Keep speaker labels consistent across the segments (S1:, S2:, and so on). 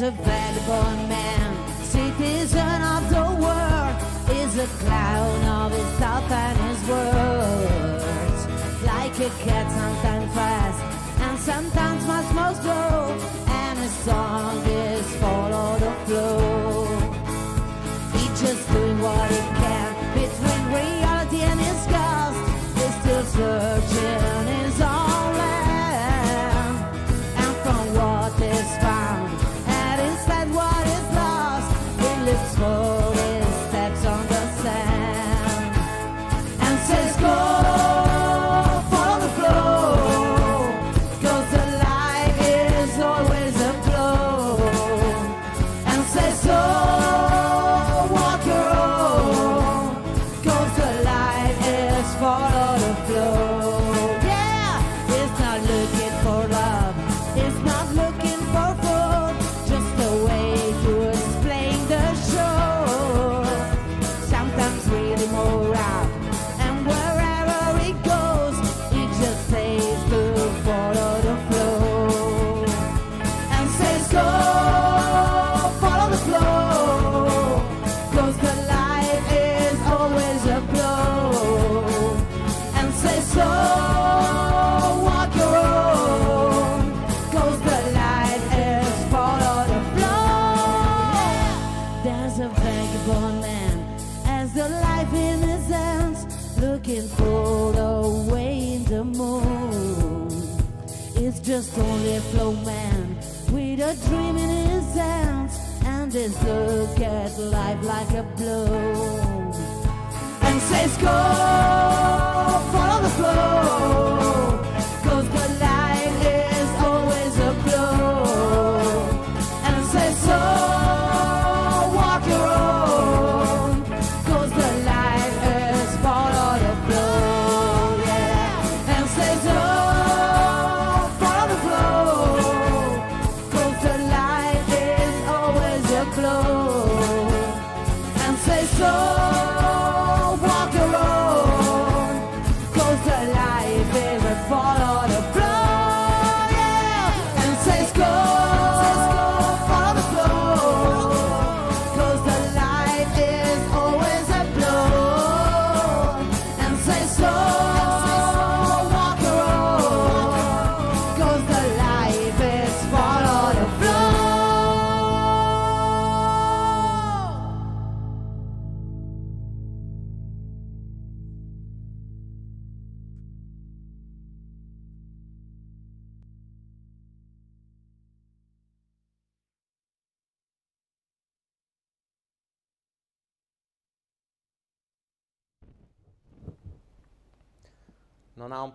S1: a vagabond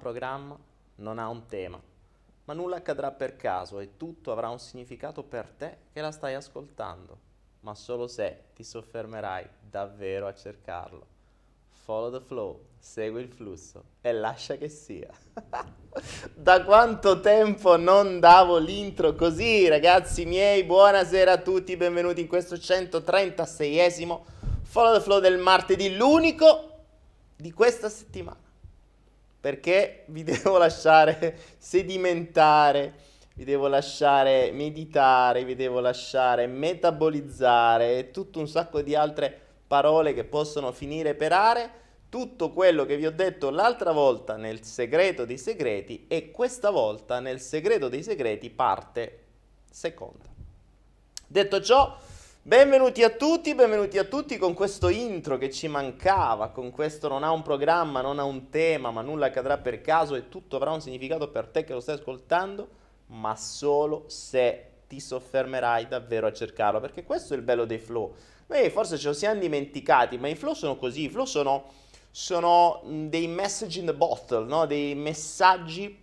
S2: programma, non ha un tema, ma nulla accadrà per caso e tutto avrà un significato per te che la stai ascoltando, ma solo se ti soffermerai davvero a cercarlo. follow the flow, segui il flusso e lascia che sia. da quanto tempo non davo l'intro così, ragazzi miei? Buonasera a tutti, benvenuti in questo 136esimo follow the flow del martedì, l'unico di questa settimana. Perché vi devo lasciare sedimentare, vi devo lasciare meditare, vi devo lasciare metabolizzare e tutto un sacco di altre parole che possono finire per are tutto quello che vi ho detto l'altra volta nel segreto dei segreti e questa volta nel segreto dei segreti parte seconda. Detto ciò, benvenuti a tutti, benvenuti a tutti con questo intro che ci mancava, con questo non ha un programma, non ha un tema, ma nulla accadrà per caso e tutto avrà un significato per te che lo stai ascoltando, ma solo se ti soffermerai davvero a cercarlo, perché questo è il bello dei flow. Noi forse ce lo siamo dimenticati, ma i flow sono così, i flow sono sono dei message in the bottle, no? dei messaggi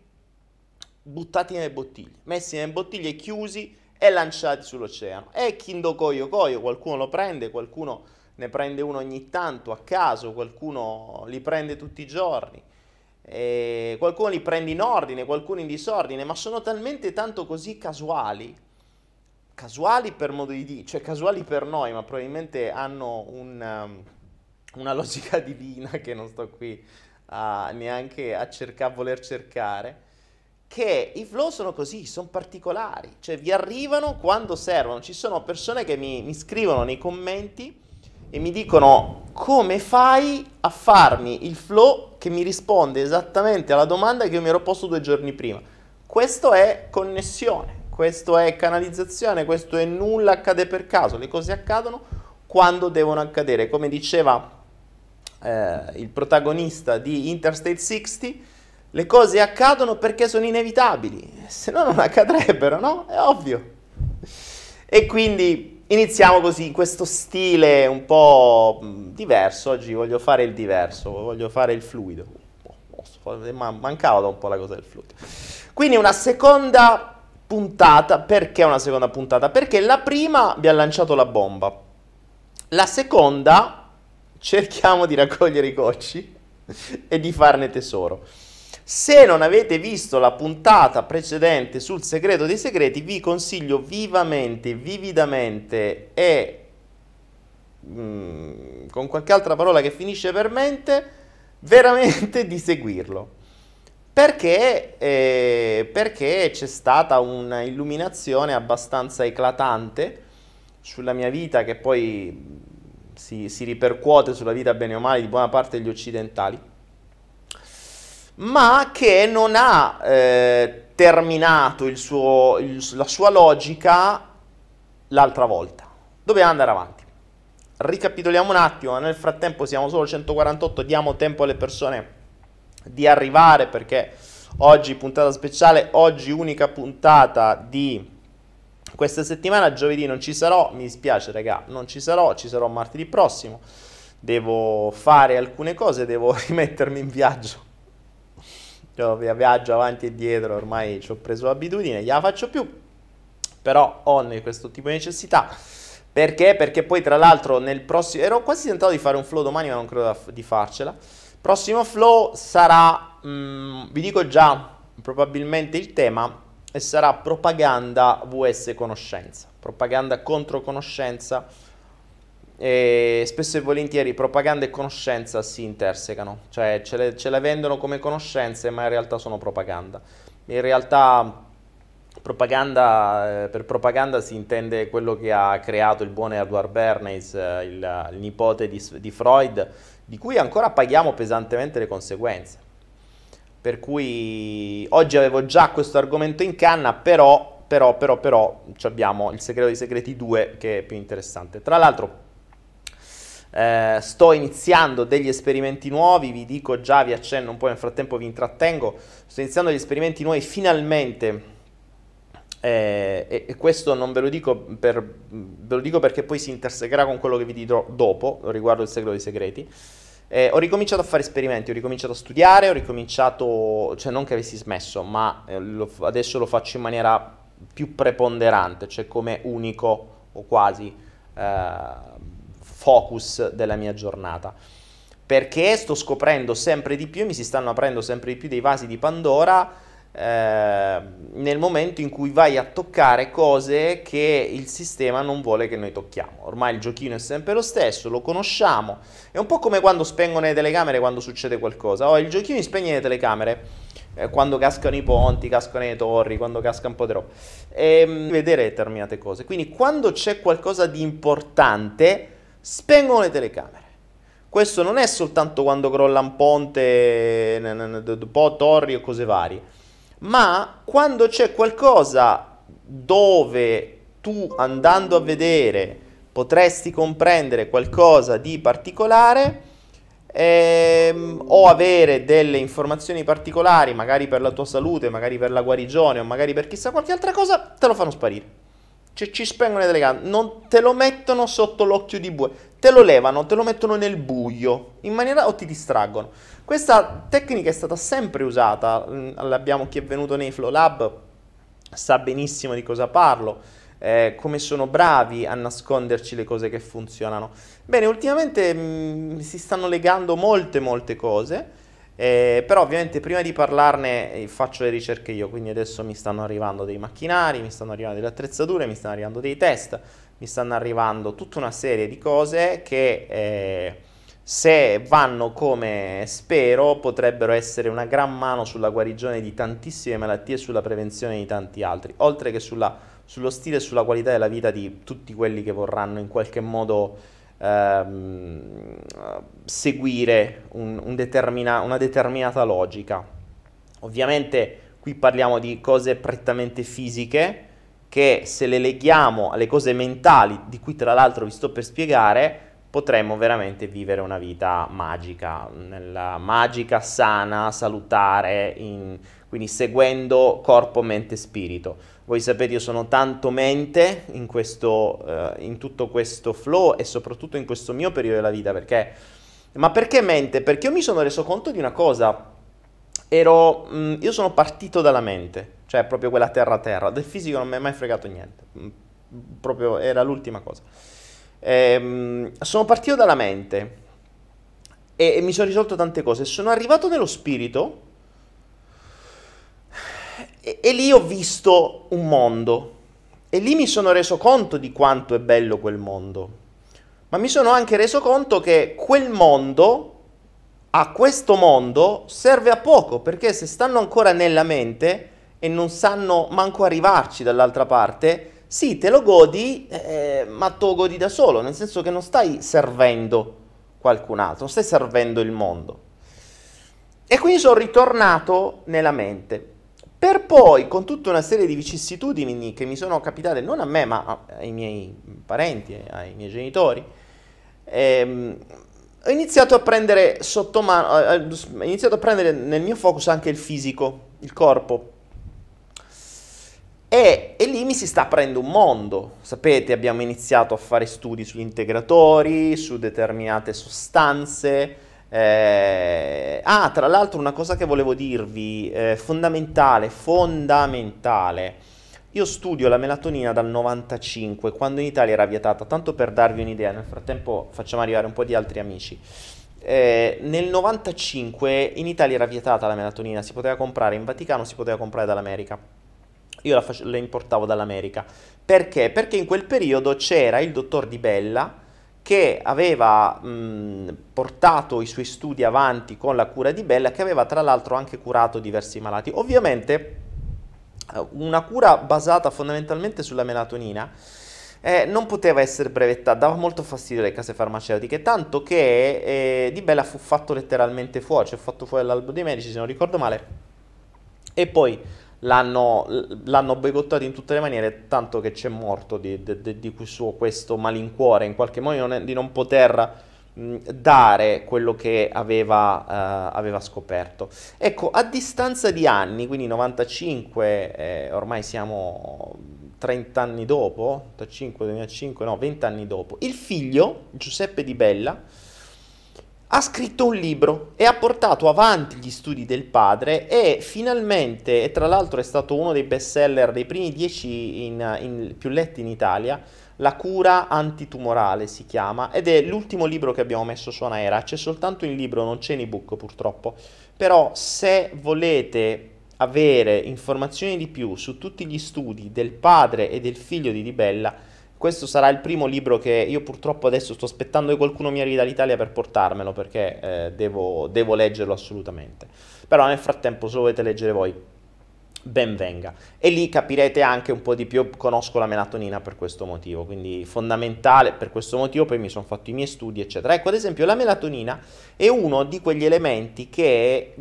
S2: buttati nelle bottiglie, messi nelle bottiglie chiusi e lanciati sull'oceano. E Kindo Koyo Koyo, qualcuno lo prende, qualcuno ne prende uno ogni tanto a caso, qualcuno li prende tutti i giorni. E qualcuno li prende in ordine, qualcuno in disordine, ma sono talmente tanto così casuali, casuali per modo di dire, cioè casuali per noi, ma probabilmente hanno un, um, una logica divina che non sto qui a, neanche a cercare, a voler cercare, che i flow sono così, sono particolari, cioè vi arrivano quando servono. Ci sono persone che mi, mi scrivono nei commenti e mi dicono come fai a farmi il flow che mi risponde esattamente alla domanda che io mi ero posto due giorni prima. Questo è connessione, questo è canalizzazione, questo è nulla accade per caso, le cose accadono quando devono accadere. Come diceva eh, il protagonista di Interstate 60, le cose accadono perché sono inevitabili, se no non accadrebbero, no? È ovvio. E quindi iniziamo così, in questo stile un po' diverso, oggi voglio fare il diverso, voglio fare il fluido. Mancava da un po' la cosa del fluido. Quindi una seconda puntata, perché una seconda puntata? Perché la prima vi ha lanciato la bomba, la seconda cerchiamo di raccogliere i cocci e di farne tesoro. Se non avete visto la puntata precedente sul segreto dei segreti, vi consiglio vivamente, vividamente e mm, con qualche altra parola che finisce per mente, veramente di seguirlo. Perché, eh, perché c'è stata un'illuminazione abbastanza eclatante sulla mia vita che poi si, si ripercuote sulla vita bene o male di buona parte degli occidentali, ma che non ha eh, terminato il suo, il, la sua logica l'altra volta. Doveva andare avanti. Ricapitoliamo un attimo, nel frattempo siamo solo 148, diamo tempo alle persone di arrivare perché oggi puntata speciale, oggi unica puntata di questa settimana, giovedì, non ci sarò, mi dispiace raga, non ci sarò, ci sarò martedì prossimo. Devo fare alcune cose, devo rimettermi in viaggio. Io viaggio avanti e dietro, ormai ci ho preso l'abitudine, gliela faccio più. Però ho questo tipo di necessità. Perché? Perché poi tra l'altro nel prossimo... Ero quasi tentato di fare un flow domani, ma non credo di farcela. Prossimo flow sarà, mh, mm, vi dico già probabilmente il tema, e sarà propaganda vs conoscenza, propaganda contro conoscenza e spesso e volentieri propaganda e conoscenza si intersecano, cioè ce le, ce le vendono come conoscenze ma in realtà sono propaganda. In realtà propaganda, eh, per propaganda si intende quello che ha creato il buon Edward Bernays, eh, il, il, nipote di, di Freud, di cui ancora paghiamo pesantemente le conseguenze. Per cui oggi avevo già questo argomento in canna, però, però, però, però abbiamo il segreto dei segreti 2 che è più interessante. Tra l'altro eh, sto iniziando degli esperimenti nuovi, vi dico già, vi accenno un po', nel frattempo vi intrattengo, sto iniziando degli esperimenti nuovi finalmente. Eh, e, e, questo non ve lo, dico per, ve lo dico perché poi si intersecherà con quello che vi dirò dopo riguardo il segreto dei segreti. Eh, ho ricominciato a fare esperimenti, ho ricominciato a studiare, ho ricominciato, cioè non che avessi smesso, ma eh, lo, adesso lo faccio in maniera più preponderante, cioè come unico o quasi eh, focus della mia giornata. perché sto scoprendo sempre di più, mi si stanno aprendo sempre di più dei vasi di Pandora eh, nel momento in cui vai a toccare cose che il sistema non vuole che noi tocchiamo. Ormai il giochino è sempre lo stesso, lo conosciamo. È un po' come quando spengono le telecamere quando succede qualcosa. Oh, il giochino spegne le telecamere eh, quando cascano i ponti, cascano le torri, quando casca un po' di roba. E, ehm, vedere determinate cose. Quindi quando c'è qualcosa di importante, spengono le telecamere. Questo non è soltanto quando crolla un ponte, po' torri o cose varie ma quando c'è qualcosa dove tu andando a vedere potresti comprendere qualcosa di particolare ehm, o avere delle informazioni particolari, magari per la tua salute, magari per la guarigione o magari per chissà qualche altra cosa, te lo fanno sparire. Cioè ci spengono le telecamere, non te lo mettono sotto l'occhio di bue, te lo levano, te lo mettono nel buio, in maniera o ti distraggono. Questa tecnica è stata sempre usata, mm, l'abbiamo chi è venuto nei Flow Lab sa benissimo di cosa parlo, eh, come sono bravi a nasconderci le cose che funzionano. Bene, ultimamente mh, mm, si stanno legando molte molte cose, eh, però ovviamente prima di parlarne eh, faccio le ricerche io, quindi adesso mi stanno arrivando dei macchinari, mi stanno arrivando delle attrezzature, mi stanno arrivando dei test, mi stanno arrivando tutta una serie di cose che... Eh, se vanno come spero, potrebbero essere una gran mano sulla guarigione di tantissime malattie e sulla prevenzione di tanti altri, oltre che sulla, sullo stile e sulla qualità della vita di tutti quelli che vorranno in qualche modo ehm, seguire un, un determina, una determinata logica. Ovviamente qui parliamo di cose prettamente fisiche che se le leghiamo alle cose mentali, di cui tra l'altro vi sto per spiegare, potremmo veramente vivere una vita magica, nella magica, sana, salutare, in, quindi seguendo corpo, mente spirito. Voi sapete, io sono tanto mente in, questo, uh, in tutto questo flow e soprattutto in questo mio periodo della vita, perché... Ma perché mente? Perché io mi sono reso conto di una cosa, ero, mh, mm, io sono partito dalla mente, cioè proprio quella terra-terra, del fisico non mi è mai fregato niente, mm, proprio era l'ultima cosa. Ehm, sono partito dalla mente e, e mi sono risolto tante cose. Sono arrivato nello spirito e, e lì ho visto un mondo e lì mi sono reso conto di quanto è bello quel mondo. Ma mi sono anche reso conto che quel mondo, a questo mondo, serve a poco, perché se stanno ancora nella mente e non sanno manco arrivarci dall'altra parte, sì, te lo godi, eh, ma te lo godi da solo, nel senso che non stai servendo qualcun altro, non stai servendo il mondo. E quindi sono ritornato nella mente. Per poi, con tutta una serie di vicissitudini che mi sono capitate non a me, ma ai miei parenti, ai miei genitori, ehm, ho iniziato a prendere sotto mano, ho iniziato a prendere nel mio focus anche il fisico, il corpo. E, e, lì mi si sta aprendo un mondo. Sapete, abbiamo iniziato a fare studi sugli integratori, su determinate sostanze. Eh... Ah, tra l'altro una cosa che volevo dirvi, eh, fondamentale, fondamentale. Io studio la melatonina dal 95, quando in Italia era vietata, tanto per darvi un'idea, nel frattempo facciamo arrivare un po' di altri amici. Eh, nel 95 in Italia era vietata la melatonina, si poteva comprare in Vaticano, si poteva comprare dall'America io la, face- la importavo dall'America. Perché? Perché in quel periodo c'era il dottor Di Bella che aveva mh, portato i suoi studi avanti con la cura di Bella, che aveva tra l'altro anche curato diversi malati. Ovviamente eh, una cura basata fondamentalmente sulla melatonina eh, non poteva essere brevettata, dava molto fastidio alle case farmaceutiche, tanto che eh, Di Bella fu fatto letteralmente fuori, cioè fatto fuori dall'albo dei medici se non ricordo male, e poi l'hanno, l'hanno boicottato in tutte le maniere, tanto che c'è morto di, di, di, suo questo malincuore, in qualche modo di non poter dare quello che aveva, uh, aveva, scoperto. Ecco, a distanza di anni, quindi 95, eh, ormai siamo 30 anni dopo, 85, 2005, no, 20 anni dopo, il figlio, Giuseppe Di Bella, ha scritto un libro e ha portato avanti gli studi del padre e finalmente, e tra l'altro è stato uno dei best seller dei primi dieci in, in, più letti in Italia, La cura antitumorale si chiama ed è l'ultimo libro che abbiamo messo su Anaera. C'è soltanto il libro, non c'è in ebook purtroppo. Però se volete avere informazioni di più su tutti gli studi del padre e del figlio di Di Bella, questo sarà il primo libro che io purtroppo adesso sto aspettando che qualcuno mi arrivi dall'Italia per portarmelo perché eh, devo, devo leggerlo assolutamente. Però nel frattempo se lo volete leggere voi ben venga. E lì capirete anche un po' di più, conosco la melatonina per questo motivo, quindi fondamentale per questo motivo, poi mi sono fatto i miei studi, eccetera. Ecco, ad esempio, la melatonina è uno di quegli elementi che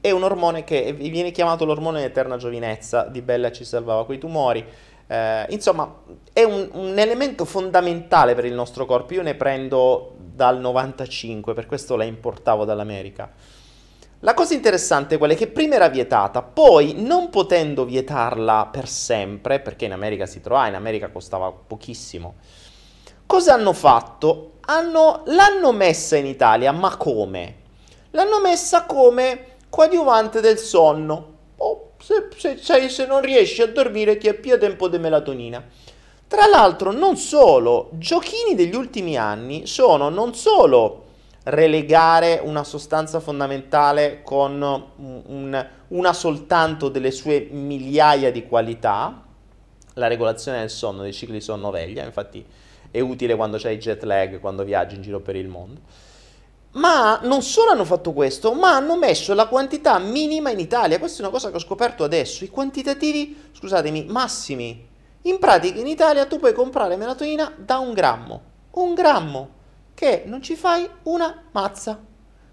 S2: è un ormone che viene chiamato l'ormone dell'eterna giovinezza, di Bella ci salvava quei tumori. Eh, insomma, è un, un elemento fondamentale per il nostro corpo. Io ne prendo dal 95, per questo la importavo dall'America. La cosa interessante è che prima era vietata, poi non potendo vietarla per sempre, perché in America si trovava, in America costava pochissimo, cosa hanno fatto? Hanno, l'hanno messa in Italia, ma come? L'hanno messa come coadiuvante del sonno. Oh, se, se, se non riesci a dormire ti appia un po' di melatonina. Tra l'altro, non solo, giochini degli ultimi anni sono non solo relegare una sostanza fondamentale con un, una soltanto delle sue migliaia di qualità, la regolazione del sonno, dei cicli sonno-veglia, infatti è utile quando c'hai jet lag, quando viaggi in giro per il mondo. Ma non solo hanno fatto questo, ma hanno messo la quantità minima in Italia. Questa è una cosa che ho scoperto adesso. I quantitativi, scusatemi, massimi. In pratica in Italia tu puoi comprare melatonina da un grammo. Un grammo che non ci fai una mazza.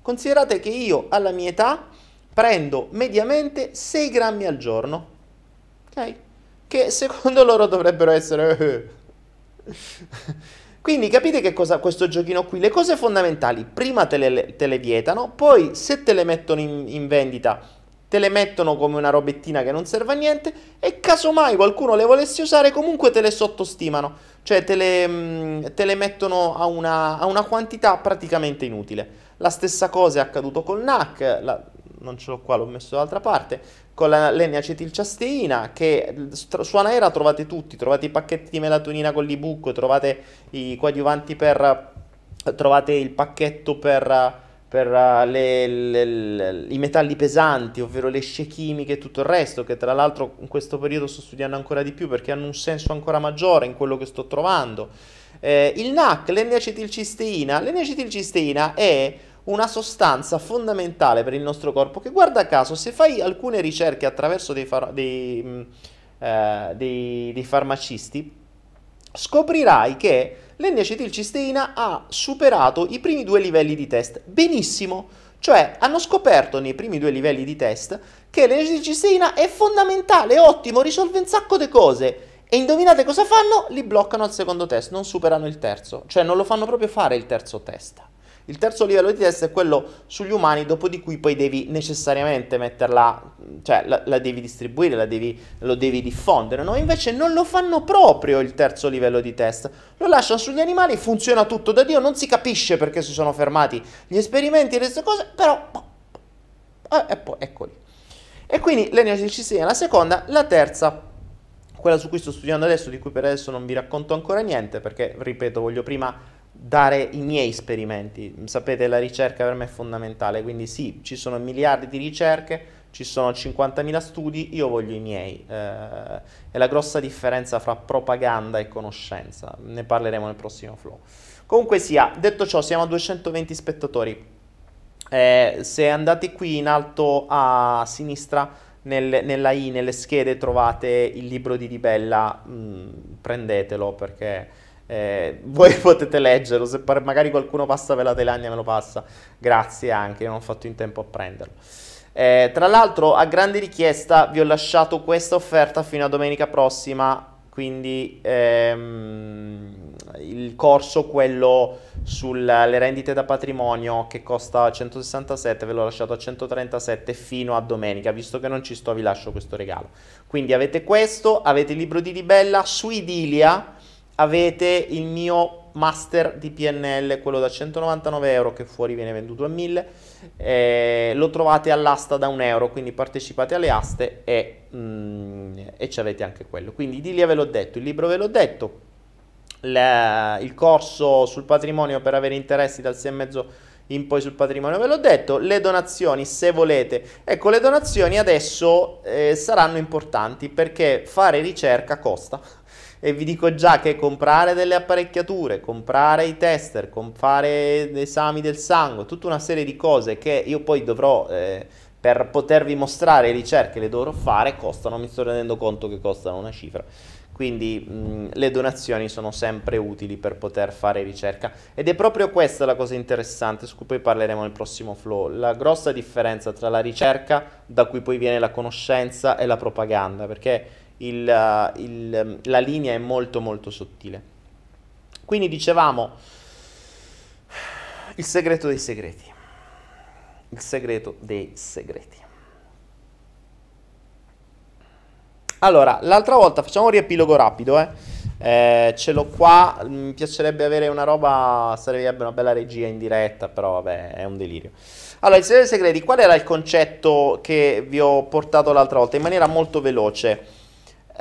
S2: Considerate che io alla mia età prendo mediamente 6 grammi al giorno, ok? Che secondo loro dovrebbero essere... Quindi capite che cosa questo giochino qui? Le cose fondamentali, prima te le, te le vietano, poi se te le mettono in, in vendita te le mettono come una robettina che non serve a niente e casomai qualcuno le volesse usare comunque te le sottostimano, cioè te le, te le mettono a una, a una, quantità praticamente inutile. La stessa cosa è accaduto col NAC, la, non ce l'ho qua, l'ho messo dall'altra parte, con la, l'N-acetilciasteina che su Anaera trovate tutti, trovate i pacchetti di melatonina con l'ebook, trovate i coadiuvanti per... trovate il pacchetto per per le, le, le, i metalli pesanti, ovvero le scie chimiche e tutto il resto, che tra l'altro in questo periodo sto studiando ancora di più perché hanno un senso ancora maggiore in quello che sto trovando. Eh, il NAC, l'N-acetilcisteina, l'N-acetilcisteina è una sostanza fondamentale per il nostro corpo che guarda caso se fai alcune ricerche attraverso dei, far- dei, mm, eh, dei, dei farmacisti scoprirai che l'N-acetilcisteina ha superato i primi due livelli di test. Benissimo, cioè hanno scoperto nei primi due livelli di test che l'N-acetilcisteina è fondamentale, ottimo, risolve un sacco di cose. E indovinate cosa fanno? Li bloccano al secondo test, non superano il terzo, cioè non lo fanno proprio fare il terzo test. Il terzo livello di test è quello sugli umani, dopo di cui poi devi necessariamente metterla, cioè la, la devi distribuire, la devi, lo devi diffondere, no? Invece non lo fanno proprio il terzo livello di test, lo lasciano sugli animali, funziona tutto da Dio, non si capisce perché si sono fermati gli esperimenti e queste cose, però... Eh, e poi, eccoli. E quindi l'energicistenia è la seconda, la terza quella su cui sto studiando adesso, di cui per adesso non vi racconto ancora niente, perché, ripeto, voglio prima dare i miei esperimenti. Sapete, la ricerca per me è fondamentale, quindi sì, ci sono miliardi di ricerche, ci sono 50.000 studi, io voglio i miei. Eh, è la grossa differenza fra propaganda e conoscenza. Ne parleremo nel prossimo flow. Comunque sia, detto ciò, siamo a 220 spettatori. Eh, se andate qui in alto a sinistra, nel, nella I, nelle schede, trovate il libro di Di Bella, mm, prendetelo perché eh, voi potete leggerlo, se magari qualcuno passa per la Thailandia me lo passa, grazie anche, non ho fatto in tempo a prenderlo. Eh, tra l'altro, a grande richiesta, vi ho lasciato questa offerta fino a domenica prossima, quindi ehm, il corso, quello sulle rendite da patrimonio che costa 167, ve l'ho lasciato a 137 fino a domenica, visto che non ci sto vi lascio questo regalo. Quindi avete questo, avete il libro di Libella su Idilia, avete il mio master di PNL, quello da 199 euro che fuori viene venduto a 1000, eh, lo trovate all'asta da un euro, quindi partecipate alle aste e, mm, e ci avete anche quello. Quindi di lì ve l'ho detto, il libro ve l'ho detto, le, il corso sul patrimonio per avere interessi dal 6,5 in poi sul patrimonio, ve l'ho detto, le donazioni se volete. Ecco, le donazioni adesso eh, saranno importanti perché fare ricerca costa. E vi dico già che comprare delle apparecchiature, comprare i tester, fare esami del sangue, tutta una serie di cose che io poi dovrò, eh, per potervi mostrare ricerche, le dovrò fare, costano, mi sto rendendo conto che costano una cifra. Quindi mh, le donazioni sono sempre utili per poter fare ricerca ed è proprio questa la cosa interessante su cui poi parleremo nel prossimo flow, la grossa differenza tra la ricerca da cui poi viene la conoscenza e la propaganda, perché il, il, la linea è molto molto sottile. Quindi dicevamo il segreto dei segreti, il segreto dei segreti. Allora, l'altra volta facciamo un riepilogo rapido, eh. eh. ce l'ho qua, mi piacerebbe avere una roba, sarebbe una bella regia in diretta, però vabbè, è un delirio. Allora, il segreto dei segreti, qual era il concetto che vi ho portato l'altra volta in maniera molto veloce?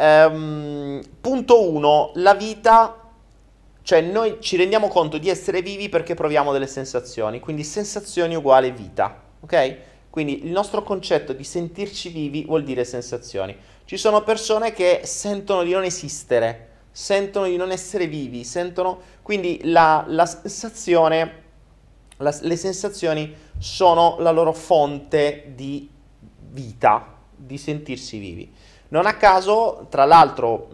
S2: Ehm, punto 1, la vita, cioè noi ci rendiamo conto di essere vivi perché proviamo delle sensazioni, quindi sensazioni uguale vita, ok? Quindi il nostro concetto di sentirci vivi vuol dire sensazioni. Ci sono persone che sentono di non esistere, sentono di non essere vivi, sentono quindi la, la sensazione, la, le sensazioni sono la loro fonte di vita, di sentirsi vivi. Non a caso, tra l'altro,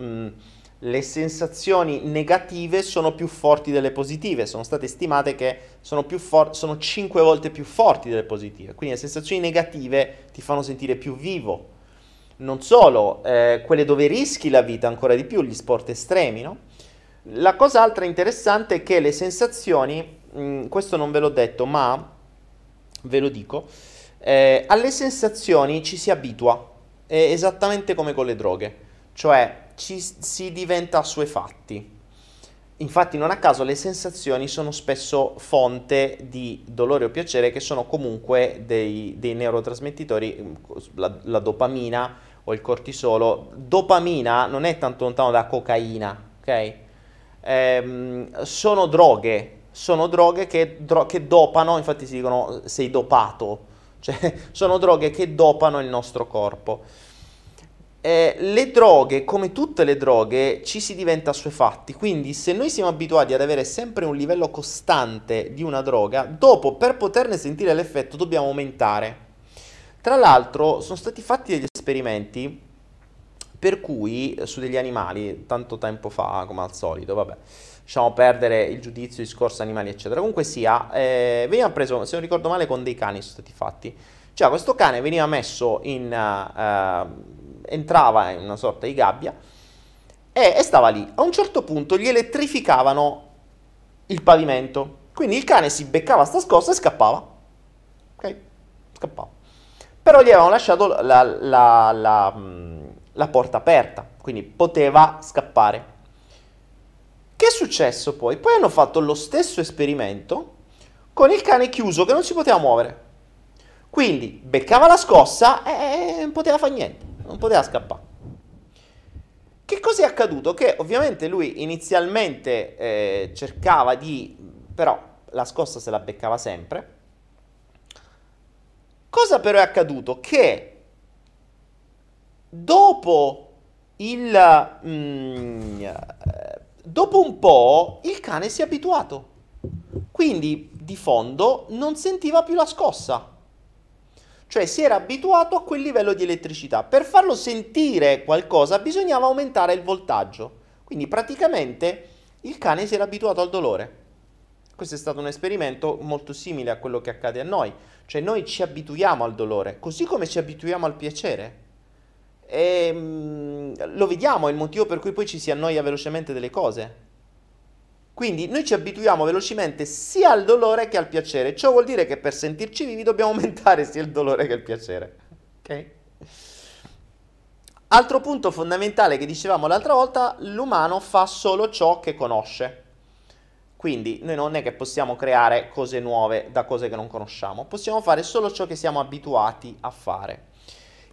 S2: le sensazioni negative sono più forti delle positive, sono state stimate che sono, for- sono 5 volte più forti delle positive, quindi le sensazioni negative ti fanno sentire più vivo, non solo, eh, quelle dove rischi la vita ancora di più, gli sport estremi, no? La cosa altra interessante è che le sensazioni, mh, questo non ve l'ho detto, ma ve lo dico, eh, alle sensazioni ci si abitua, è esattamente come con le droghe, cioè ci, si diventa assuefatti. Infatti non a caso le sensazioni sono spesso fonte di dolore o piacere che sono comunque dei, dei neurotrasmettitori, la, la, dopamina o il cortisolo. Dopamina non è tanto lontano da cocaina, ok? Ehm, sono droghe, sono droghe che, dro- che dopano, infatti si dicono sei dopato, cioè sono droghe che dopano il nostro corpo eh, le droghe, come tutte le droghe, ci si diventa assuefatti. Quindi, se noi siamo abituati ad avere sempre un livello costante di una droga, dopo per poterne sentire l'effetto dobbiamo aumentare. Tra l'altro, sono stati fatti degli esperimenti per cui su degli animali, tanto tempo fa, come al solito, vabbè, lasciamo perdere il giudizio, il discorso animali, eccetera. Comunque sia, eh, veniva preso, se non ricordo male, con dei cani sono stati fatti. Cioè, questo cane veniva messo in. Uh, entrava in una sorta di gabbia e, e stava lì. A un certo punto gli elettrificavano il pavimento. Quindi il cane si beccava sta scossa e scappava. Ok? Scappava. Però gli avevano lasciato la, la, la, mm, la, porta aperta, quindi poteva scappare. Che è successo poi? Poi hanno fatto lo stesso esperimento con il cane chiuso che non si poteva muovere. Quindi beccava la scossa e non poteva fare niente non poteva scappare. Che cosa è accaduto? Che ovviamente lui inizialmente eh, cercava di... però la scossa se la beccava sempre. Cosa però è accaduto? Che dopo il... Mm, dopo un po' il cane si è abituato. Quindi di fondo non sentiva più la scossa cioè si era abituato a quel livello di elettricità. Per farlo sentire qualcosa bisognava aumentare il voltaggio. Quindi praticamente il cane si era abituato al dolore. Questo è stato un esperimento molto simile a quello che accade a noi, cioè noi ci abituiamo al dolore, così come ci abituiamo al piacere. E, mh, lo vediamo, è il motivo per cui poi ci si annoia velocemente delle cose. Quindi noi ci abituiamo velocemente sia al dolore che al piacere. Ciò vuol dire che per sentirci vivi dobbiamo aumentare sia il dolore che il piacere. Ok? Altro punto fondamentale che dicevamo l'altra volta, l'umano fa solo ciò che conosce. Quindi noi non è che possiamo creare cose nuove da cose che non conosciamo, possiamo fare solo ciò che siamo abituati a fare.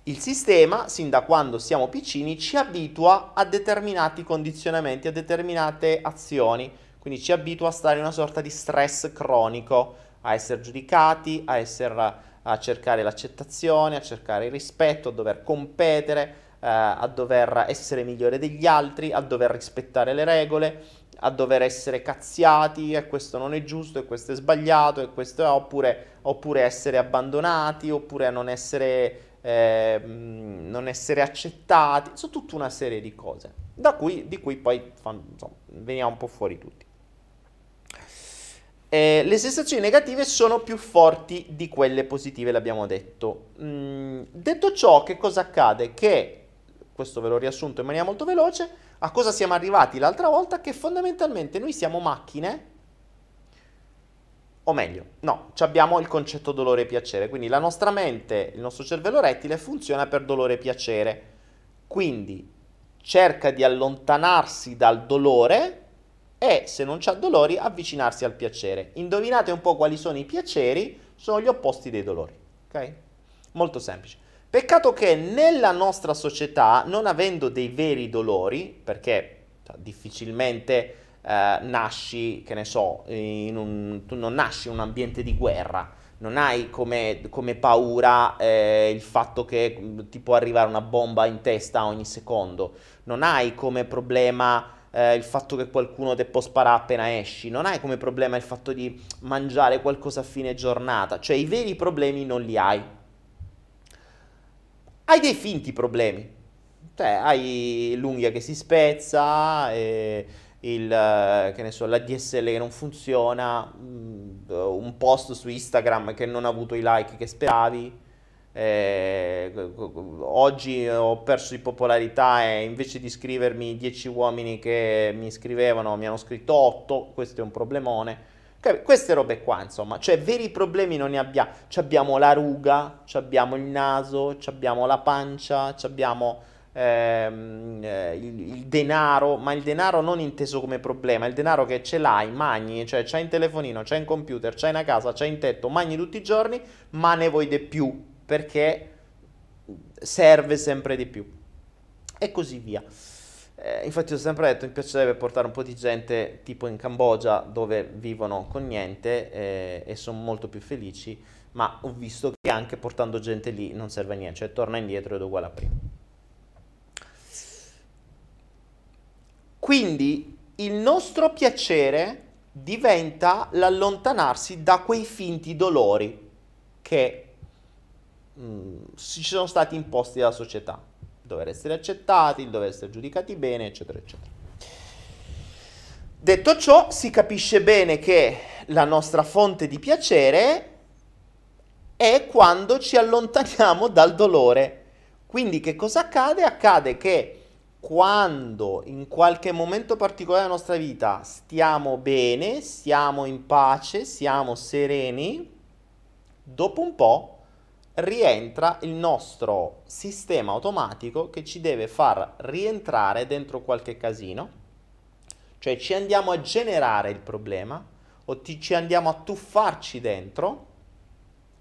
S2: Il sistema, sin da quando siamo piccini, ci abitua a determinati condizionamenti, a determinate azioni, quindi ci abitua a stare in una sorta di stress cronico, a essere giudicati, a, essere, a cercare l'accettazione, a cercare il rispetto, a dover competere, eh, a dover essere migliore degli altri, a dover rispettare le regole, a dover essere cazziati e questo non è giusto e questo è sbagliato e questo è oppure, oppure essere abbandonati oppure non essere, eh, non essere accettati, su tutta una serie di cose da cui, di cui poi insomma, veniamo un po' fuori tutti. Eh, le sensazioni negative sono più forti di quelle positive, l'abbiamo detto. Mm, detto ciò, che cosa accade? Che questo ve l'ho riassunto in maniera molto veloce, a cosa siamo arrivati l'altra volta? Che fondamentalmente noi siamo macchine, o meglio, no, abbiamo il concetto dolore e piacere, quindi la nostra mente, il nostro cervello rettile funziona per dolore e piacere, quindi cerca di allontanarsi dal dolore e se non c'ha dolori avvicinarsi al piacere. Indovinate un po' quali sono i piaceri? Sono gli opposti dei dolori, ok? Molto semplice. Peccato che nella nostra società, non avendo dei veri dolori, perché cioè, difficilmente eh, nasci, che ne so, un, tu non nasci in un ambiente di guerra, non hai come, come paura eh, il fatto che mm, ti può arrivare una bomba in testa ogni secondo, non hai come problema eh, il fatto che qualcuno ti può sparare appena esci, non hai come problema il fatto di mangiare qualcosa a fine giornata, cioè i veri problemi non li hai hai dei finti problemi. Cioè, hai l'unghia che si spezza, e il, che ne so, la DSL che non funziona, mm, un post su Instagram che non ha avuto i like che speravi. Eh, oggi ho perso di popolarità e invece di scrivermi 10 uomini che mi scrivevano mi hanno scritto 8, questo è un problemone. Queste robe qua, insomma, cioè veri problemi non ne abbiamo. Abbiamo la ruga, abbiamo il naso, abbiamo la pancia, ci abbiamo ehm, eh, il, il, denaro, ma il denaro non inteso come problema, il denaro che ce l'hai, magni, cioè c'hai in telefonino, c'hai in computer, c'hai una casa, c'hai in tetto, magni tutti i giorni, ma ne vuoi di più, perché serve sempre di più. E così via. Eh, infatti ho sempre detto mi piacerebbe portare un po' di gente tipo in Cambogia dove vivono con niente eh, e sono molto più felici, ma ho visto che anche portando gente lì non serve a niente, cioè torna indietro ed è uguale a prima. Quindi il nostro piacere diventa l'allontanarsi da quei finti dolori che mh, mm, ci sono stati imposti dalla società dover essere accettati, il dover essere giudicati bene, eccetera, eccetera. Detto ciò, si capisce bene che la nostra fonte di piacere è quando ci allontaniamo dal dolore. Quindi che cosa accade? Accade che quando in qualche momento particolare della nostra vita stiamo bene, siamo in pace, siamo sereni, dopo un po' rientra il nostro sistema automatico che ci deve far rientrare dentro qualche casino, cioè ci andiamo a generare il problema o ti, ci andiamo a tuffarci dentro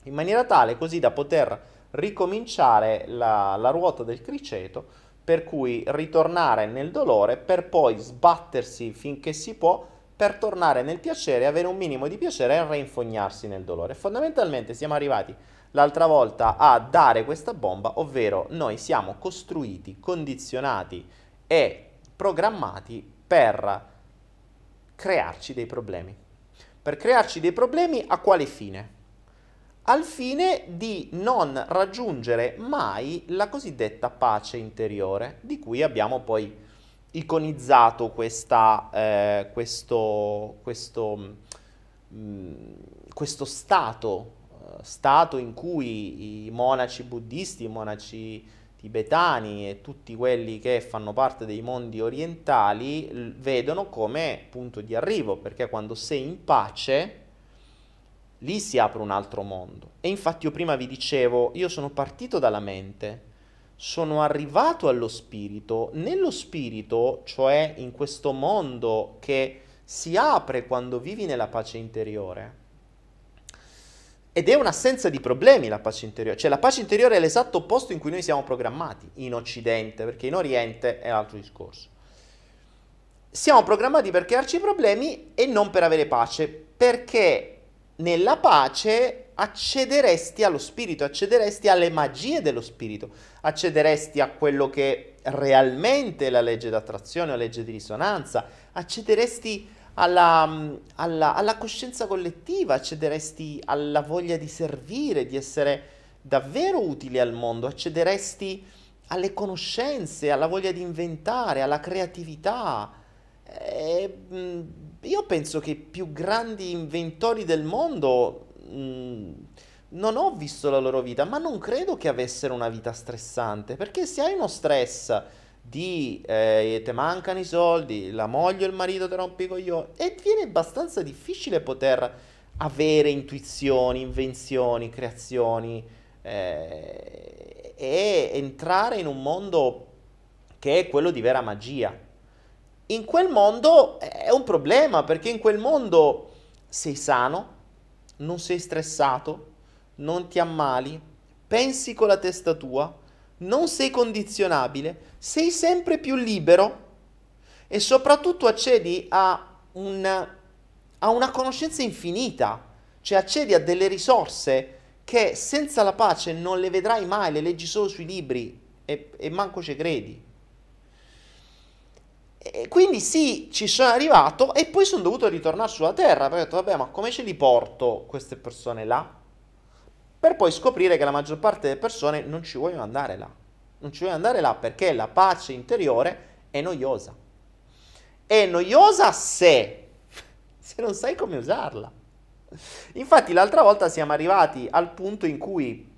S2: in maniera tale così da poter ricominciare la, la ruota del criceto per cui ritornare nel dolore per poi sbattersi finché si può per tornare nel piacere, avere un minimo di piacere e reinfognarsi nel dolore. Fondamentalmente siamo arrivati l'altra volta a dare questa bomba, ovvero noi siamo costruiti, condizionati e programmati per crearci dei problemi. Per crearci dei problemi a quale fine? Al fine di non raggiungere mai la cosiddetta pace interiore, di cui abbiamo poi iconizzato questa, eh, questo, questo, mh, mm, questo stato stato in cui i monaci buddisti, i monaci tibetani e tutti quelli che fanno parte dei mondi orientali vedono come punto di arrivo, perché quando sei in pace lì si apre un altro mondo. E infatti io prima vi dicevo, io sono partito dalla mente, sono arrivato allo spirito, nello spirito, cioè in questo mondo che si apre quando vivi nella pace interiore Ed è un'assenza di problemi la pace interiore, cioè la pace interiore è l'esatto opposto in cui noi siamo programmati in Occidente, perché in Oriente è un altro discorso. Siamo programmati per crearci problemi e non per avere pace, perché nella pace accederesti allo spirito, accederesti alle magie dello spirito, accederesti a quello che realmente è la legge d'attrazione o legge di risonanza, accederesti alla, alla, alla coscienza collettiva, accederesti alla voglia di servire, di essere davvero utili al mondo, accederesti alle conoscenze, alla voglia di inventare, alla creatività. E, io penso che i più grandi inventori del mondo mh, non ho visto la loro vita, ma non credo che avessero una vita stressante, perché se hai uno stress di eh, te mancano i soldi, la moglie o il marito ti rompi i coglioni e viene abbastanza difficile poter avere intuizioni, invenzioni, creazioni eh, e entrare in un mondo che è quello di vera magia. In quel mondo è un problema perché in quel mondo sei sano, non sei stressato, non ti ammali, pensi con la testa tua, non sei condizionabile, sei sempre più libero e soprattutto accedi a, un, a una conoscenza infinita, cioè accedi a delle risorse che senza la pace non le vedrai mai, le leggi solo sui libri e, e manco ci credi. E quindi sì, ci sono arrivato e poi sono dovuto ritornare sulla terra, perché ho detto vabbè ma come ce li porto queste persone là? per poi scoprire che la maggior parte delle persone non ci vogliono andare là. Non ci vogliono andare là perché la pace interiore è noiosa. È noiosa se, se non sai come usarla. Infatti l'altra volta siamo arrivati al punto in cui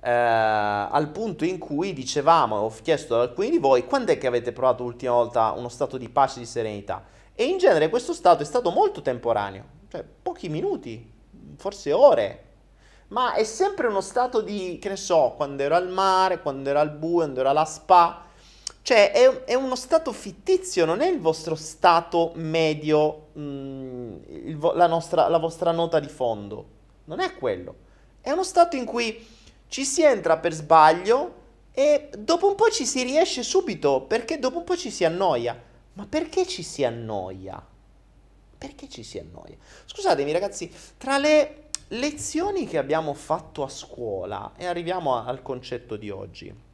S2: eh, al punto in cui dicevamo, ho chiesto ad alcuni di voi, quando è che avete provato l'ultima volta uno stato di pace e di serenità? E in genere questo stato è stato molto temporaneo, cioè pochi minuti, forse ore, ma è sempre uno stato di, che ne so, quando ero al mare, quando ero al buio, quando ero alla spa. Cioè è, è uno stato fittizio, non è il vostro stato medio, mh, mm, il, la, nostra, la vostra nota di fondo. Non è quello. È uno stato in cui ci si entra per sbaglio e dopo un po' ci si riesce subito perché dopo un po' ci si annoia. Ma perché ci si annoia? Perché ci si annoia? Scusatemi ragazzi, tra le lezioni che abbiamo fatto a scuola, e arriviamo al concetto di oggi.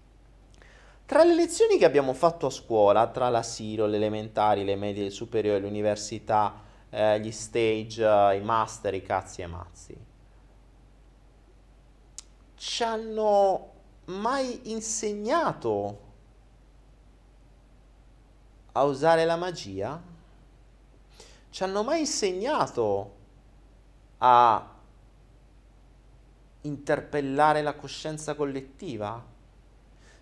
S2: Tra le lezioni che abbiamo fatto a scuola, tra l'asilo, le elementari, le medie, le superiori, l'università, eh, gli stage, eh, i master, i cazzi e mazzi, ci hanno mai insegnato a usare la magia? Ci hanno mai insegnato a interpellare la coscienza collettiva?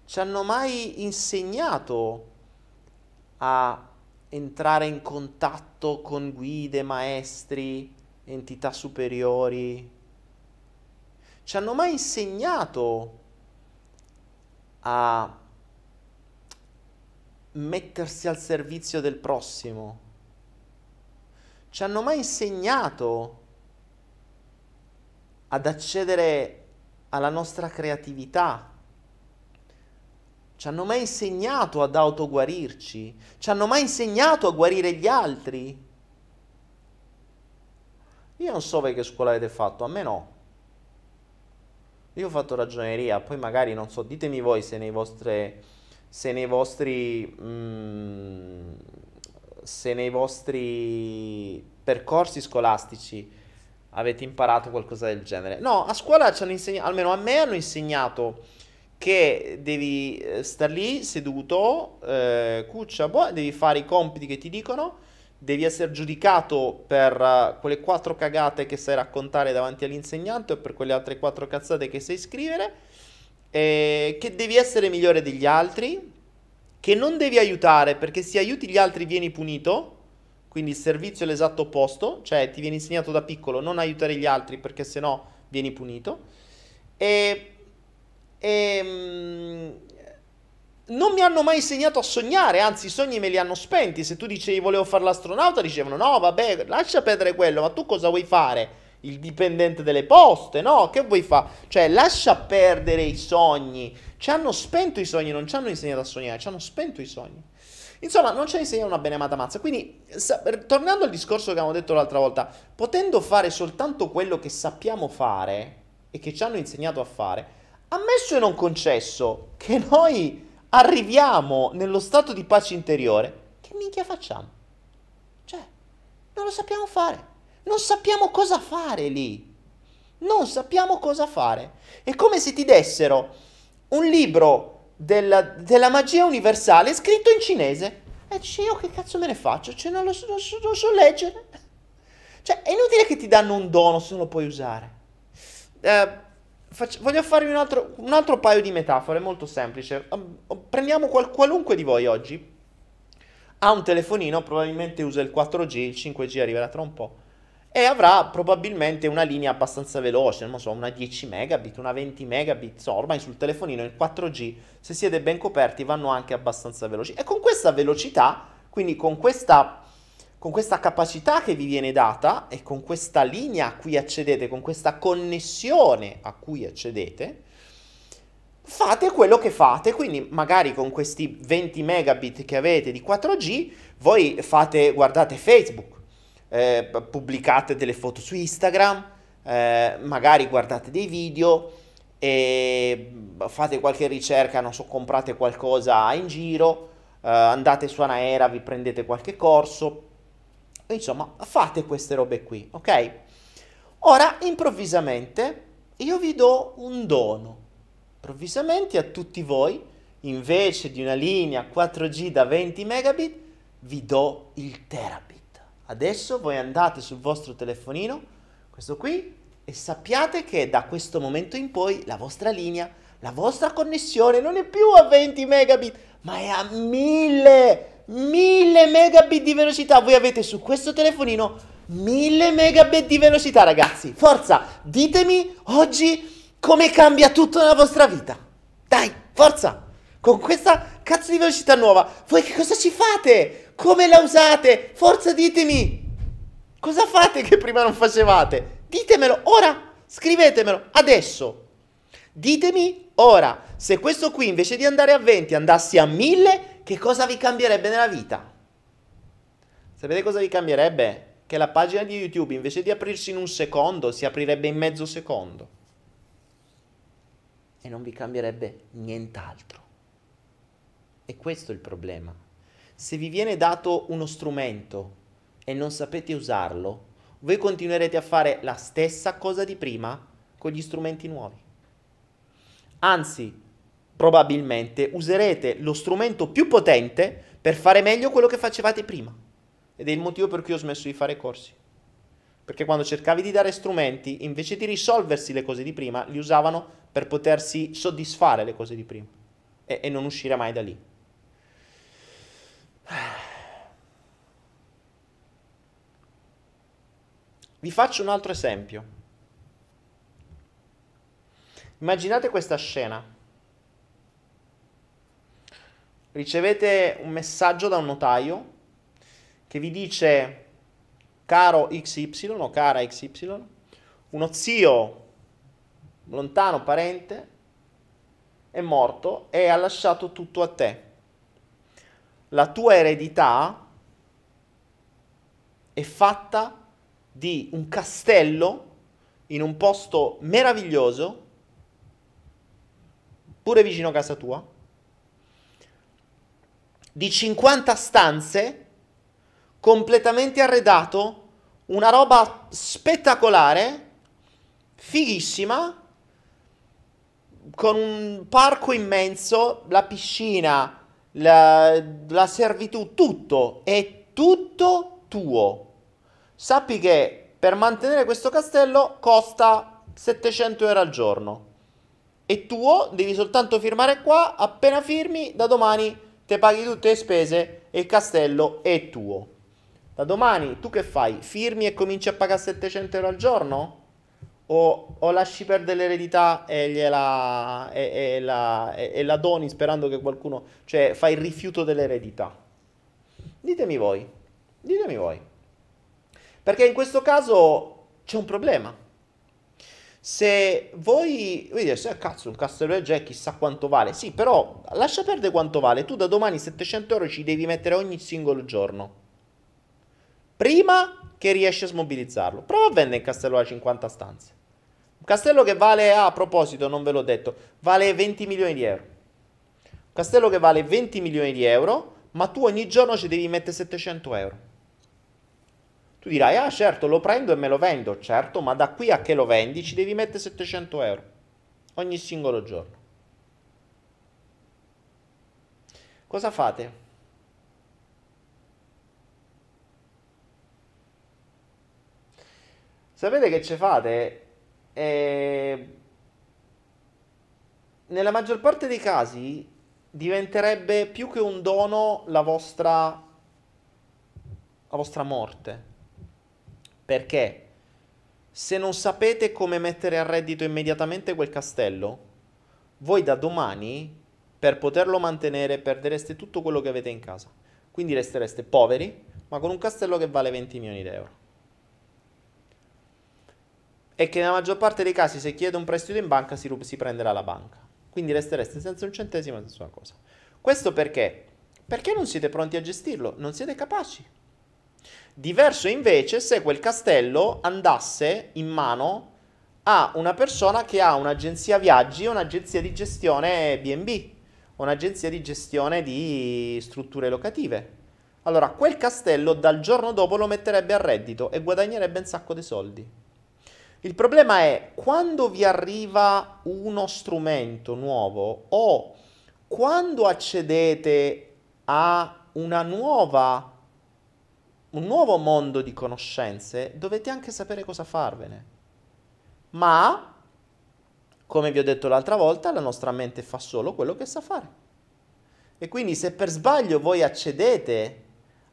S2: Ci hanno mai insegnato a entrare in contatto con guide, maestri, entità superiori? Ci hanno mai insegnato a mettersi al servizio del prossimo? Ci hanno mai insegnato ad accedere alla nostra creatività. Ci hanno mai insegnato ad autoguarirci? Ci hanno mai insegnato a guarire gli altri? Io non so voi che scuola avete fatto, a me no. Io ho fatto ragioneria, poi magari non so, ditemi voi se nei, vostre, se nei vostri mm, se nei vostri percorsi scolastici avete imparato qualcosa del genere. No, a scuola ci hanno insegnato, almeno a me hanno insegnato che devi eh, stare lì seduto, eh, cuccia, boh, devi fare i compiti che ti dicono, devi essere giudicato per uh, quelle quattro cagate che sai raccontare davanti all'insegnante o per quelle altre quattro cazzate che sai scrivere, eh, che devi essere migliore degli altri, che non devi aiutare perché se aiuti gli altri vieni punito quindi il servizio è l'esatto opposto, cioè ti viene insegnato da piccolo non aiutare gli altri perché sennò vieni punito. E, e mm, non mi hanno mai insegnato a sognare, anzi i sogni me li hanno spenti. Se tu dicevi volevo fare l'astronauta, dicevano no, vabbè, lascia perdere quello, ma tu cosa vuoi fare? il dipendente delle poste, no? Che vuoi fare? Cioè, lascia perdere i sogni. Ci hanno spento i sogni, non ci hanno insegnato a sognare, ci hanno spento i sogni. Insomma, non ci ha insegnato una benemata mazza. Quindi, sa- tornando al discorso che avevamo detto l'altra volta, potendo fare soltanto quello che sappiamo fare e che ci hanno insegnato a fare, ammesso e non concesso che noi arriviamo nello stato di pace interiore, che minchia facciamo? Cioè, non lo sappiamo fare. Non sappiamo cosa fare lì. Non sappiamo cosa fare. È come se ti dessero un libro della, della magia universale scritto in cinese. E dici, io che cazzo me ne faccio? Cioè, non lo so, lo so leggere. Cioè, è inutile che ti danno un dono se non lo puoi usare. Eh, faccio, voglio farvi un altro, un altro, paio di metafore, molto semplice. Prendiamo qual, qualunque di voi oggi ha un telefonino, probabilmente usa il 4G, il 5G arriverà tra un po' e avrà probabilmente una linea abbastanza veloce, non so, una 10 megabit, una 20 megabit, so, ormai sul telefonino il 4G, se siete ben coperti, vanno anche abbastanza veloci. E con questa velocità, quindi con questa, con questa capacità che vi viene data e con questa linea a cui accedete, con questa connessione a cui accedete, fate quello che fate, quindi magari con questi 20 megabit che avete di 4G, voi fate, guardate Facebook, eh, pubblicate delle foto su Instagram, eh, magari guardate dei video e fate qualche ricerca, non so, comprate qualcosa in giro, eh, andate su Anaera, vi prendete qualche corso, insomma, fate queste robe qui, ok? Ora, improvvisamente, io vi do un dono. Improvvisamente a tutti voi, invece di una linea 4G da 20 megabit, vi do il terabit. Adesso voi andate sul vostro telefonino, questo qui, e sappiate che da questo momento in poi la vostra linea, la vostra connessione non è più a 20 megabit, ma è a 1000, 1000 megabit di velocità. Voi avete su questo telefonino 1000 megabit di velocità, ragazzi. Forza, ditemi oggi come cambia tutto nella vostra vita. Dai, forza! Con questa cazzo di velocità nuova, voi che cosa ci fate? Come la usate? Forza ditemi! Cosa fate che prima non facevate? Ditemelo ora! Scrivetemelo adesso! Ditemi ora, se questo qui invece di andare a 20 andassi a 1000, che cosa vi cambierebbe nella vita? Sapete cosa vi cambierebbe? Che la pagina di YouTube invece di aprirsi in un secondo si aprirebbe in mezzo secondo. E non vi cambierebbe nient'altro. E questo è il problema. Se vi viene dato uno strumento e non sapete usarlo, voi continuerete a fare la stessa cosa di prima con gli strumenti nuovi. Anzi, probabilmente userete lo strumento più potente per fare meglio quello che facevate prima. Ed è il motivo per cui ho smesso di fare corsi. Perché quando cercavi di dare strumenti, invece di risolversi le cose di prima, li usavano per potersi soddisfare le cose di prima e, e non uscire mai da lì. Vi faccio un altro esempio. Immaginate questa scena. Ricevete un messaggio da un notaio che vi dice, caro XY o cara XY, uno zio lontano parente è morto e ha lasciato tutto a te. La tua eredità è fatta di un castello in un posto meraviglioso, pure vicino a casa tua, di 50 stanze, completamente arredato, una roba spettacolare, fighissima, con un parco immenso, la piscina, la, la servitù, tutto, è tutto tuo. Sappi che per mantenere questo castello costa 700 euro al giorno. È tuo, devi soltanto firmare qua, appena firmi, da domani te paghi tutte le spese e il castello è tuo. Da domani tu che fai? Firmi e cominci a pagare 700 euro al giorno? o, o lasci perdere l'eredità e, gliela, e, e, la, e, la, doni sperando che qualcuno, cioè fai il rifiuto dell'eredità. Ditemi voi, ditemi voi. Perché in questo caso c'è un problema. Se voi, voi dite, eh, cazzo, un castello del Jack chissà quanto vale. Sì, però lascia perdere quanto vale. Tu da domani 700 euro ci devi mettere ogni singolo giorno. Prima che riesci a smobilizzarlo. Prova a vendere il castello da 50 stanze. Un castello che vale, ah, a proposito, non ve l'ho detto, vale 20 milioni di euro. Un castello che vale 20 milioni di euro, ma tu ogni giorno ci devi mettere 700 euro. Tu dirai, ah certo, lo prendo e me lo vendo, certo, ma da qui a che lo vendi ci devi mettere 700 euro ogni singolo giorno. Cosa fate? Sapete che ci fate? Eh, nella maggior parte dei casi diventerebbe più che un dono la vostra, la vostra morte. Perché se non sapete come mettere a reddito immediatamente quel castello, voi da domani, per poterlo mantenere, perdereste tutto quello che avete in casa. Quindi restereste poveri, ma con un castello che vale 20 milioni di euro. E che nella maggior parte dei casi, se chiede un prestito in banca, si, si prenderà la banca. Quindi restereste senza un centesimo, senza una cosa. Questo perché? Perché non siete pronti a gestirlo, non siete capaci. Diverso invece se quel castello andasse in mano a una persona che ha un'agenzia viaggi un'agenzia di gestione BB, un'agenzia di gestione di strutture locative. Allora, quel castello dal giorno dopo lo metterebbe a reddito e guadagnerebbe un sacco di soldi. Il problema è quando vi arriva uno strumento nuovo o quando accedete a una nuova un nuovo mondo di conoscenze, dovete anche sapere cosa farvene. Ma, come vi ho detto l'altra volta, la nostra mente fa solo quello che sa fare. E quindi se per sbaglio voi accedete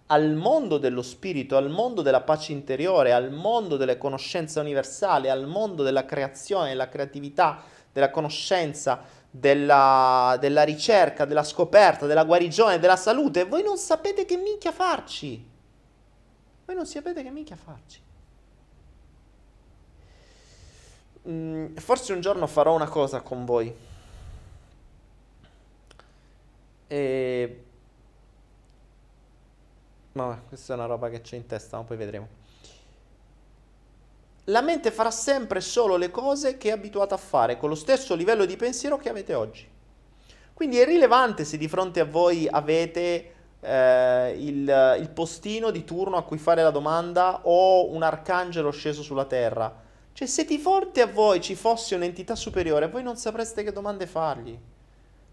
S2: al mondo dello spirito, al mondo della pace interiore, al mondo delle conoscenze universali, al mondo della creazione, della creatività, della conoscenza, della, della ricerca, della scoperta, della guarigione, della salute, voi non sapete che minchia farci. Voi non sapete che minchia farci. Mm, forse un giorno farò una cosa con voi. E... Vabbè, questa è una roba che c'è in testa, ma poi vedremo. La mente farà sempre solo le cose che è abituata a fare, con lo stesso livello di pensiero che avete oggi. Quindi è rilevante se di fronte a voi avete eh, il, il, postino di turno a cui fare la domanda o un arcangelo sceso sulla terra. Cioè, se di fronte a voi ci fosse un'entità superiore, voi non sapreste che domande fargli.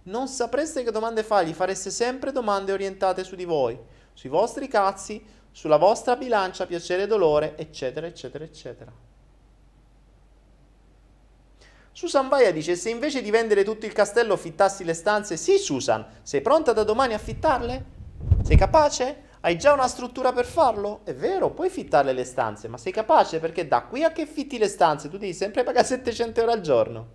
S2: Non sapreste che domande fargli, fareste sempre domande orientate su di voi, sui vostri cazzi, sulla vostra bilancia, piacere e dolore, eccetera, eccetera, eccetera. Susan Vaia dice: Se invece di vendere tutto il castello affittassi le stanze, sì, Susan, sei pronta da domani a affittarle? Sei capace? Hai già una struttura per farlo? È vero, puoi fittare le stanze, ma sei capace? Perché da qui a che fitti le stanze tu devi sempre pagare 700 euro al giorno.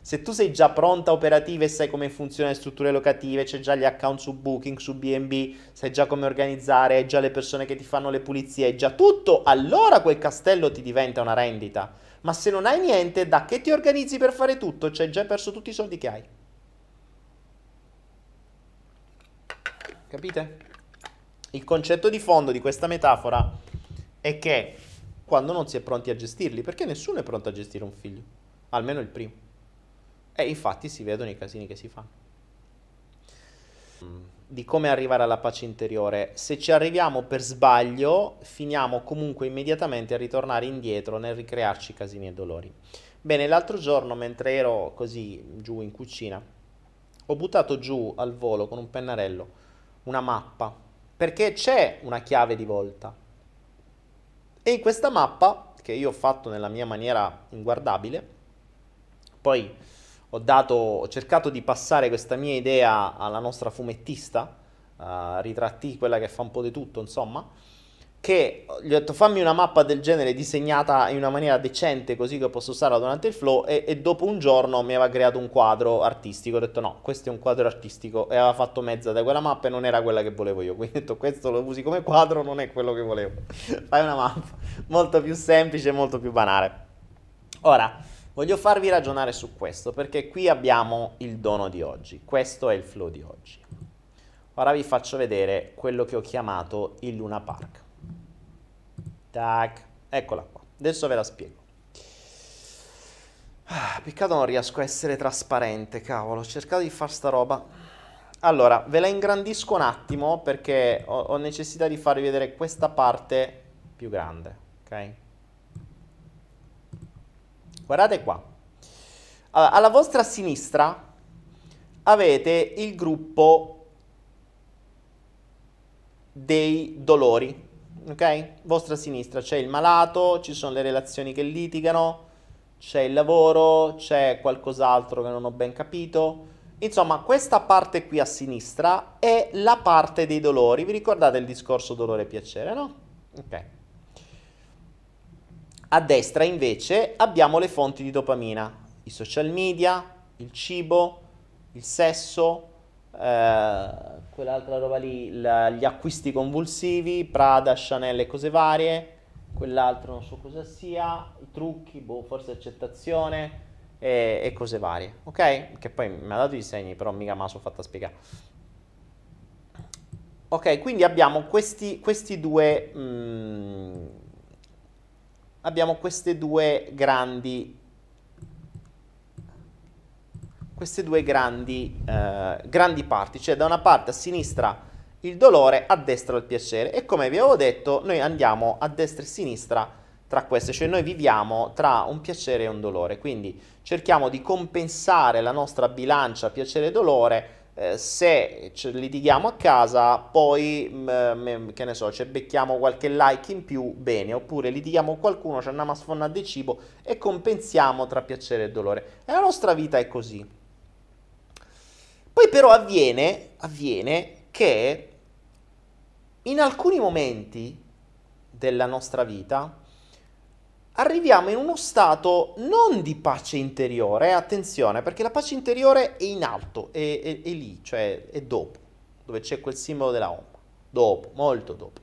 S2: Se tu sei già pronta, operativa e sai come funzionano le strutture locative, c'è già gli account su Booking, su BNB, sai già come organizzare, hai già le persone che ti fanno le pulizie, hai già tutto, allora quel castello ti diventa una rendita. Ma se non hai niente, da che ti organizzi per fare tutto? Cioè, hai già perso tutti i soldi che hai. Capite? Il concetto di fondo di questa metafora è che quando non si è pronti a gestirli, perché nessuno è pronto a gestire un figlio, almeno il primo. E infatti si vedono i casini che si fanno. Di come arrivare alla pace interiore. Se ci arriviamo per sbaglio, finiamo comunque immediatamente a ritornare indietro nel ricrearci casini e dolori. Bene, l'altro giorno, mentre ero così giù in cucina, ho buttato giù al volo con un pennarello una mappa, perché c'è una chiave di volta. E in questa mappa, che io ho fatto nella mia maniera inguardabile, poi ho, dato, ho cercato di passare questa mia idea alla nostra fumettista, uh, ritratti, quella che fa un po' di tutto, insomma, che gli ho detto fammi una mappa del genere disegnata in una maniera decente così che posso usarla durante il flow e, e, dopo un giorno mi aveva creato un quadro artistico, ho detto no, questo è un quadro artistico e aveva fatto mezza da quella mappa e non era quella che volevo io, quindi ho detto questo lo usi come quadro, non è quello che volevo, fai una mappa molto più semplice, molto più banale. Ora, voglio farvi ragionare su questo perché qui abbiamo il dono di oggi, questo è il flow di oggi. Ora vi faccio vedere quello che ho chiamato il Luna Park. Tac, eccola qua. Adesso ve la spiego. Ah, peccato non riesco a essere trasparente, cavolo. Ho cercato di fare sta roba. Allora, ve la ingrandisco un attimo perché ho, ho necessità di farvi vedere questa parte più grande, ok? Guardate qua. Allora, alla vostra sinistra avete il gruppo dei dolori ok? Vostra sinistra c'è il malato, ci sono le relazioni che litigano, c'è il lavoro, c'è qualcos'altro che non ho ben capito. Insomma, questa parte qui a sinistra è la parte dei dolori. Vi ricordate il discorso dolore e piacere, no? Ok. A destra invece abbiamo le fonti di dopamina, i social media, il cibo, il sesso, eh, quell'altra roba lì, la, gli acquisti convulsivi, Prada, Chanel e cose varie, quell'altro non so cosa sia, i trucchi, boh, forse accettazione e, e cose varie, ok? Che poi mi ha dato i segni, però mica me la sono fatta spiegare. Ok, quindi abbiamo questi, questi due... Mm, abbiamo queste due grandi queste due grandi, eh, grandi parti, cioè da una parte a sinistra il dolore, a destra il piacere e come vi avevo detto noi andiamo a destra e a sinistra tra queste, cioè noi viviamo tra un piacere e un dolore, quindi cerchiamo di compensare la nostra bilancia piacere e dolore eh, se litighiamo a casa, poi mh, che ne so, ci becchiamo qualche like in più, bene, oppure litighiamo con qualcuno, ci andiamo a sfondare del cibo e compensiamo tra piacere e dolore. E la nostra vita è così. Poi però avviene, avviene che in alcuni momenti della nostra vita arriviamo in uno stato non di pace interiore, eh, attenzione, perché la pace interiore è in alto, è, è, è lì, cioè è dopo, dove c'è quel simbolo della Om, dopo, molto dopo.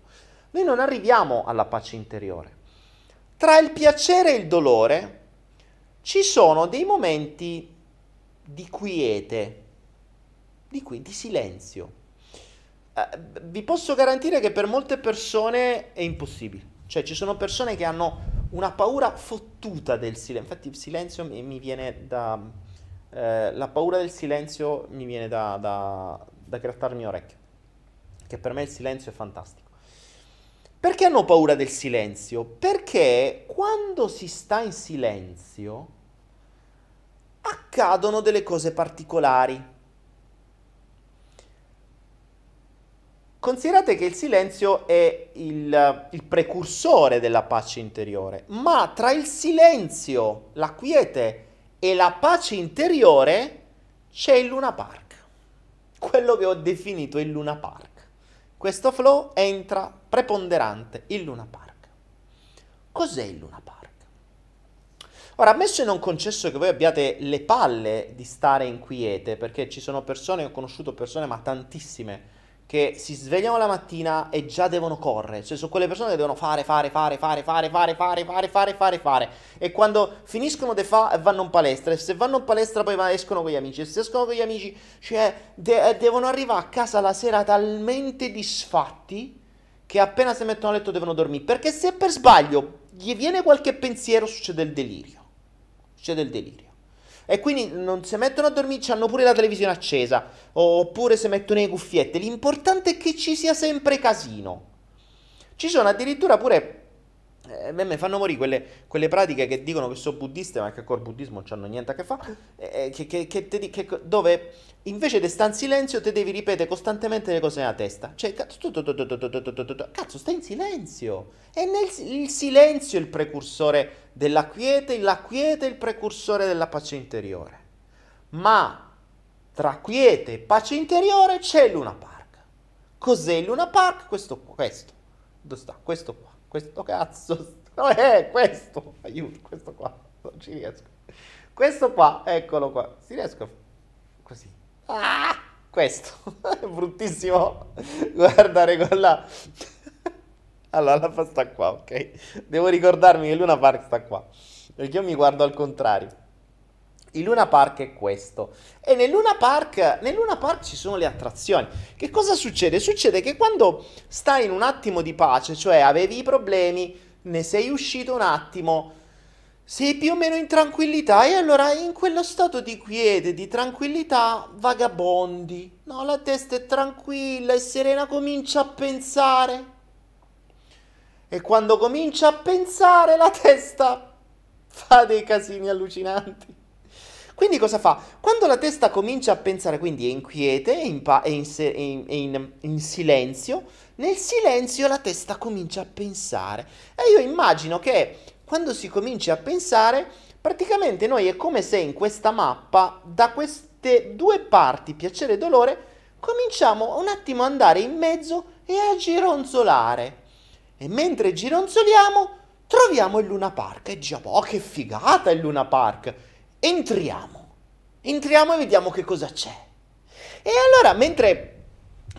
S2: Noi non arriviamo alla pace interiore. Tra il piacere e il dolore ci sono dei momenti di quiete, di qui, di silenzio. Eh, vi posso garantire che per molte persone è impossibile. Cioè, ci sono persone che hanno una paura fottuta del silenzio. Infatti, il silenzio mi, mi viene da. Eh, la paura del silenzio mi viene da, da, da grattarmi orecchio. Che per me il silenzio è fantastico. Perché hanno paura del silenzio? Perché quando si sta in silenzio accadono delle cose particolari. Considerate che il silenzio è il, il, precursore della pace interiore, ma tra il silenzio, la quiete e la pace interiore c'è il Luna Park, quello che ho definito il Luna Park. Questo flow entra preponderante il Luna Park. Cos'è il Luna Park? Ora, ammesso e non concesso che voi abbiate le palle di stare in quiete, perché ci sono persone, ho conosciuto persone, ma tantissime, che si svegliano la mattina e già devono correre, cioè sono quelle persone che devono fare, fare, fare, fare, fare, fare, fare, fare, fare, fare, fare, e quando finiscono di fare vanno in palestra, e se vanno in palestra poi escono con gli amici, e se escono con gli amici, cioè de- devono arrivare a casa la sera talmente disfatti che appena si mettono a letto devono dormire, perché se per sbaglio gli viene qualche pensiero succede il delirio, succede il delirio. E quindi non si mettono a dormire, hanno pure la televisione accesa, oppure si mettono le cuffiette. L'importante è che ci sia sempre casino. Ci sono addirittura pure eh, mi fanno morire quelle, quelle, pratiche che dicono che sono buddiste, ma che col buddismo non hanno niente a che fare. Eh, che, che, che, che, dove invece di stare in silenzio, te devi ripetere costantemente le cose nella testa. Cioè, cazzo, stai in silenzio. E nel, il silenzio è il precursore della quiete, la quiete è il precursore della pace interiore. Ma tra quiete e pace interiore c'è il Luna Park. Cos'è il Luna Park? Questo, questo Dove sta? Questo qua. Questo cazzo. No, è questo. Aiuto, questo qua. Non ci riesco. Questo qua, eccolo qua. Si riesco. Così. Ah! Questo. è bruttissimo guardare con la... allora, la fa sta qua, ok? Devo ricordarmi che Luna Park sta qua. Perché io mi guardo al contrario. Il Luna Park è questo. E nel Luna Park, nel Luna Park ci sono le attrazioni. Che cosa succede? Succede che quando stai in un attimo di pace, cioè avevi i problemi, ne sei uscito un attimo, sei più o meno in tranquillità e allora in quello stato di quiete, di tranquillità, vagabondi. No, la testa è tranquilla e serena, comincia a pensare. E quando comincia a pensare la testa fa dei casini allucinanti. Quindi cosa fa? Quando la testa comincia a pensare, quindi è inquiete, è in, pa- è in, se- è in, in silenzio, nel silenzio la testa comincia a pensare. E io immagino che quando si comincia a pensare, praticamente noi è come se in questa mappa, da queste due parti, piacere e dolore, cominciamo un attimo ad andare in mezzo e a gironzolare. E mentre gironzoliamo, troviamo il Luna Park e diciamo, oh che figata il Luna Park! entriamo. Entriamo e vediamo che cosa c'è. E allora, mentre,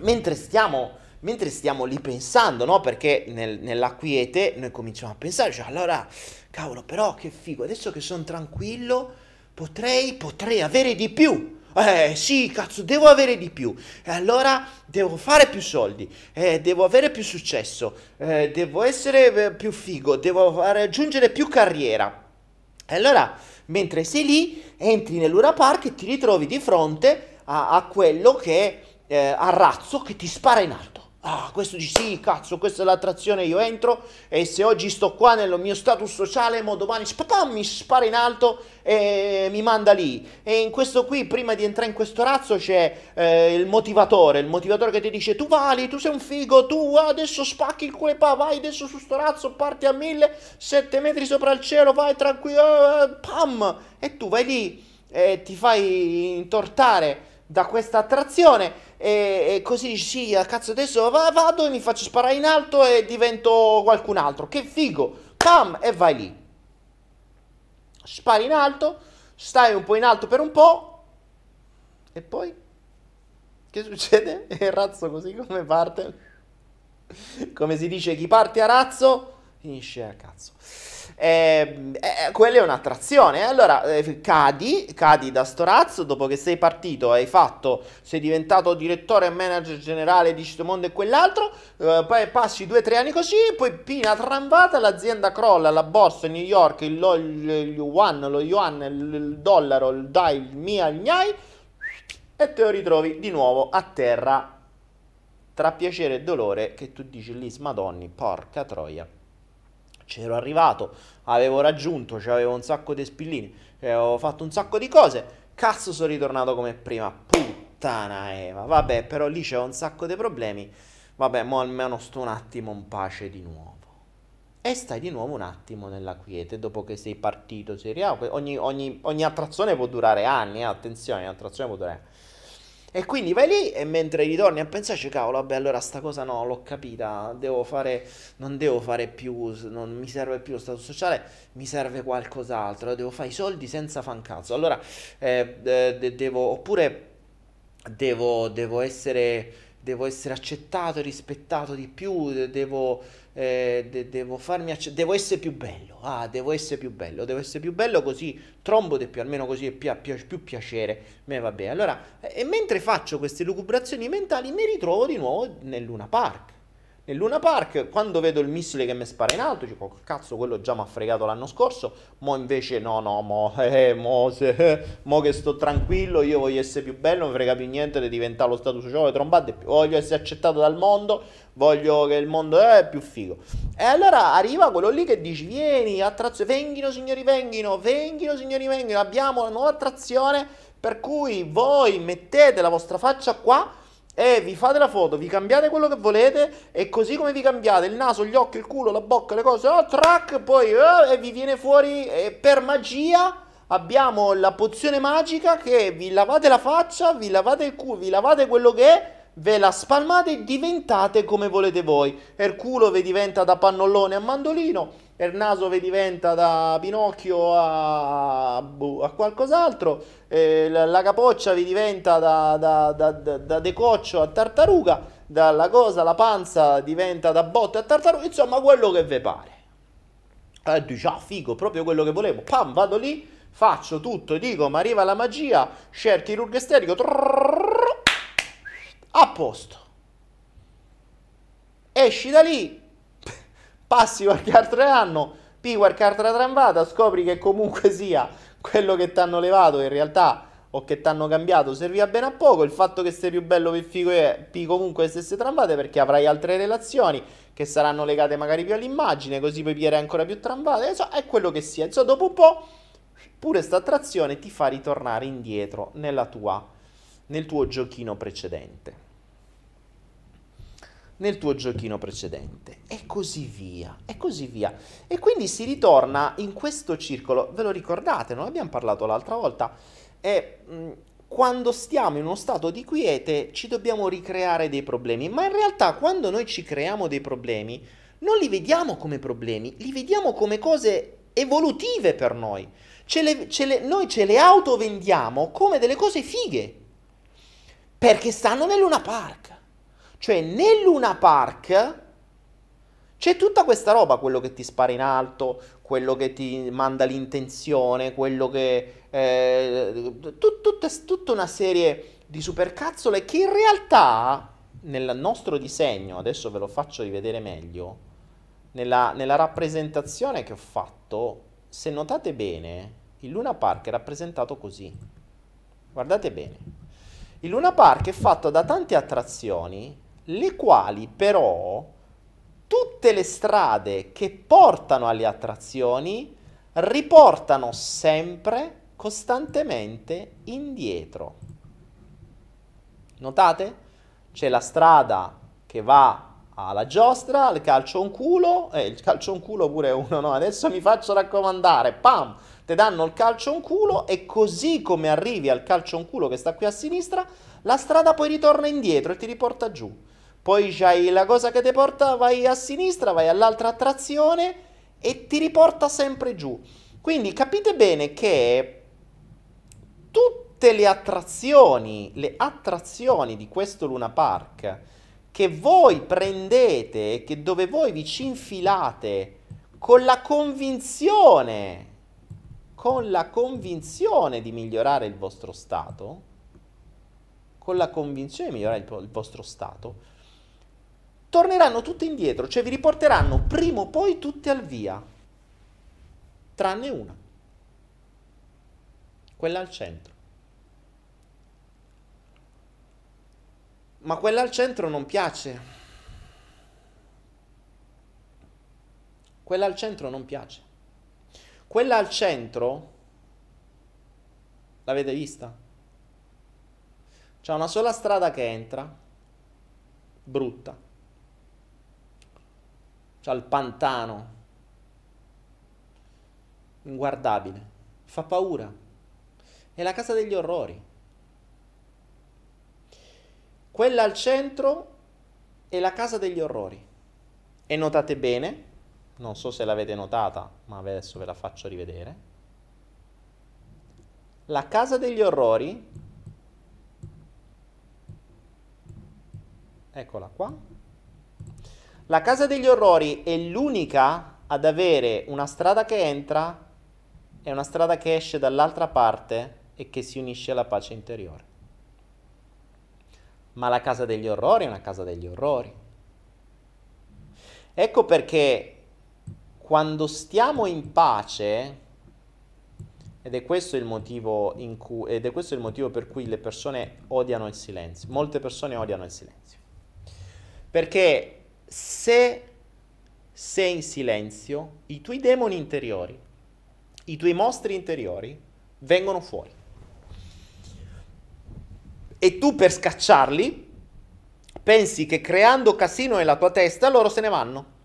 S2: mentre, stiamo, mentre stiamo lì pensando, no? Perché nel, nella quiete noi cominciamo a pensare, cioè, allora, cavolo, però che figo, adesso che sono tranquillo, potrei, potrei avere di più. Eh sì, cazzo, devo avere di più. E allora devo fare più soldi, eh, devo avere più successo, eh, devo essere eh, più figo, devo raggiungere più carriera. E allora mentre sei lì, entri nell'Ura Park e ti ritrovi di fronte a, a quello che eh, a razzo che ti spara in alto. Ah, questo dici sì, cazzo, questa è l'attrazione, io entro e se oggi sto qua nel mio status sociale, mo domani spatam, mi spara in alto e mi manda lì. E in questo qui, prima di entrare in questo razzo, c'è eh, il motivatore, il motivatore che ti dice tu vali, tu sei un figo, tu adesso spacchi il cuore, vai adesso su sto razzo, parti a mille, sette metri sopra il cielo, vai tranquillo, eh, pam! E tu vai lì e ti fai intortare da questa attrazione e, e così dici sì, cazzo adesso va, vado e mi faccio sparare in alto e divento qualcun altro. Che figo! Pam! E vai lì. Spari in alto, stai un po' in alto per un po' e poi che succede? E il razzo così come parte? Come si dice, chi parte a razzo finisce a cazzo eh, eh, quella è un'attrazione. Allora eh, cadi, cadi da sto razzo dopo che sei partito, hai fatto, sei diventato direttore e manager generale di questo mondo e quell'altro, eh, poi passi due o tre anni così, poi pina tramvata, l'azienda crolla, la borsa, New York, il, lo, il, il yuan, lo yuan, il, il dollaro, il dai, il mia, il gnai, e te lo ritrovi di nuovo a terra tra piacere e dolore che tu dici lì, smadonni, porca troia c'ero arrivato, avevo raggiunto, avevo un sacco di spillini, avevo fatto un sacco di cose, cazzo sono ritornato come prima, puttana Eva, vabbè, però lì c'era un sacco di problemi, vabbè, mo almeno sto un attimo in pace di nuovo. E stai di nuovo un attimo nella quiete dopo che sei partito, sei. Ogni, ogni, ogni attrazione può durare anni, eh, attenzione, ogni attrazione può durare e quindi vai lì e mentre ritorni a pensarci, cavolo, vabbè, allora sta cosa no, l'ho capita, devo fare, non devo fare più, non mi serve più lo status sociale, mi serve qualcos'altro, devo fare i soldi senza fancazzo. Allora, eh, de- devo, oppure devo, devo essere devo essere accettato rispettato di più, devo, eh, de- devo farmi accettare, devo essere più bello, ah, devo essere più bello, devo essere più bello così trombo di più, almeno così è più, più, più piacere, me va bene. Allora, e mentre faccio queste lucubrazioni mentali mi ritrovo di nuovo nel Luna Park. Nel Luna Park, quando vedo il missile che mi spara in alto, dico, cazzo, quello già mi ha fregato l'anno scorso, mo invece no, no, mo, eh, mo, se, mo che sto tranquillo, io voglio essere più bello, non frega più niente di diventare lo status sociale, trombate, voglio essere accettato dal mondo, voglio che il mondo è più figo. E allora arriva quello lì che dici, vieni, attrazione, venghino signori, venghino, venghino signori, venghino, abbiamo una nuova attrazione per cui voi mettete la vostra faccia qua e vi fate la foto, vi cambiate quello che volete e così come vi cambiate il naso, gli occhi, il culo, la bocca, le cose, oh, track, poi oh, e vi viene fuori e per magia abbiamo la pozione magica che vi lavate la faccia, vi lavate il culo, vi lavate quello che è, ve la spalmate e diventate come volete voi. Il culo vi diventa da pannolone a mandolino, il naso vi diventa da Pinocchio a, a qualcos'altro, eh, la, la, capoccia vi diventa da, da, da, da, decoccio a tartaruga, dalla cosa, la panza diventa da botte a tartaruga, insomma quello che vi pare. E eh, dici, ah figo, proprio quello che volevo, pam, vado lì, faccio tutto, dico, ma arriva la magia, share chirurgo esterico, trrr, a posto. Esci da lì, passi qualche altro anno, pi qualche altra tramvata, scopri che comunque sia quello che ti hanno levato in realtà o che ti hanno cambiato serviva bene a poco. Il fatto che sei più bello per figo è pi comunque le stesse tramvate perché avrai altre relazioni che saranno legate magari più all'immagine, così poi piere ancora più tramvate. Insomma, è quello che sia. Insomma, dopo un po' pure questa attrazione ti fa ritornare indietro tua, nel tuo giochino precedente nel tuo giochino precedente e così via, e così via. E quindi si ritorna in questo circolo, ve lo ricordate, non abbiamo parlato l'altra volta, e mh, quando stiamo in uno stato di quiete ci dobbiamo ricreare dei problemi, ma in realtà quando noi ci creiamo dei problemi non li vediamo come problemi, li vediamo come cose evolutive per noi. Ce le, ce le, noi ce le autovendiamo come delle cose fighe, perché stanno nel Luna Park. Cioè nel Luna Park c'è tutta questa roba, quello che ti spara in alto, quello che ti manda l'intenzione, quello che... Eh, tut, tut, tutta una serie di supercazzole che in realtà nel nostro disegno, adesso ve lo faccio rivedere meglio, nella, nella rappresentazione che ho fatto, se notate bene, il Luna Park è rappresentato così. Guardate bene. Il Luna Park è fatto da tante attrazioni le quali però tutte le strade che portano alle attrazioni riportano sempre costantemente indietro. Notate? C'è la strada che va alla giostra, il calcio un culo, eh, il calcio un culo pure uno, no? Adesso mi faccio raccomandare, pam, ti danno il calcio un culo e così come arrivi al calcio un culo che sta qui a sinistra, la strada poi ritorna indietro e ti riporta giù poi c'hai la cosa che ti porta, vai a sinistra, vai all'altra attrazione e ti riporta sempre giù. Quindi capite bene che tutte le attrazioni, le attrazioni di questo Luna Park che voi prendete, che dove voi vi ci infilate con la convinzione, con la convinzione di migliorare il vostro stato, con la convinzione di migliorare il, il vostro stato, torneranno tutte indietro, cioè vi riporteranno prima o poi tutte al via, tranne una, quella al centro. Ma quella al centro non piace. Quella al centro non piace. Quella al centro, l'avete vista? C'è una sola strada che entra, brutta c'ha il pantano, inguardabile, fa paura. È la casa degli orrori. Quella al centro è la casa degli orrori. E notate bene, non so se l'avete notata, ma adesso ve la faccio rivedere. La casa degli orrori, eccola qua, la Casa degli Orrori è l'unica ad avere una strada che entra e una strada che esce dall'altra parte e che si unisce alla pace interiore. Ma la Casa degli Orrori è una Casa degli Orrori. Ecco perché quando stiamo in pace, ed è questo il motivo, cui, ed è questo il motivo per cui le persone odiano il silenzio, molte persone odiano il silenzio. Perché se sei in silenzio, i tuoi demoni interiori, i tuoi mostri interiori vengono fuori. E tu per scacciarli pensi che creando casino nella tua testa loro se ne vanno.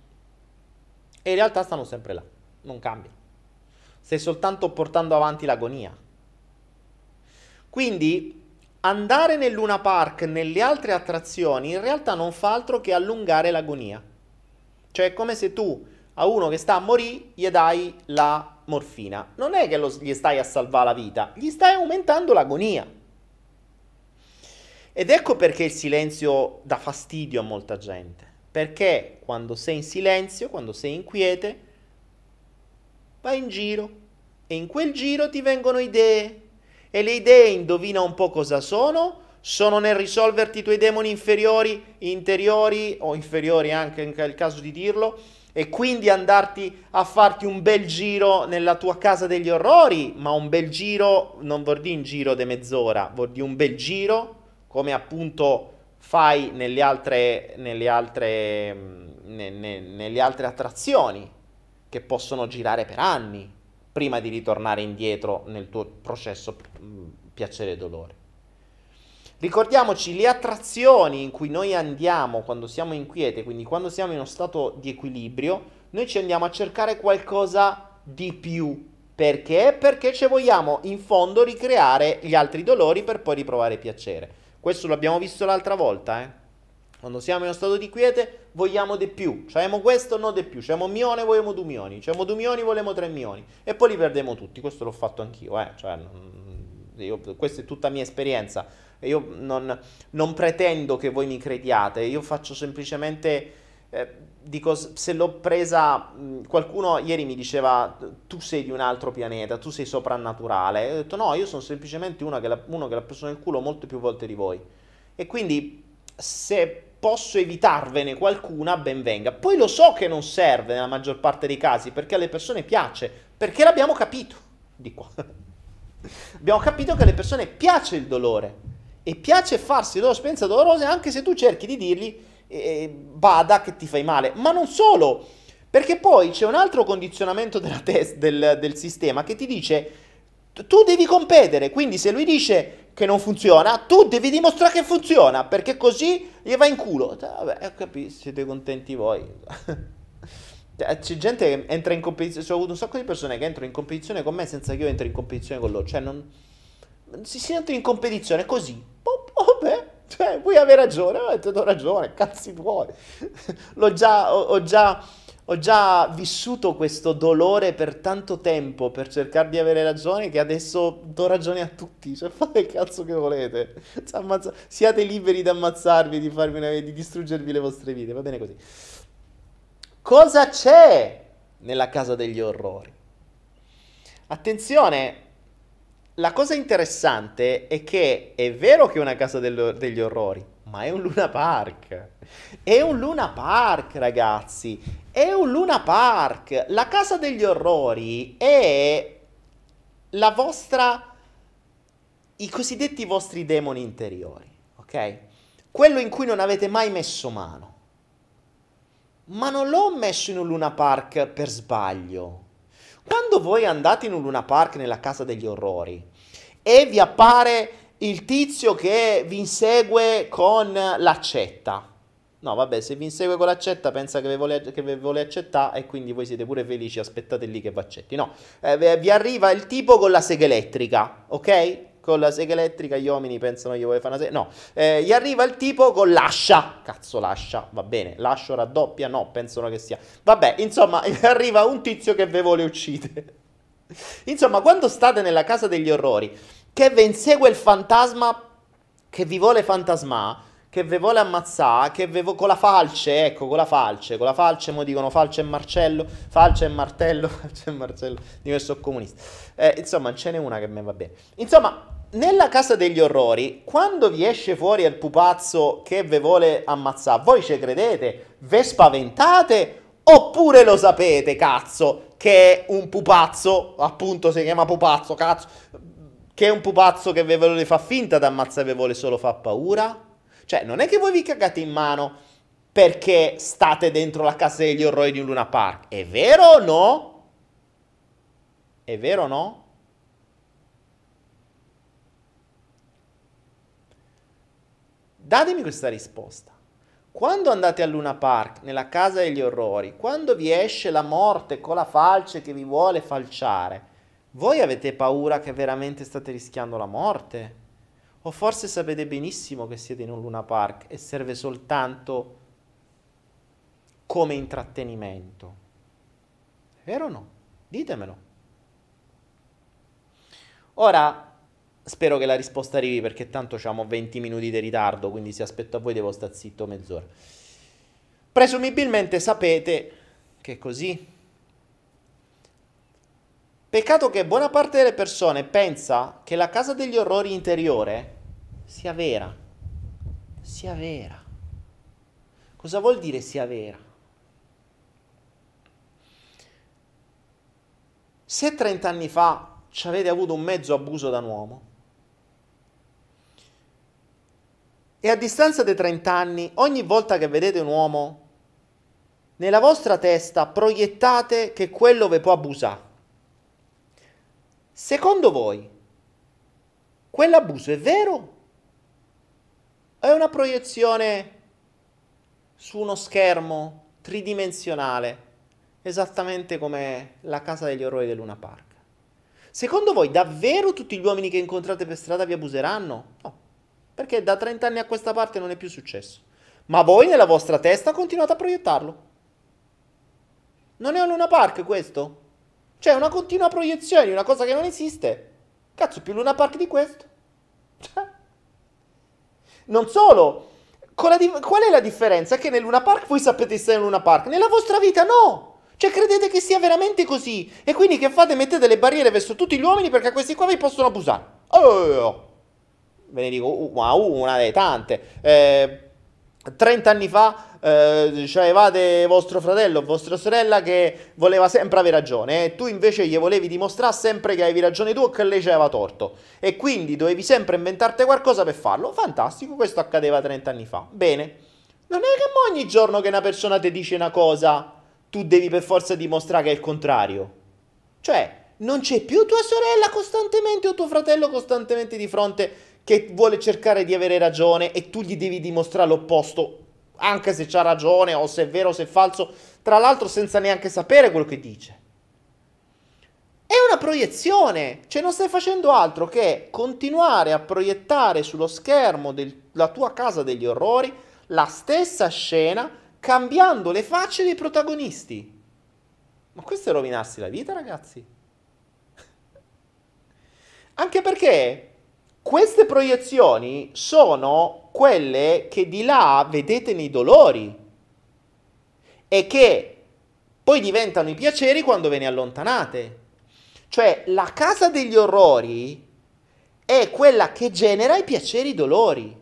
S2: E in realtà stanno sempre là, non cambiano. Stai soltanto portando avanti l'agonia. Quindi andare nel Luna Park, nelle altre attrazioni, in realtà non fa altro che allungare l'agonia. Cioè è come se tu a uno che sta a morire gli dai la morfina. Non è che lo, gli stai a salvare la vita, gli stai aumentando l'agonia. Ed ecco perché il silenzio dà fastidio a molta gente. Perché quando sei in silenzio, quando sei inquiete, vai in giro e in quel giro ti vengono idee e le idee, indovina un po' cosa sono? Sono nel risolverti i tuoi demoni inferiori, interiori o inferiori anche nel caso di dirlo, e quindi andarti a farti un bel giro nella tua casa degli orrori, ma un bel giro non vuol dire un giro di mezz'ora, vuol dire un bel giro come appunto fai nelle altre, nelle altre, ne, ne, nelle altre attrazioni che possono girare per anni prima di ritornare indietro nel tuo processo mm, piacere-dolore. Ricordiamoci le attrazioni in cui noi andiamo quando siamo inquiete, quindi quando siamo in uno stato di equilibrio, noi ci andiamo a cercare qualcosa di più. Perché? Perché ci vogliamo in fondo ricreare gli altri dolori per poi riprovare piacere. Questo l'abbiamo visto l'altra volta, eh? Quando siamo in uno stato di quiete vogliamo di più. C'abbiamo questo, no di più. C'abbiamo un milione, vogliamo due milioni. C'abbiamo due milioni, vogliamo tre milioni. E poi li perdiamo tutti. Questo l'ho fatto anch'io, eh. Cioè, io, questa è tutta mia esperienza. Io non, non, pretendo che voi mi crediate. Io faccio semplicemente... Eh, dico, se l'ho presa... Qualcuno ieri mi diceva, tu sei di un altro pianeta, tu sei soprannaturale. E ho detto, no, io sono semplicemente uno che l'ha preso nel culo molte più volte di voi. E quindi, se posso evitarvene qualcuna, ben venga. Poi lo so che non serve nella maggior parte dei casi perché alle persone piace, perché l'abbiamo capito. Di qua. abbiamo capito che alle persone piace il dolore e piace farsi loro esperienze dolorose anche se tu cerchi di dirgli eh, bada che ti fai male. Ma non solo, perché poi c'è un altro condizionamento test, del, del sistema che ti dice tu devi competere, quindi se lui dice che non funziona, tu devi dimostrare che funziona, perché così gli va in culo. Vabbè, ho capito, siete contenti voi. Cioè, c'è gente che entra in competizione, ho avuto un sacco di persone che entrano in competizione con me senza che io entri in competizione con loro, cioè non... Si, entra in competizione così, oh, vabbè, cioè, puoi avere ragione, ho ragione, cazzi tuoi. L'ho già, ho, ho già ho già vissuto questo dolore per tanto tempo per cercare di avere ragione che adesso do ragione a tutti. Cioè, fate il cazzo che volete. Ammazza- siate liberi di ammazzarvi, di, una, di distruggervi le vostre vite. Va bene così. Cosa c'è nella casa degli orrori? Attenzione, la cosa interessante è che è vero che è una casa del, degli orrori, ma è un Luna Park. È un Luna Park, ragazzi. È un Luna Park. La casa degli orrori è la vostra. i cosiddetti vostri demoni interiori, ok? Quello in cui non avete mai messo mano. Ma non l'ho messo in un Luna Park per sbaglio. Quando voi andate in un Luna Park nella casa degli orrori e vi appare il tizio che vi insegue con l'accetta, No, vabbè, se vi insegue con l'accetta pensa che vi vuole, vuole accettare e quindi voi siete pure felici, aspettate lì che vi accetti. No, eh, vi arriva il tipo con la sega elettrica, ok? Con la sega elettrica gli uomini pensano io voglio fare una sega... No, eh, gli arriva il tipo con l'ascia. Cazzo, l'ascia, va bene. L'ascio raddoppia? No, pensano che sia... Vabbè, insomma, arriva un tizio che vi vuole uccidere. Insomma, quando state nella casa degli orrori, che vi insegue il fantasma che vi vuole fantasmare che ve vuole ammazzare, che ve vo- con la falce, ecco, con la falce, con la falce, mo dicono falce e marcello, falce e martello, falce e marcello, dico che sono comunista. Eh, insomma, ce n'è una che me va bene. Insomma, nella casa degli orrori, quando vi esce fuori il pupazzo che ve vuole ammazzare, voi ci credete? Ve spaventate? Oppure lo sapete, cazzo, che è un pupazzo, appunto si chiama pupazzo, cazzo, che è un pupazzo che ve vuole fa finta di ammazzare ve vuole solo far paura? Cioè, non è che voi vi cagate in mano perché state dentro la casa degli orrori di un Luna Park. È vero o no? È vero o no? Datemi questa risposta. Quando andate a Luna Park, nella casa degli orrori, quando vi esce la morte con la falce che vi vuole falciare, voi avete paura che veramente state rischiando la morte? O forse sapete benissimo che siete in un Luna Park e serve soltanto come intrattenimento. È vero o no? Ditemelo. Ora, spero che la risposta arrivi perché tanto abbiamo 20 minuti di ritardo, quindi se aspetto a voi devo stare zitto mezz'ora. Presumibilmente sapete che è così. Peccato che buona parte delle persone pensa che la casa degli orrori interiore sia vera. Sia vera. Cosa vuol dire sia vera? Se 30 anni fa ci avete avuto un mezzo abuso da un uomo e a distanza di 30 anni, ogni volta che vedete un uomo, nella vostra testa proiettate che quello vi può abusare. Secondo voi, quell'abuso è vero? O è una proiezione su uno schermo tridimensionale, esattamente come la casa degli orrori del Luna Park? Secondo voi davvero tutti gli uomini che incontrate per strada vi abuseranno? No, perché da 30 anni a questa parte non è più successo. Ma voi nella vostra testa continuate a proiettarlo. Non è un Luna Park questo? Cioè, una continua proiezione di una cosa che non esiste. Cazzo, più Luna Park di questo. Cioè. Non solo. Qual è la differenza? Che nel Luna Park voi sapete stare in Luna Park. Nella vostra vita no. Cioè, credete che sia veramente così. E quindi che fate? Mettete le barriere verso tutti gli uomini perché questi qua vi possono abusare. Oh, ve ne dico una, una delle tante. Eh, 30 anni fa eh, avevate vostro fratello o vostra sorella che voleva sempre avere ragione e tu invece gli volevi dimostrare sempre che avevi ragione tu e che lei aveva torto e quindi dovevi sempre inventarti qualcosa per farlo. Fantastico, questo accadeva 30 anni fa. Bene, non è che ogni giorno che una persona ti dice una cosa tu devi per forza dimostrare che è il contrario. Cioè, non c'è più tua sorella costantemente o tuo fratello costantemente di fronte che vuole cercare di avere ragione e tu gli devi dimostrare l'opposto, anche se c'ha ragione o se è vero o se è falso, tra l'altro senza neanche sapere quello che dice. È una proiezione, cioè non stai facendo altro che continuare a proiettare sullo schermo della tua casa degli orrori la stessa scena cambiando le facce dei protagonisti. Ma questo è rovinarsi la vita, ragazzi. Anche perché queste proiezioni sono quelle che di là vedete nei dolori e che poi diventano i piaceri quando ve ne allontanate. Cioè la casa degli orrori è quella che genera i piaceri e i dolori.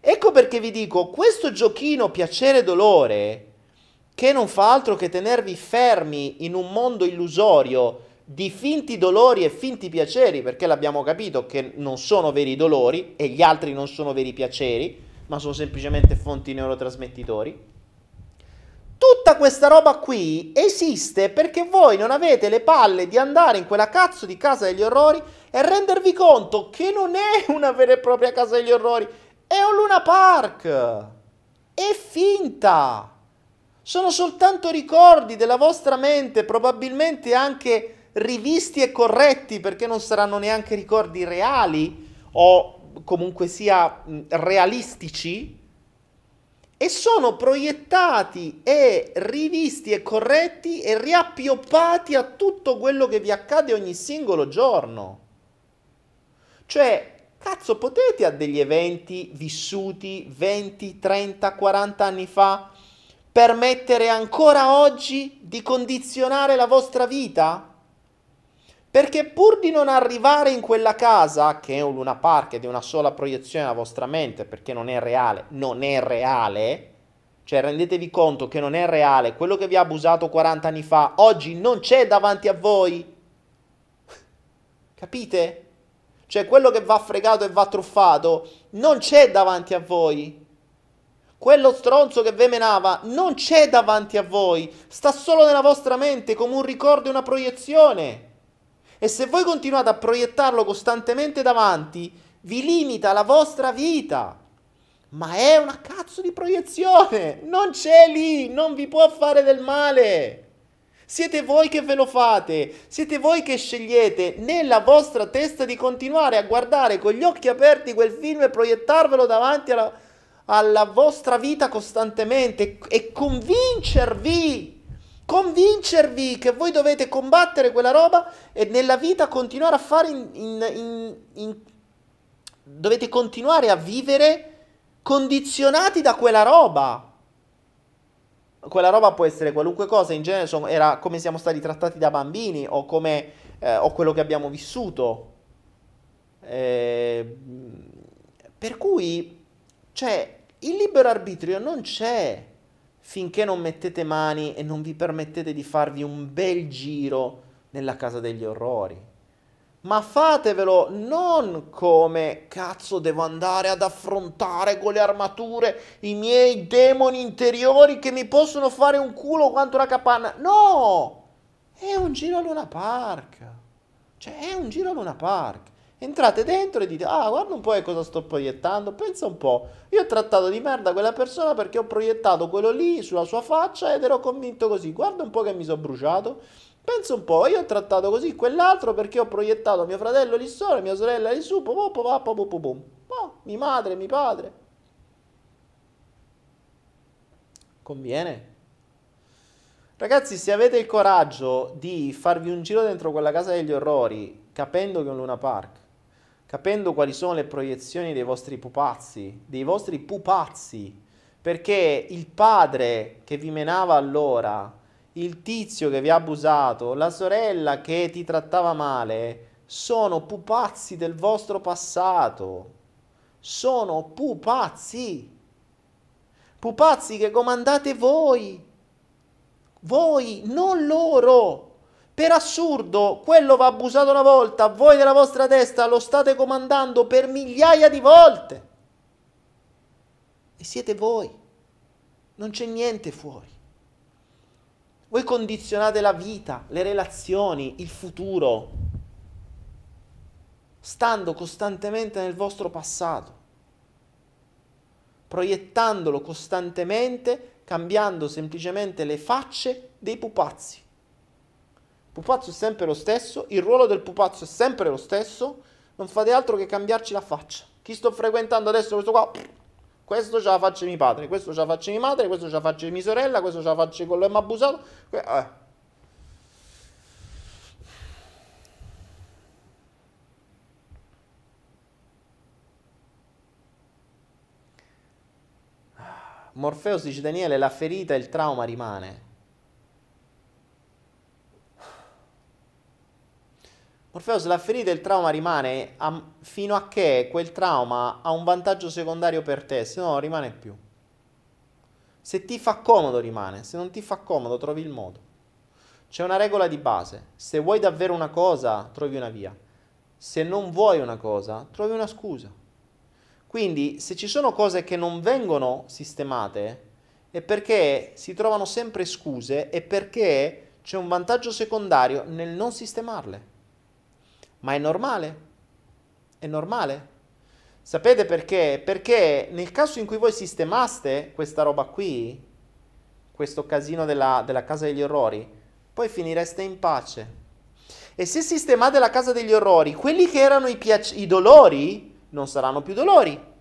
S2: Ecco perché vi dico, questo giochino piacere-dolore, che non fa altro che tenervi fermi in un mondo illusorio di finti dolori e finti piaceri, perché l'abbiamo capito che non sono veri dolori e gli altri non sono veri piaceri, ma sono semplicemente fonti neurotrasmettitori. Tutta questa roba qui esiste perché voi non avete le palle di andare in quella cazzo di casa degli orrori e rendervi conto che non è una vera e propria casa degli orrori, è un Luna Park. È finta. Sono soltanto ricordi della vostra mente, probabilmente anche rivisti e corretti perché non saranno neanche ricordi reali o comunque sia realistici e sono proiettati e rivisti e corretti e riappioppati a tutto quello che vi accade ogni singolo giorno. Cioè, cazzo, potete a degli eventi vissuti 20, 30, 40 anni fa permettere ancora oggi di condizionare la vostra vita? Perché pur di non arrivare in quella casa, che è un Luna Park è una sola proiezione della vostra mente, perché non è reale, non è reale, cioè rendetevi conto che non è reale, quello che vi ha abusato 40 anni fa, oggi non c'è davanti a voi. Capite? Cioè quello che va fregato e va truffato non c'è davanti a voi. Quello stronzo che ve menava non c'è davanti a voi, sta solo nella vostra mente come un ricordo e una proiezione. E se voi continuate a proiettarlo costantemente davanti, vi limita la vostra vita. Ma è una cazzo di proiezione, non c'è lì, non vi può fare del male. Siete voi che ve lo fate, siete voi che scegliete nella vostra testa di continuare a guardare con gli occhi aperti quel film e proiettarvelo davanti alla, alla vostra vita costantemente e convincervi, convincervi che voi dovete combattere quella roba e nella vita continuare a fare in, in, in, dovete continuare a vivere condizionati da quella roba quella roba può essere qualunque cosa, in genere sono, era come siamo stati trattati da bambini o come eh, o quello che abbiamo vissuto. Eh, per cui, cioè, il libero arbitrio non c'è finché non mettete mani e non vi permettete di farvi un bel giro nella casa degli orrori ma fatevelo non come cazzo devo andare ad affrontare con le armature i miei demoni interiori che mi possono fare un culo quanto una capanna. No! È un giro a Luna Park. Cioè, è un giro a Luna Park. Entrate dentro e dite, ah, guarda un po' che cosa sto proiettando, pensa un po'. Io ho trattato di merda quella persona perché ho proiettato quello lì sulla sua faccia ed ero convinto così. Guarda un po' che mi sono bruciato. Pensa un po', io ho trattato così quell'altro perché ho proiettato mio fratello lì sopra, mia sorella lì su, pum, pum, pum, pum, pum. Oh, mia madre, mio padre. Conviene? Ragazzi, se avete il coraggio di farvi un giro dentro quella casa degli orrori, capendo che è un Luna Park, capendo quali sono le proiezioni dei vostri pupazzi, dei vostri pupazzi, perché il padre che vi menava allora il tizio che vi ha abusato, la sorella che ti trattava male, sono pupazzi del vostro passato. Sono pupazzi. Pupazzi che comandate voi. Voi, non loro. Per assurdo, quello va abusato una volta, voi nella vostra testa lo state comandando per migliaia di volte. E siete voi. Non c'è niente fuori. Voi condizionate la vita, le relazioni, il futuro, stando costantemente nel vostro passato, proiettandolo costantemente, cambiando semplicemente le facce dei pupazzi. Pupazzo è sempre lo stesso, il ruolo del pupazzo è sempre lo stesso, non fate altro che cambiarci la faccia. Chi sto frequentando adesso, questo qua, questo ce la faccio mio padre, questo ce la faccio mia madre, questo ce la faccio mia sorella, questo ce la faccio mi ha abusato. Eh. Morfeo dice Daniele, la ferita e il trauma rimane. Morpheus, la ferita e il trauma rimane a, fino a che quel trauma ha un vantaggio secondario per te, se no non rimane più. Se ti fa comodo rimane, se non ti fa comodo trovi il modo. C'è una regola di base, se vuoi davvero una cosa trovi una via, se non vuoi una cosa trovi una scusa. Quindi se ci sono cose che non vengono sistemate è perché si trovano sempre scuse e perché c'è un vantaggio secondario nel non sistemarle. Ma è normale? È normale? Sapete perché? Perché nel caso in cui voi sistemaste questa roba qui, questo casino della, della casa degli orrori, poi finireste in pace. E se sistemate la casa degli orrori, quelli che erano i, piac- i dolori non saranno più dolori.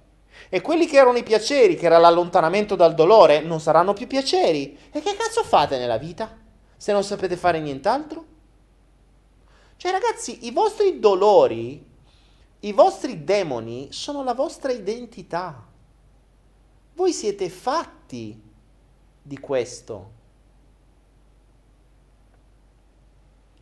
S2: E quelli che erano i piaceri, che era l'allontanamento dal dolore, non saranno più piaceri. E che cazzo fate nella vita? Se non sapete fare nient'altro? Cioè ragazzi, i vostri dolori, i vostri demoni sono la vostra identità. Voi siete fatti di questo.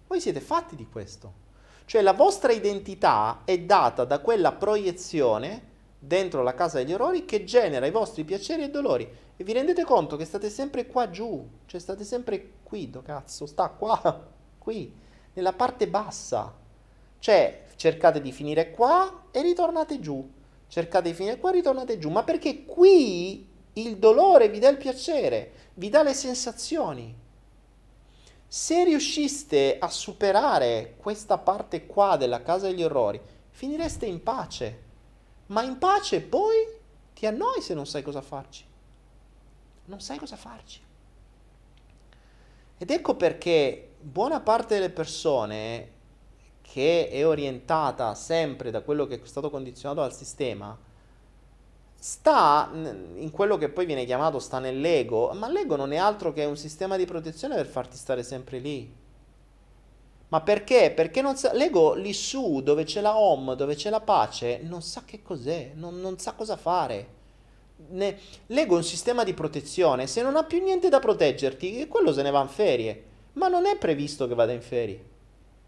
S2: Voi siete fatti di questo. Cioè la vostra identità è data da quella proiezione dentro la casa degli orrori che genera i vostri piaceri e dolori. E vi rendete conto che state sempre qua giù, cioè state sempre qui, do cazzo, sta qua, qui nella parte bassa. Cioè, cercate di finire qua e ritornate giù. Cercate di finire qua e ritornate giù. Ma perché qui il dolore vi dà il piacere, vi dà le sensazioni. Se riusciste a superare questa parte qua della casa degli orrori, finireste in pace. Ma in pace poi ti annoi se non sai cosa farci. Non sai cosa farci. Ed ecco perché buona parte delle persone che è orientata sempre da quello che è stato condizionato dal sistema, sta in quello che poi viene chiamato sta nell'ego, ma l'ego non è altro che un sistema di protezione per farti stare sempre lì. Ma perché? Perché non sa, l'ego lì su, dove c'è la home, dove c'è la pace, non sa che cos'è, non, non sa cosa fare. Ne, l'ego è un sistema di protezione, se non ha più niente da proteggerti, quello se ne va in ferie. Ma non è previsto che vada in ferie.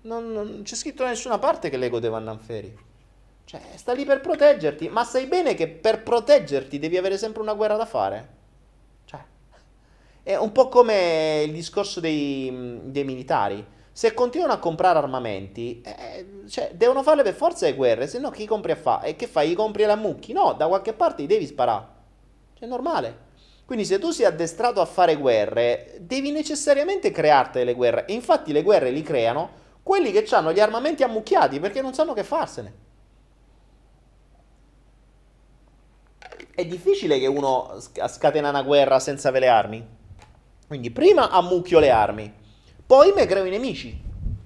S2: Non, non c'è scritto da nessuna parte che l'ego deve andare in ferie. Cioè, sta lì per proteggerti, ma sai bene che per proteggerti devi avere sempre una guerra da fare? Cioè, è un po' come il discorso dei, dei militari. Se continuano a comprare armamenti, eh, cioè, devono farle per forza le guerre, se no chi compri a fare? E che fai? Gli compri la mucchi? No, da qualche parte li devi sparare. Cioè, è normale. Quindi se tu sei addestrato a fare guerre, devi necessariamente crearti le guerre. E infatti le guerre li creano quelli che hanno gli armamenti ammucchiati perché non sanno che farsene. è difficile che uno scatena una guerra senza avere le armi. Quindi prima ammucchio le armi, poi mi creo i nemici.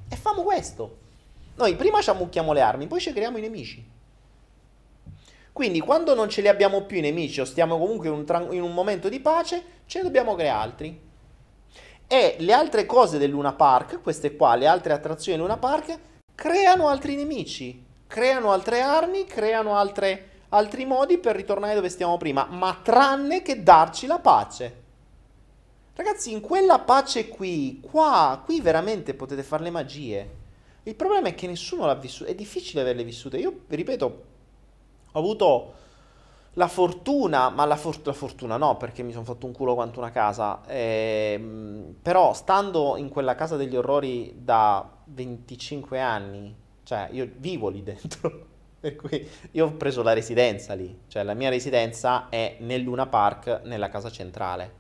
S2: E famo questo. Noi prima ci ammucchiamo le armi, poi ci creiamo i nemici. Quindi quando non ce li abbiamo più i nemici o stiamo comunque in un, tra- in un momento di pace, ce ne dobbiamo creare altri. E le altre cose del Luna Park, queste qua, le altre attrazioni del Luna Park, creano altri nemici, creano altre armi, creano altre altri modi per ritornare dove stiamo prima, ma tranne che darci la pace. Ragazzi, in quella pace qui, qua, qui veramente potete fare le magie. Il problema è che nessuno l'ha vissuta, è difficile averle vissute. Io, ripeto, ho avuto la fortuna, ma la, for- la fortuna no, perché mi sono fatto un culo quanto una casa. Ehm, però stando in quella casa degli orrori da 25 anni, cioè io vivo lì dentro. Per cui io ho preso la residenza lì, cioè la mia residenza è nel Luna Park, nella casa centrale.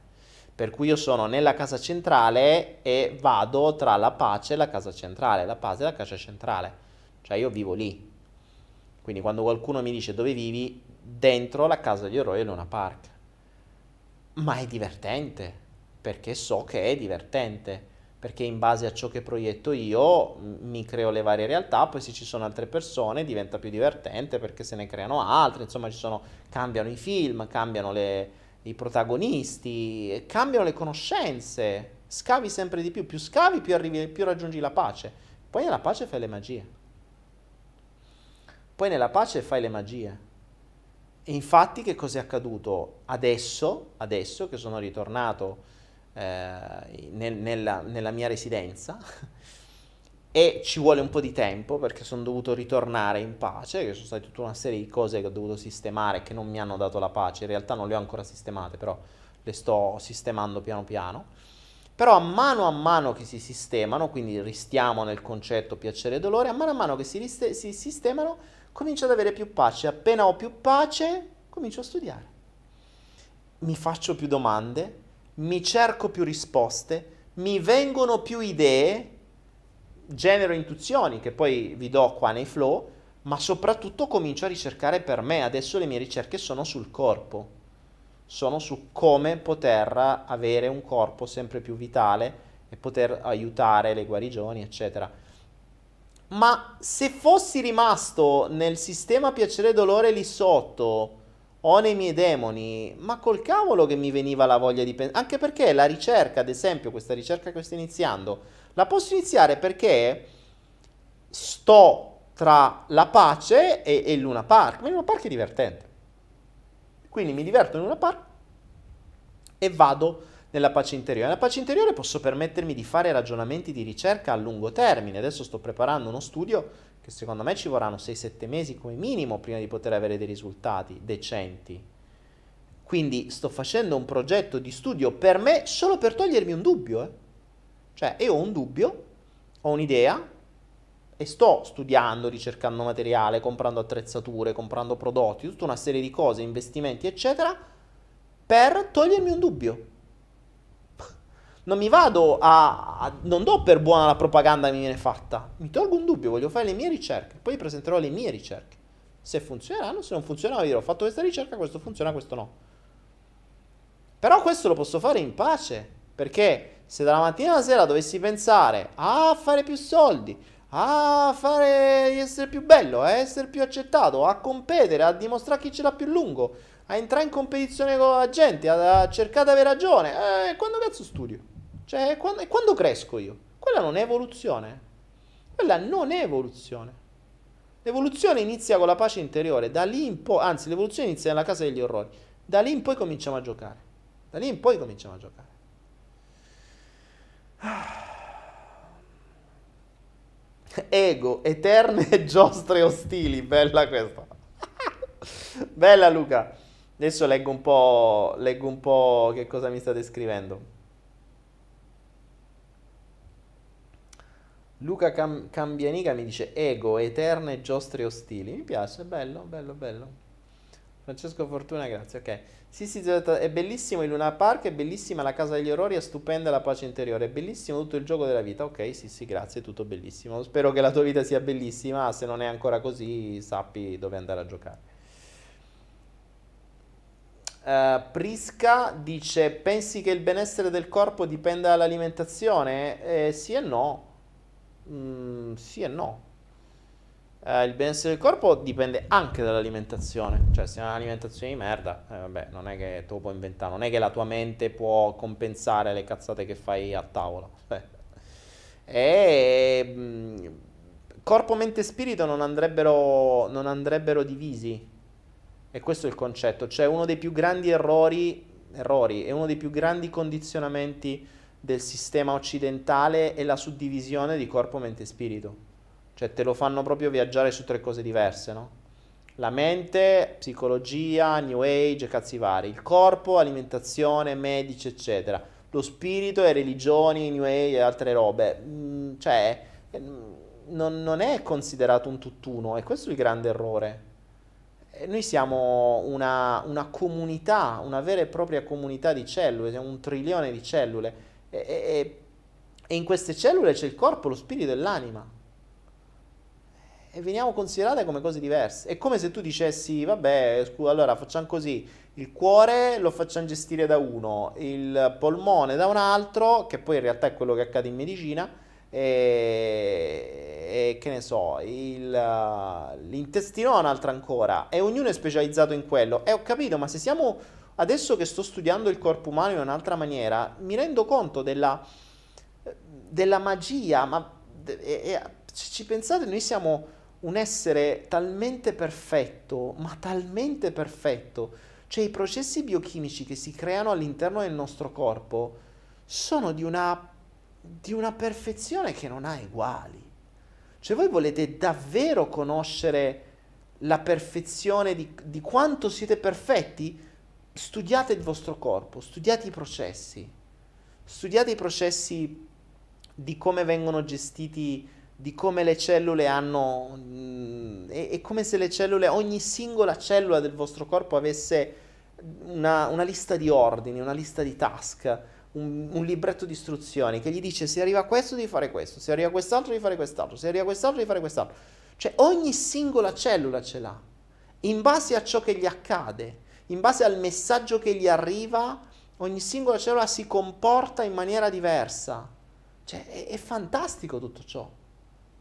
S2: Per cui io sono nella casa centrale e vado tra la pace e la casa centrale, la pace e la casa centrale. Cioè io vivo lì. Quindi quando qualcuno mi dice dove vivi, dentro la casa degli eroi del Luna Park. Ma è divertente, perché so che è divertente perché in base a ciò che proietto io mi creo le varie realtà, poi se ci sono altre persone diventa più divertente perché se ne creano altre, insomma sono, cambiano i film, cambiano le, i protagonisti, cambiano le conoscenze, scavi sempre di più, più scavi più, arrivi, più raggiungi la pace, poi nella pace fai le magie, poi nella pace fai le magie. E infatti che cosa è accaduto? Adesso, adesso che sono ritornato eh, nel, nella, nella mia residenza e ci vuole un po' di tempo perché sono dovuto ritornare in pace, che sono state tutta una serie di cose che ho dovuto sistemare che non mi hanno dato la pace, in realtà non le ho ancora sistemate, però le sto sistemando piano piano. Però a mano a mano che si sistemano, quindi ristiamo nel concetto piacere e dolore, a mano a mano che si, riste- si sistemano, comincio ad avere più pace. Appena ho più pace, comincio a studiare. Mi faccio più domande, mi cerco più risposte, mi vengono più idee, genero intuizioni che poi vi do qua nei flow, ma soprattutto comincio a ricercare per me. Adesso le mie ricerche sono sul corpo, sono su come poter avere un corpo sempre più vitale e poter aiutare le guarigioni, eccetera. Ma se fossi rimasto nel sistema piacere e dolore lì sotto, o nei miei demoni, ma col cavolo che mi veniva la voglia di pensare, anche perché la ricerca, ad esempio, questa ricerca che sto iniziando, la posso iniziare perché sto tra la pace e, e il Luna Park, ma il Luna Park è divertente. Quindi mi diverto in Luna Park e vado nella pace interiore. Nella pace interiore posso permettermi di fare ragionamenti di ricerca a lungo termine. Adesso sto preparando uno studio che secondo me ci vorranno 6-7 mesi come minimo prima di poter avere dei risultati decenti. Quindi sto facendo un progetto di studio per me solo per togliermi un dubbio. Eh? Cioè, io ho un dubbio, ho un'idea e sto studiando, ricercando materiale, comprando attrezzature, comprando prodotti, tutta una serie di cose, investimenti, eccetera, per togliermi un dubbio non mi vado a, a, non do per buona la propaganda che mi viene fatta, mi tolgo un dubbio, voglio fare le mie ricerche, poi presenterò le mie ricerche. Se funzioneranno, se non funzionano, dirò ho fatto questa ricerca, questo funziona, questo no. Però questo lo posso fare in pace, perché se dalla mattina alla sera dovessi pensare a fare più soldi, a fare essere più bello, a essere più accettato, a competere, a dimostrare chi ce l'ha più lungo, a entrare in competizione con la gente, a, a cercare di avere ragione, eh, quando cazzo studio? Cioè, quando, quando cresco io? Quella non è evoluzione. Quella non è evoluzione. L'evoluzione inizia con la pace interiore, da lì in poi, anzi l'evoluzione inizia nella casa degli orrori, da lì in poi cominciamo a giocare, da lì in poi cominciamo a giocare. Ego, eterne giostre ostili, bella questa. bella Luca. Adesso leggo un po', leggo un po' che cosa mi state scrivendo. Luca Cam- Cambianica mi dice ego, eterne giostre ostili. Mi piace, bello, bello, bello. Francesco Fortuna, grazie, ok. Sì, sì, è bellissimo il Luna Park, è bellissima la Casa degli Orrori, è stupenda la pace interiore, è bellissimo tutto il gioco della vita. Ok, sì, sì, grazie, tutto bellissimo. Spero che la tua vita sia bellissima, se non è ancora così sappi dove andare a giocare. Uh, Prisca dice, pensi che il benessere del corpo dipenda dall'alimentazione? Eh, sì e no. Mm, sì e no. Eh, il benessere del corpo dipende anche dall'alimentazione, cioè se hai un'alimentazione di merda, eh, vabbè, non è che lo puoi inventare, non è che la tua mente può compensare le cazzate che fai a tavola. e mm, corpo, mente e spirito non andrebbero, non andrebbero divisi. E questo è il concetto, cioè uno dei più grandi errori, errori e uno dei più grandi condizionamenti del sistema occidentale è la suddivisione di corpo, mente e spirito cioè te lo fanno proprio viaggiare su tre cose diverse, no? La mente, psicologia, new age, cazzi vari. Il corpo, alimentazione, medici, eccetera. Lo spirito e religioni, new age e altre robe. Mm, cioè, non, non, è considerato un tutt'uno e questo è il grande errore. Noi siamo una, una, comunità, una vera e propria comunità di cellule, siamo un trilione di cellule. E, e, e in queste cellule c'è il corpo, lo spirito e l'anima e veniamo considerate come cose diverse. È come se tu dicessi, vabbè, scusa, allora facciamo così, il cuore lo facciamo gestire da uno, il polmone da un altro, che poi in realtà è quello che accade in medicina, e, e che ne so, il, l'intestino da un'altra ancora, e ognuno è specializzato in quello. E ho capito, ma se siamo, adesso che sto studiando il corpo umano in un'altra maniera, mi rendo conto della, della magia, ma e, e, se ci pensate, noi siamo un essere talmente perfetto, ma talmente perfetto, cioè i processi biochimici che si creano all'interno del nostro corpo sono di una, di una perfezione che non ha uguali. Cioè voi volete davvero conoscere la perfezione di, di quanto siete perfetti? Studiate il vostro corpo, studiate i processi, studiate i processi di come vengono gestiti di come le cellule hanno... Mh, mm, è, è, come se le cellule, ogni singola cellula del vostro corpo avesse una, una lista di ordini, una lista di task, un, un, libretto di istruzioni che gli dice se arriva questo devi fare questo, se arriva quest'altro devi fare quest'altro, se arriva quest'altro devi fare quest'altro. Cioè ogni singola cellula ce l'ha, in base a ciò che gli accade, in base al messaggio che gli arriva, ogni singola cellula si comporta in maniera diversa. Cioè è, è fantastico tutto ciò.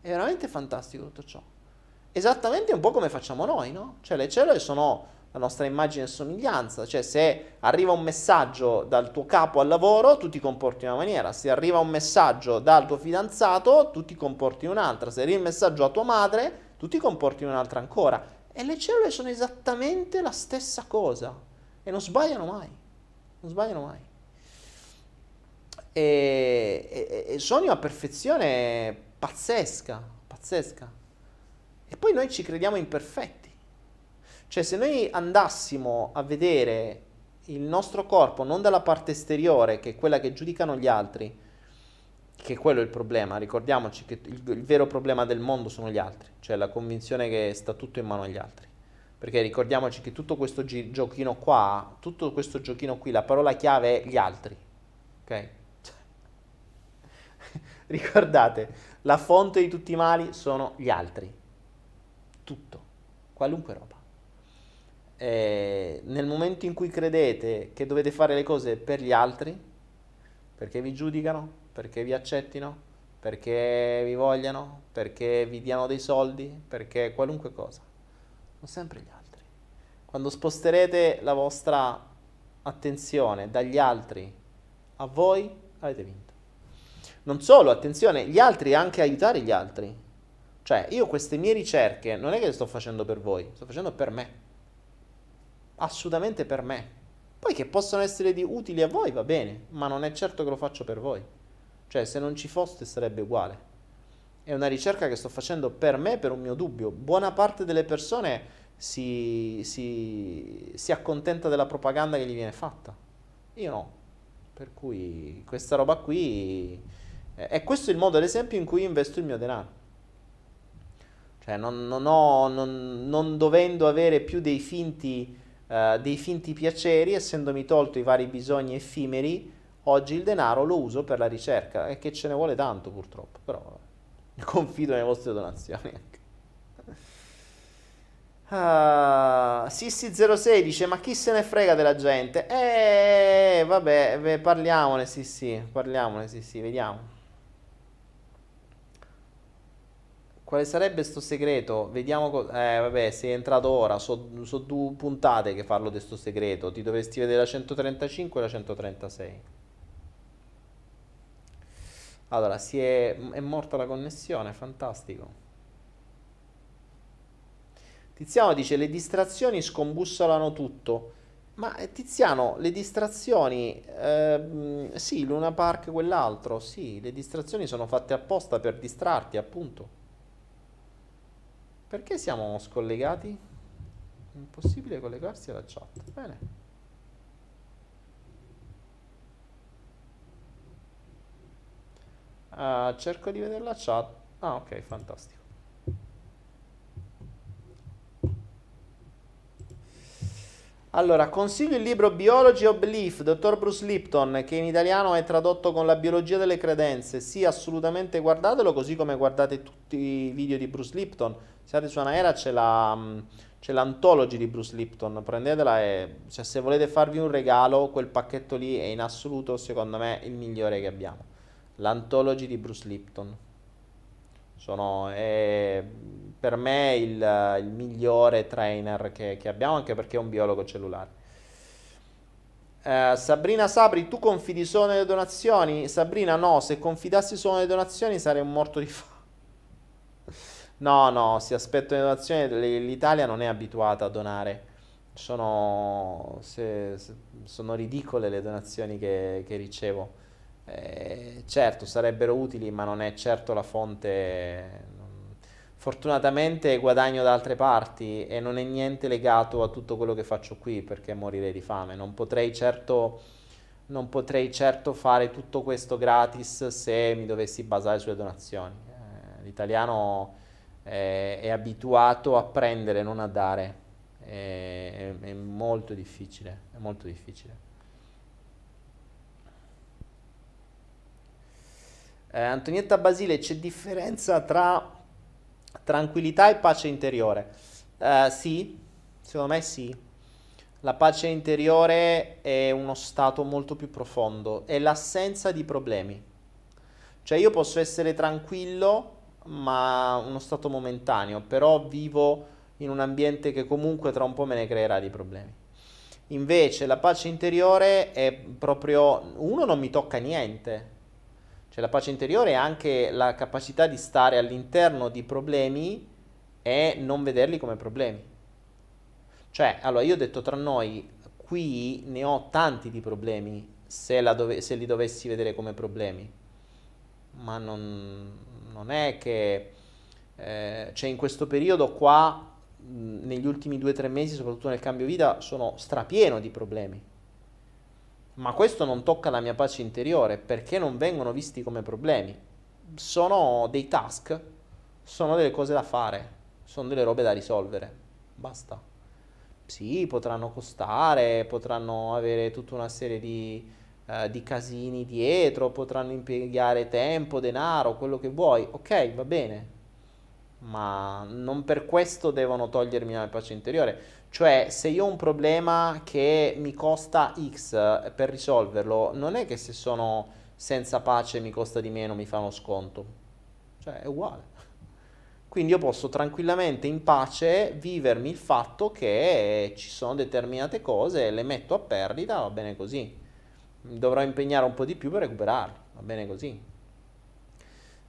S2: È veramente fantastico tutto ciò. Esattamente un po' come facciamo noi, no? Cioè le cellule sono la nostra immagine e somiglianza, cioè se arriva un messaggio dal tuo capo al lavoro, tu ti comporti in una maniera, se arriva un messaggio dal tuo fidanzato, tu ti comporti in un'altra, se arriva il messaggio a tua madre, tu ti comporti in un'altra ancora. E le cellule sono esattamente la stessa cosa e non sbagliano mai, non sbagliano mai. E, e, e sono una perfezione pazzesca, pazzesca. E poi noi ci crediamo imperfetti. Cioè se noi andassimo a vedere il nostro corpo non dalla parte esteriore, che è quella che giudicano gli altri, che quello è il problema, ricordiamoci che il, il vero problema del mondo sono gli altri, cioè la convinzione che sta tutto in mano agli altri. Perché ricordiamoci che tutto questo gi- giochino qua, tutto questo giochino qui, la parola chiave è gli altri. Ok? Ricordate, la fonte di tutti i mali sono gli altri. Tutto, qualunque roba. E nel momento in cui credete che dovete fare le cose per gli altri, Perché vi giudicano? Perché vi accettino? Perché vi vogliano? Perché vi diano dei soldi? Perché qualunque cosa. Sono sempre gli altri. Quando sposterete la vostra attenzione dagli altri a voi, avete vinto. Non solo, attenzione, gli altri anche aiutare gli altri. Cioè, io queste mie ricerche non è che le sto facendo per voi, sto facendo per me. Assolutamente per me. Poi che possono essere di utili a voi va bene, ma non è certo che lo faccio per voi. Cioè, se non ci foste sarebbe uguale. È una ricerca che sto facendo per me, per un mio dubbio. Buona parte delle persone si, si, si accontenta della propaganda che gli viene fatta. Io no. Per cui questa roba qui... è questo il modo, ad esempio, in cui investo il mio denaro. Cioè, non, non, ho, non, non dovendo avere più dei finti eh, dei finti piaceri, essendomi tolto i vari bisogni effimeri, oggi il denaro lo uso per la ricerca e che ce ne vuole tanto purtroppo, però confido nelle vostre donazioni anche. Uh, Sissi06 dice ma chi se ne frega della gente? Eh vabbè, parliamone sì, parliamone sì, vediamo. Quale sarebbe sto segreto? Vediamo. Co- eh, vabbè, sei entrato ora. Sono so due puntate che parlo di sto segreto. Ti dovresti vedere la 135 e la 136. Allora, si è, è morta la connessione, fantastico. Tiziano dice: Le distrazioni scombussolano tutto. Ma eh, Tiziano, le distrazioni, eh, sì, Luna Park, quell'altro, sì, le distrazioni sono fatte apposta per distrarti, appunto. Perché siamo scollegati? Impossibile collegarsi alla chat. Bene. Uh, cerco di vedere la chat. Ah, ok, fantastico. Allora, consiglio il libro Biology of Belief, dottor Bruce Lipton, che in italiano è tradotto con la biologia delle credenze. Sì, assolutamente guardatelo, così come guardate tutti i video di Bruce Lipton siate su Anaera c'è la... Mm, c'è l'antology di Bruce Lipton, prendetela e cioè, se volete farvi un regalo, quel pacchetto lì è in assoluto, secondo me, il migliore che abbiamo. L'antology di Bruce Lipton. Sono, è, per me il, il migliore trainer che, che, abbiamo, anche perché è un biologo cellulare. Uh, Sabrina Sabri, tu confidi solo nelle donazioni? Sabrina, no, se confidassi solo nelle donazioni sarei un morto di fame. No, no, si aspetta una donazione, l'Italia non è abituata a donare. Sono, se, se, sono ridicole le donazioni che, che ricevo. Eh, certo, sarebbero utili, ma non è certo la fonte. Fortunatamente guadagno da altre parti e non è niente legato a tutto quello che faccio qui perché morirei di fame. Non potrei certo, non potrei certo fare tutto questo gratis se mi dovessi basare sulle donazioni. Eh, l'italiano eh, è abituato a prendere, non a dare. È, è, è molto difficile, è molto difficile. Eh, Antonietta Basile, c'è differenza tra tranquillità e pace interiore? Eh, sì, secondo me sì. La pace interiore è uno stato molto più profondo, è l'assenza di problemi. Cioè io posso essere tranquillo ma uno stato momentaneo, però vivo in un ambiente che comunque tra un po' me ne creerà di problemi. Invece la pace interiore è proprio, uno non mi tocca niente, cioè la pace interiore è anche la capacità di stare all'interno di problemi e non vederli come problemi. Cioè, allora io ho detto tra noi, qui ne ho tanti di problemi se, dove, se li dovessi vedere come problemi, ma non, non è che eh, cioè in questo periodo qua, mh, negli ultimi due o tre mesi, soprattutto nel cambio vita, sono strapieno di problemi. Ma questo non tocca la mia pace interiore perché non vengono visti come problemi. Sono dei task, sono delle cose da fare, sono delle robe da risolvere. Basta. Sì, potranno costare, potranno avere tutta una serie di, eh, di casini dietro, potranno impiegare tempo, denaro, quello che vuoi, ok, va bene, ma non per questo devono togliermi la pace interiore. Cioè, se io ho un problema che mi costa X per risolverlo, non è che se sono senza pace mi costa di meno, mi fa uno sconto. Cioè è uguale. Quindi io posso tranquillamente in pace vivermi il fatto che ci sono determinate cose, le metto a perdita, va bene così. Dovrò impegnare un po' di più per recuperarle, va bene così.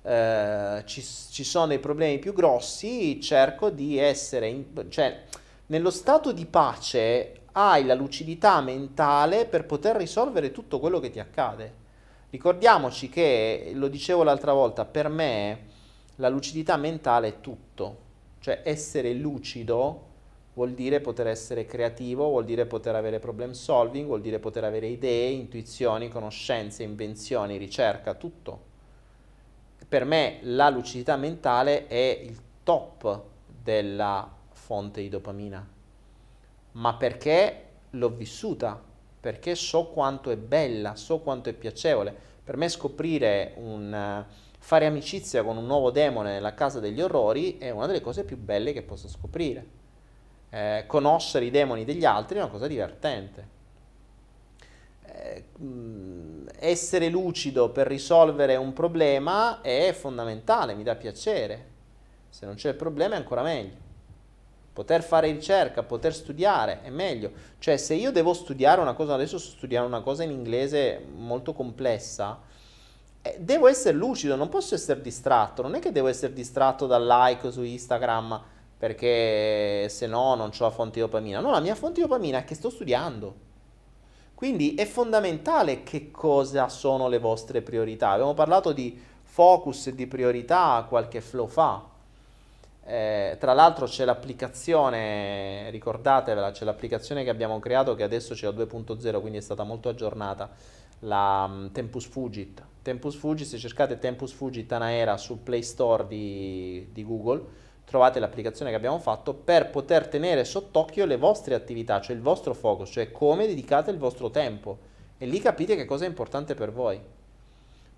S2: Eh, ci, ci, sono dei problemi più grossi, cerco di essere, in, cioè nello stato di pace hai la lucidità mentale per poter risolvere tutto quello che ti accade. Ricordiamoci che, lo dicevo l'altra volta, per me la lucidità mentale è tutto, cioè essere lucido vuol dire poter essere creativo, vuol dire poter avere problem solving, vuol dire poter avere idee, intuizioni, conoscenze, invenzioni, ricerca, tutto. Per me la lucidità mentale è il top della fonte di dopamina, ma perché l'ho vissuta, perché so quanto è bella, so quanto è piacevole. Per me scoprire un fare amicizia con un nuovo demone nella casa degli orrori è una delle cose più belle che posso scoprire. Eh, conoscere i demoni degli altri è una cosa divertente. Eh, essere lucido per risolvere un problema è fondamentale, mi dà piacere. Se non c'è il problema è ancora meglio. Poter fare ricerca, poter studiare è meglio. Cioè, se io devo studiare una cosa, adesso sto studiando una cosa in inglese molto complessa, eh, devo essere lucido, non posso essere distratto. Non è che devo essere distratto dal like su Instagram perché se no non ho la fonte di dopamina. No, la mia fonte di dopamina è che sto studiando. Quindi è fondamentale che cosa sono le vostre priorità. Abbiamo parlato di focus e di priorità qualche flow fa. Eh, tra l'altro c'è l'applicazione, ricordatevela, c'è l'applicazione che abbiamo creato che adesso c'è a 2.0, quindi è stata molto aggiornata, la um, Tempus Fugit. Tempus Fugit, se cercate Tempus Fugit Anaera sul Play Store di, di Google, trovate l'applicazione che abbiamo fatto per poter tenere sott'occhio le vostre attività, cioè il vostro focus, cioè come dedicate il vostro tempo. E lì capite che cosa è importante per voi.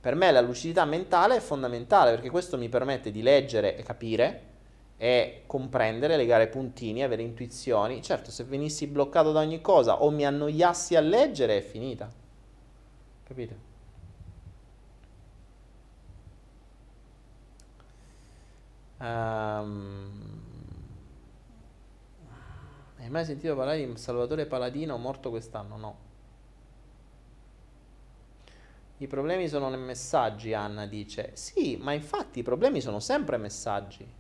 S2: Per me la lucidità mentale è fondamentale perché questo mi permette di leggere e capire è comprendere, legare puntini, avere intuizioni. Certo, se venissi bloccato da ogni cosa o mi annoiassi a leggere è finita. Capite? Um, hai mai sentito parlare di Salvatore Paladino morto quest'anno? No. I problemi sono nei messaggi, Anna dice. Sì, ma infatti i problemi sono sempre messaggi.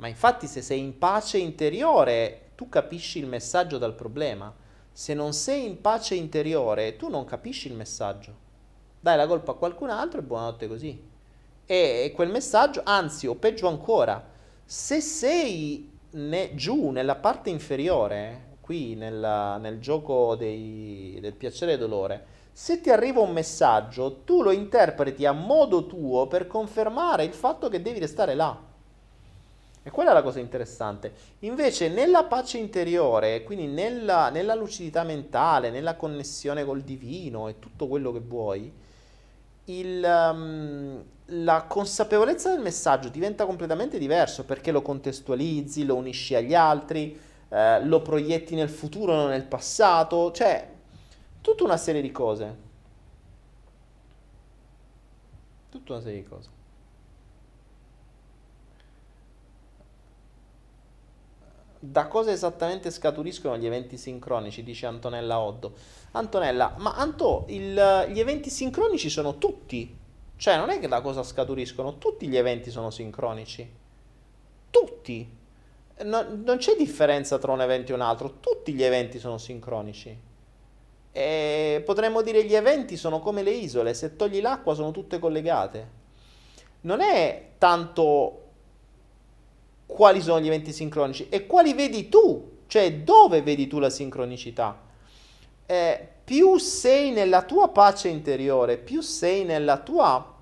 S2: Ma infatti se sei in pace interiore, tu capisci il messaggio dal problema. Se non sei in pace interiore, tu non capisci il messaggio. Dai la colpa a qualcun altro e buonanotte così. E quel messaggio, anzi, o peggio ancora, se sei ne, giù nella parte inferiore, qui nella, nel gioco dei, del piacere e dolore, se ti arriva un messaggio, tu lo interpreti a modo tuo per confermare il fatto che devi restare là. E quella è la cosa interessante. Invece nella pace interiore, quindi nella, nella lucidità mentale, nella connessione col divino e tutto quello che vuoi, il, um, la consapevolezza del messaggio diventa completamente diverso perché lo contestualizzi, lo unisci agli altri, eh, lo proietti nel futuro, non nel passato, cioè tutta una serie di cose. Tutta una serie di cose. Da cosa esattamente scaturiscono gli eventi sincronici, dice Antonella Oddo. Antonella, ma Anto, il, gli eventi sincronici sono tutti, cioè non è che da cosa scaturiscono, tutti gli eventi sono sincronici, tutti, no, non c'è differenza tra un evento e un altro, tutti gli eventi sono sincronici. E potremmo dire gli eventi sono come le isole, se togli l'acqua sono tutte collegate. Non è tanto quali sono gli eventi sincronici e quali vedi tu, cioè dove vedi tu la sincronicità. Eh, più sei nella tua pace interiore, più sei nella tua,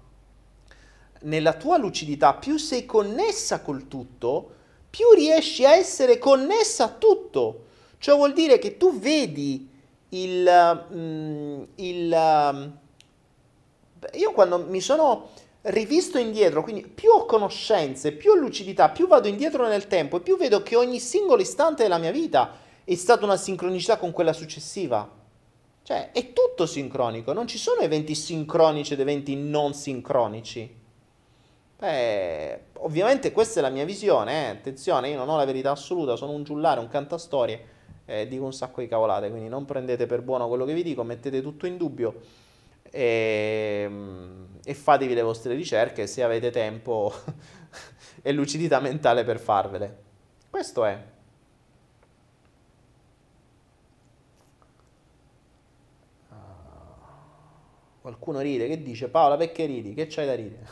S2: nella tua lucidità, più sei connessa col tutto, più riesci a essere connessa a tutto. Cioè vuol dire che tu vedi il... Mm, il mm, io quando mi sono rivisto indietro, quindi più ho conoscenze, più ho lucidità, più vado indietro nel tempo e più vedo che ogni singolo istante della mia vita è stata una sincronicità con quella successiva. Cioè, è tutto sincronico, non ci sono eventi sincronici ed eventi non sincronici. Beh, ovviamente questa è la mia visione, eh. attenzione, io non ho la verità assoluta, sono un giullare, un cantastorie, eh, dico un sacco di cavolate, quindi non prendete per buono quello che vi dico, mettete tutto in dubbio e, e fatevi le vostre ricerche se avete tempo e lucidità mentale per farvele. Questo è. Qualcuno ride, che dice Paola perché ridi? Che c'hai da ridere?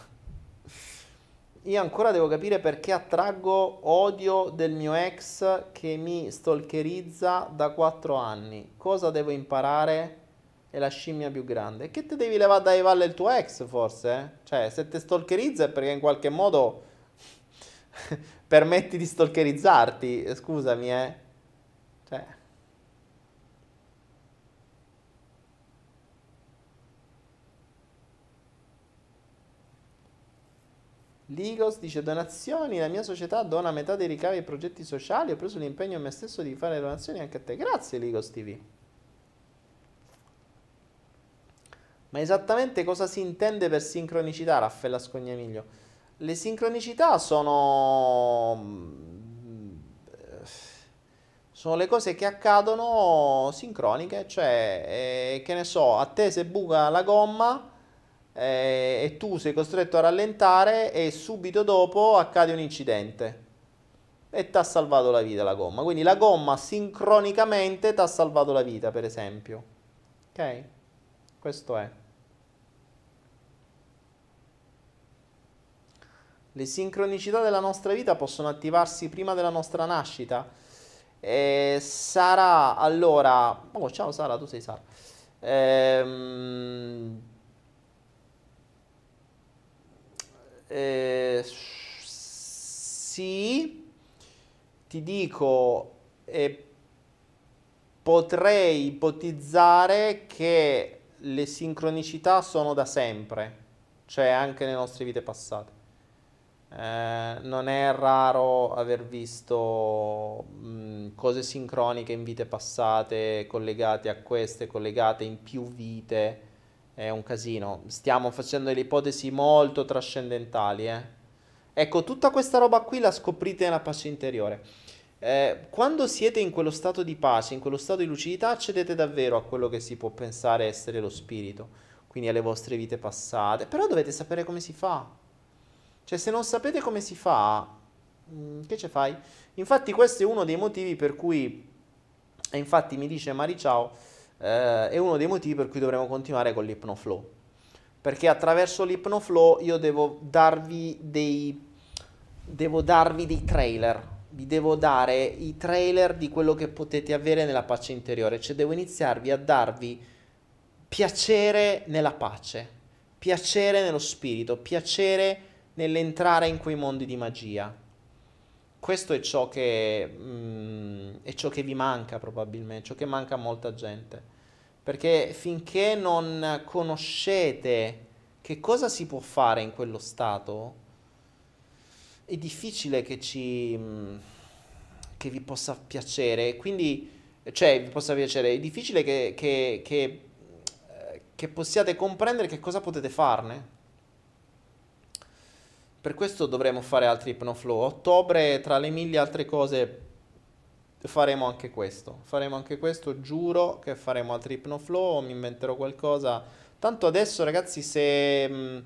S2: Io ancora devo capire perché attraggo odio del mio ex che mi stalkerizza da 4 anni. Cosa devo imparare? È la scimmia più grande. Che te devi levare dai valle il tuo ex, forse? Eh? Cioè, se te stalkerizza è perché in qualche modo permetti di stalkerizzarti. Scusami, eh. Cioè. Ligos dice donazioni, la mia società dona metà dei ricavi ai progetti sociali, ho preso l'impegno a me stesso di fare donazioni anche a te. Grazie Ligos TV. Ma esattamente cosa si intende per sincronicità, Raffaella Scognamiglio? Le sincronicità sono... sono le cose che accadono sincroniche, cioè, eh, che ne so, a te se buca la gomma eh, e tu sei costretto a rallentare e subito dopo accade un incidente e ti ha salvato la vita la gomma. Quindi la gomma sincronicamente ti ha salvato la vita, per esempio. Ok? Questo è. Le sincronicità della nostra vita possono attivarsi prima della nostra nascita. Eh, sarà allora. Oh, ciao Sara, tu sei Sara. Ehm Eh, sì, ti dico, eh, potrei ipotizzare che le sincronicità sono da sempre, cioè anche nelle nostre vite passate. Eh, non è raro aver visto mh, cose sincroniche in vite passate collegate a queste, collegate in più vite è un casino. Stiamo facendo delle ipotesi molto trascendentali. Eh. Ecco, tutta questa roba qui la scoprite nella pace interiore. Eh, quando siete in quello stato di pace, in quello stato di lucidità, accedete davvero a quello che si può pensare essere lo spirito, quindi alle vostre vite passate. Però dovete sapere come si fa. Cioè, se non sapete come si fa, mm, che ce fai? Infatti, questo è uno dei motivi per cui, e infatti mi dice Mari Ciao, eh, è uno dei motivi per cui dovremo continuare con l'ipnoflow. Perché attraverso l'ipnoflow io devo darvi dei, devo darvi dei trailer, vi devo dare i trailer di quello che potete avere nella pace interiore, cioè devo iniziarvi a darvi piacere nella pace, piacere nello spirito, piacere nell'entrare in quei mondi di magia. Questo è ciò che, mm, è ciò che vi manca probabilmente, ciò che manca a molta gente. Perché finché non conoscete che cosa si può fare in quello stato, è difficile che, ci, mm, che vi possa piacere. Quindi, cioè, vi possa piacere, è difficile che, che, che, eh, che possiate comprendere che cosa potete farne. Per questo dovremo fare altri Hypnoflow. Ottobre, tra le mille altre cose, faremo anche questo. Faremo anche questo, giuro che faremo altri Hypnoflow, mi inventerò qualcosa. Tanto adesso, ragazzi, se,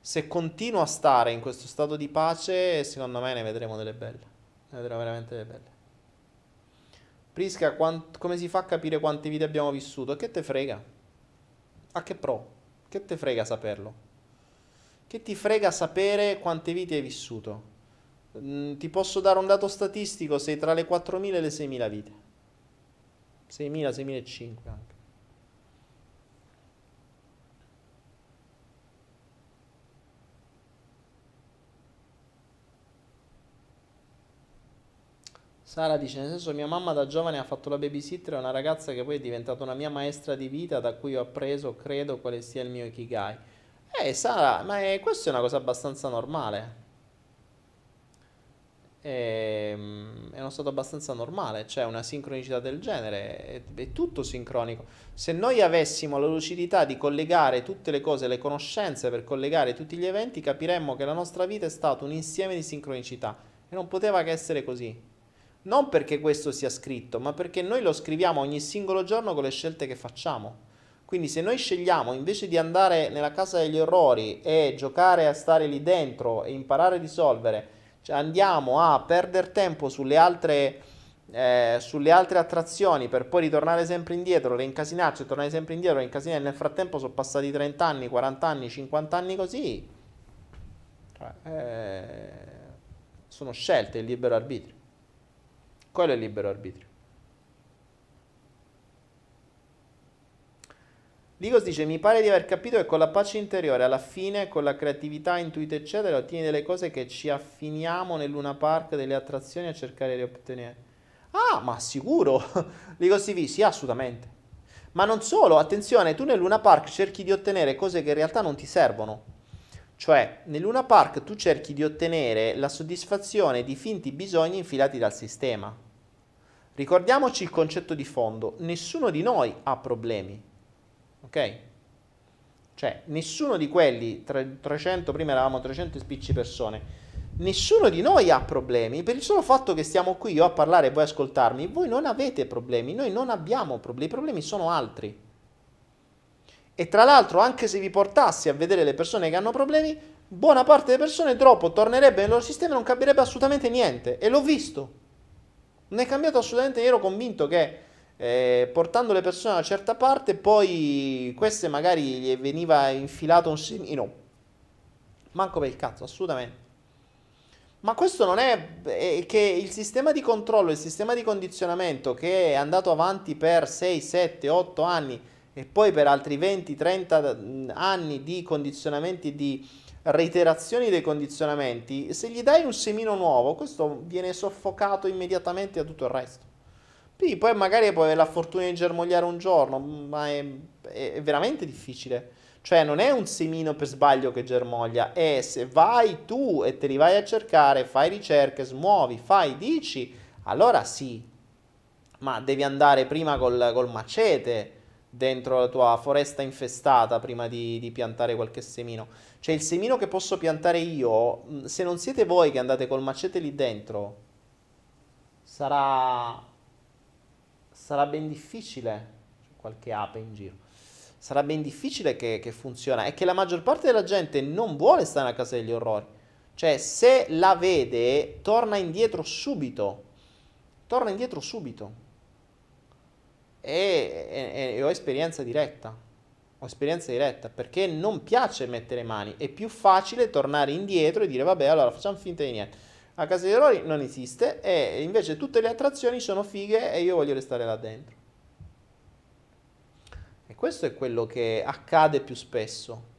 S2: se continuo a stare in questo stato di pace, secondo me ne vedremo delle belle. Ne vedremo veramente delle belle. Prisca, quant- come si fa a capire quante vite abbiamo vissuto? Che te frega? A che pro? Che te frega saperlo? Che ti frega sapere quante vite hai vissuto? Mm, ti posso dare un dato statistico, sei tra le 4.000 e le 6.000 vite. 6.000, 6.500 anche. Sara dice, nel senso mia mamma da giovane ha fatto la babysitter, è una ragazza che poi è diventata una mia maestra di vita da cui ho appreso, credo, quale sia il mio ikigai. Eh, Sara, ma è, questa è una cosa abbastanza normale. è, è uno stato abbastanza normale, c'è una sincronicità del genere, è, è, tutto sincronico. Se noi avessimo la lucidità di collegare tutte le cose, le conoscenze per collegare tutti gli eventi, capiremmo che la nostra vita è stato un insieme di sincronicità e non poteva che essere così. Non perché questo sia scritto, ma perché noi lo scriviamo ogni singolo giorno con le scelte che facciamo. Quindi se noi scegliamo invece di andare nella casa degli orrori e giocare a stare lì dentro e imparare a risolvere, cioè andiamo a perdere tempo sulle altre, eh, sulle altre attrazioni per poi ritornare sempre indietro, reincasinarci, tornare sempre indietro, reincasinare. Nel frattempo sono passati 30 anni, 40 anni, 50 anni così. Cioè, eh, sono scelte, il libero arbitrio. Quello è il libero arbitrio. Ligos dice: Mi pare di aver capito che con la pace interiore, alla fine, con la creatività, intuito, eccetera, ottieni delle cose che ci affiniamo nel Luna Park delle attrazioni a cercare di ottenere. Ah, ma sicuro! Ligos TV, sì, assolutamente. Ma non solo, attenzione, tu nel Luna Park cerchi di ottenere cose che in realtà non ti servono. Cioè, nel Luna Park tu cerchi di ottenere la soddisfazione di finti bisogni infilati dal sistema. Ricordiamoci il concetto di fondo: nessuno di noi ha problemi ok? Cioè, nessuno di quelli, 300, prima eravamo 300 spicci persone, nessuno di noi ha problemi per il solo fatto che stiamo qui io a parlare e voi ascoltarmi. Voi non avete problemi, noi non abbiamo problemi, i problemi sono altri. E tra l'altro, anche se vi portassi a vedere le persone che hanno problemi, buona parte delle persone dopo tornerebbe nel loro sistema e non cambierebbe assolutamente niente. E l'ho visto. Non è cambiato assolutamente, io ero convinto che eh, portando le persone da una certa parte, poi queste magari gli veniva infilato un semino. Manco per il cazzo, assolutamente. Ma questo non è, è che il sistema di controllo, il sistema di condizionamento che è andato avanti per 6, 7, 8 anni e poi per altri 20, 30 mm, anni di condizionamenti, di reiterazioni dei condizionamenti, se gli dai un semino nuovo, questo viene soffocato immediatamente da tutto il resto. Sì, poi magari puoi avere la fortuna di germogliare un giorno, ma è, è, veramente difficile. Cioè, non è un semino per sbaglio che germoglia, è se vai tu e te li vai a cercare, fai ricerche, smuovi, fai, dici, allora sì. Ma devi andare prima col, col macete dentro la tua foresta infestata prima di, di, piantare qualche semino. Cioè, il semino che posso piantare io, se non siete voi che andate col macete lì dentro, sarà sarà ben difficile, qualche ape in giro, sarà ben difficile che, che funziona e che la maggior parte della gente non vuole stare a casa degli orrori. Cioè, se la vede, torna indietro subito. Torna indietro subito. E, e, e, ho esperienza diretta. Ho esperienza diretta perché non piace mettere mani. È più facile tornare indietro e dire, vabbè, allora facciamo finta di niente. A casa degli errori non esiste e invece tutte le attrazioni sono fighe e io voglio restare là dentro. E questo è quello che accade più spesso.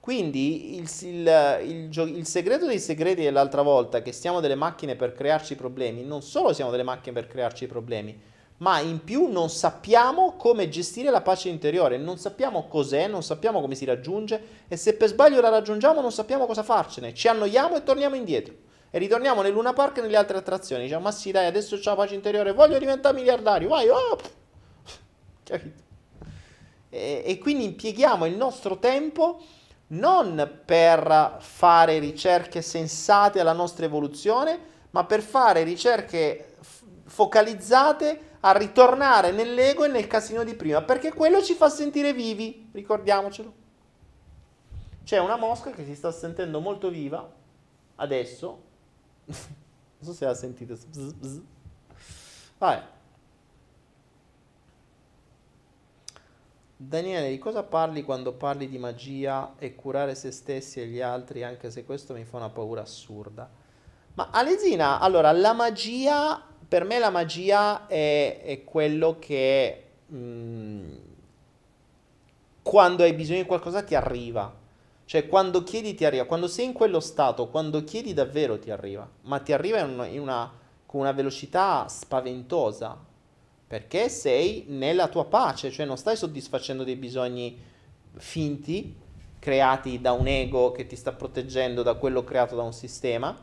S2: Quindi il, il, il, il, segreto dei segreti dell'altra volta, che siamo delle macchine per crearci problemi, non solo siamo delle macchine per crearci problemi, ma in più non sappiamo come gestire la pace interiore, non sappiamo cos'è, non sappiamo come si raggiunge e se per sbaglio la raggiungiamo non sappiamo cosa farcene, ci annoiamo e torniamo indietro. E ritorniamo nel Luna Park e nelle altre attrazioni. Diciamo, ma sì, dai, adesso c'ho la pace interiore, voglio diventare miliardario, vai, oh! Capito? E, e quindi impieghiamo il nostro tempo non per fare ricerche sensate alla nostra evoluzione, ma per fare ricerche focalizzate a ritornare nell'ego e nel casino di prima, perché quello ci fa sentire vivi, ricordiamocelo. C'è una mosca che si sta sentendo molto viva adesso non so se la sentite. Bzz, bzz. Vabbè. Daniele, di cosa parli quando parli di magia e curare se stessi e gli altri, anche se questo mi fa una paura assurda? Ma Alesina, allora, la magia, per me la magia è, è quello che mh, mm, quando hai bisogno di qualcosa ti arriva. Cioè, quando chiedi ti arriva, quando sei in quello stato, quando chiedi davvero ti arriva, ma ti arriva in una, in una, con una velocità spaventosa, perché sei nella tua pace, cioè non stai soddisfacendo dei bisogni finti, creati da un ego che ti sta proteggendo da quello creato da un sistema,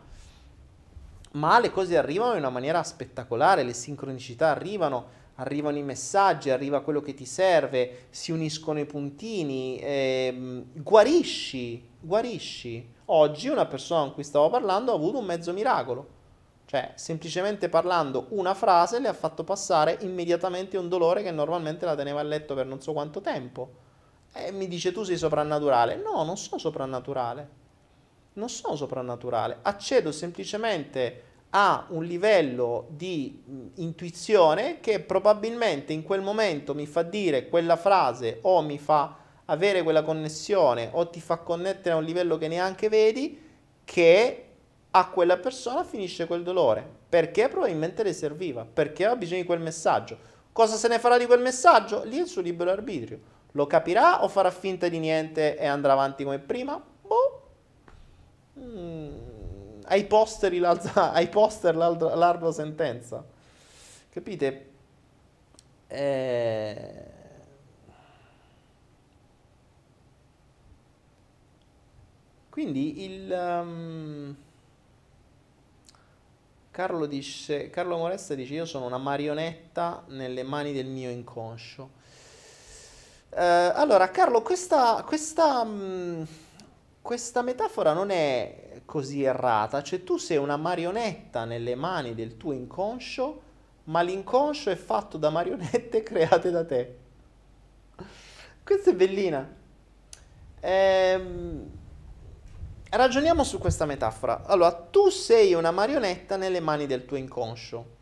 S2: ma le cose arrivano in una maniera spettacolare, le sincronicità arrivano, arrivano i messaggi, arriva quello che ti serve, si uniscono i puntini, ehm, guarisci, guarisci. Oggi una persona con cui stavo parlando ha avuto un mezzo miracolo. Cioè, semplicemente parlando una frase le ha fatto passare immediatamente un dolore che normalmente la teneva a letto per non so quanto tempo. E mi dice tu sei soprannaturale. No, non sono soprannaturale. Non sono soprannaturale. Accedo semplicemente a un livello di intuizione che probabilmente in quel momento mi fa dire quella frase o mi fa avere quella connessione o ti fa connettere a un livello che neanche vedi che a quella persona finisce quel dolore perché probabilmente le serviva, perché aveva bisogno di quel messaggio. Cosa se ne farà di quel messaggio? Lì è il suo libero arbitrio. Lo capirà o farà finta di niente e andrà avanti come prima? Boh. Mm. Ai, posteri ai poster l'ardua sentenza. Capite? Eh... Quindi il... Um... Carlo, dice, Carlo Moresta dice io sono una marionetta nelle mani del mio inconscio. Eh, allora, Carlo, questa, questa, mh, mm, questa metafora non è così errata, cioè tu sei una marionetta nelle mani del tuo inconscio, ma l'inconscio è fatto da marionette create da te. Questa è bellina. Ehm, ragioniamo su questa metafora. Allora, tu sei una marionetta nelle mani del tuo inconscio,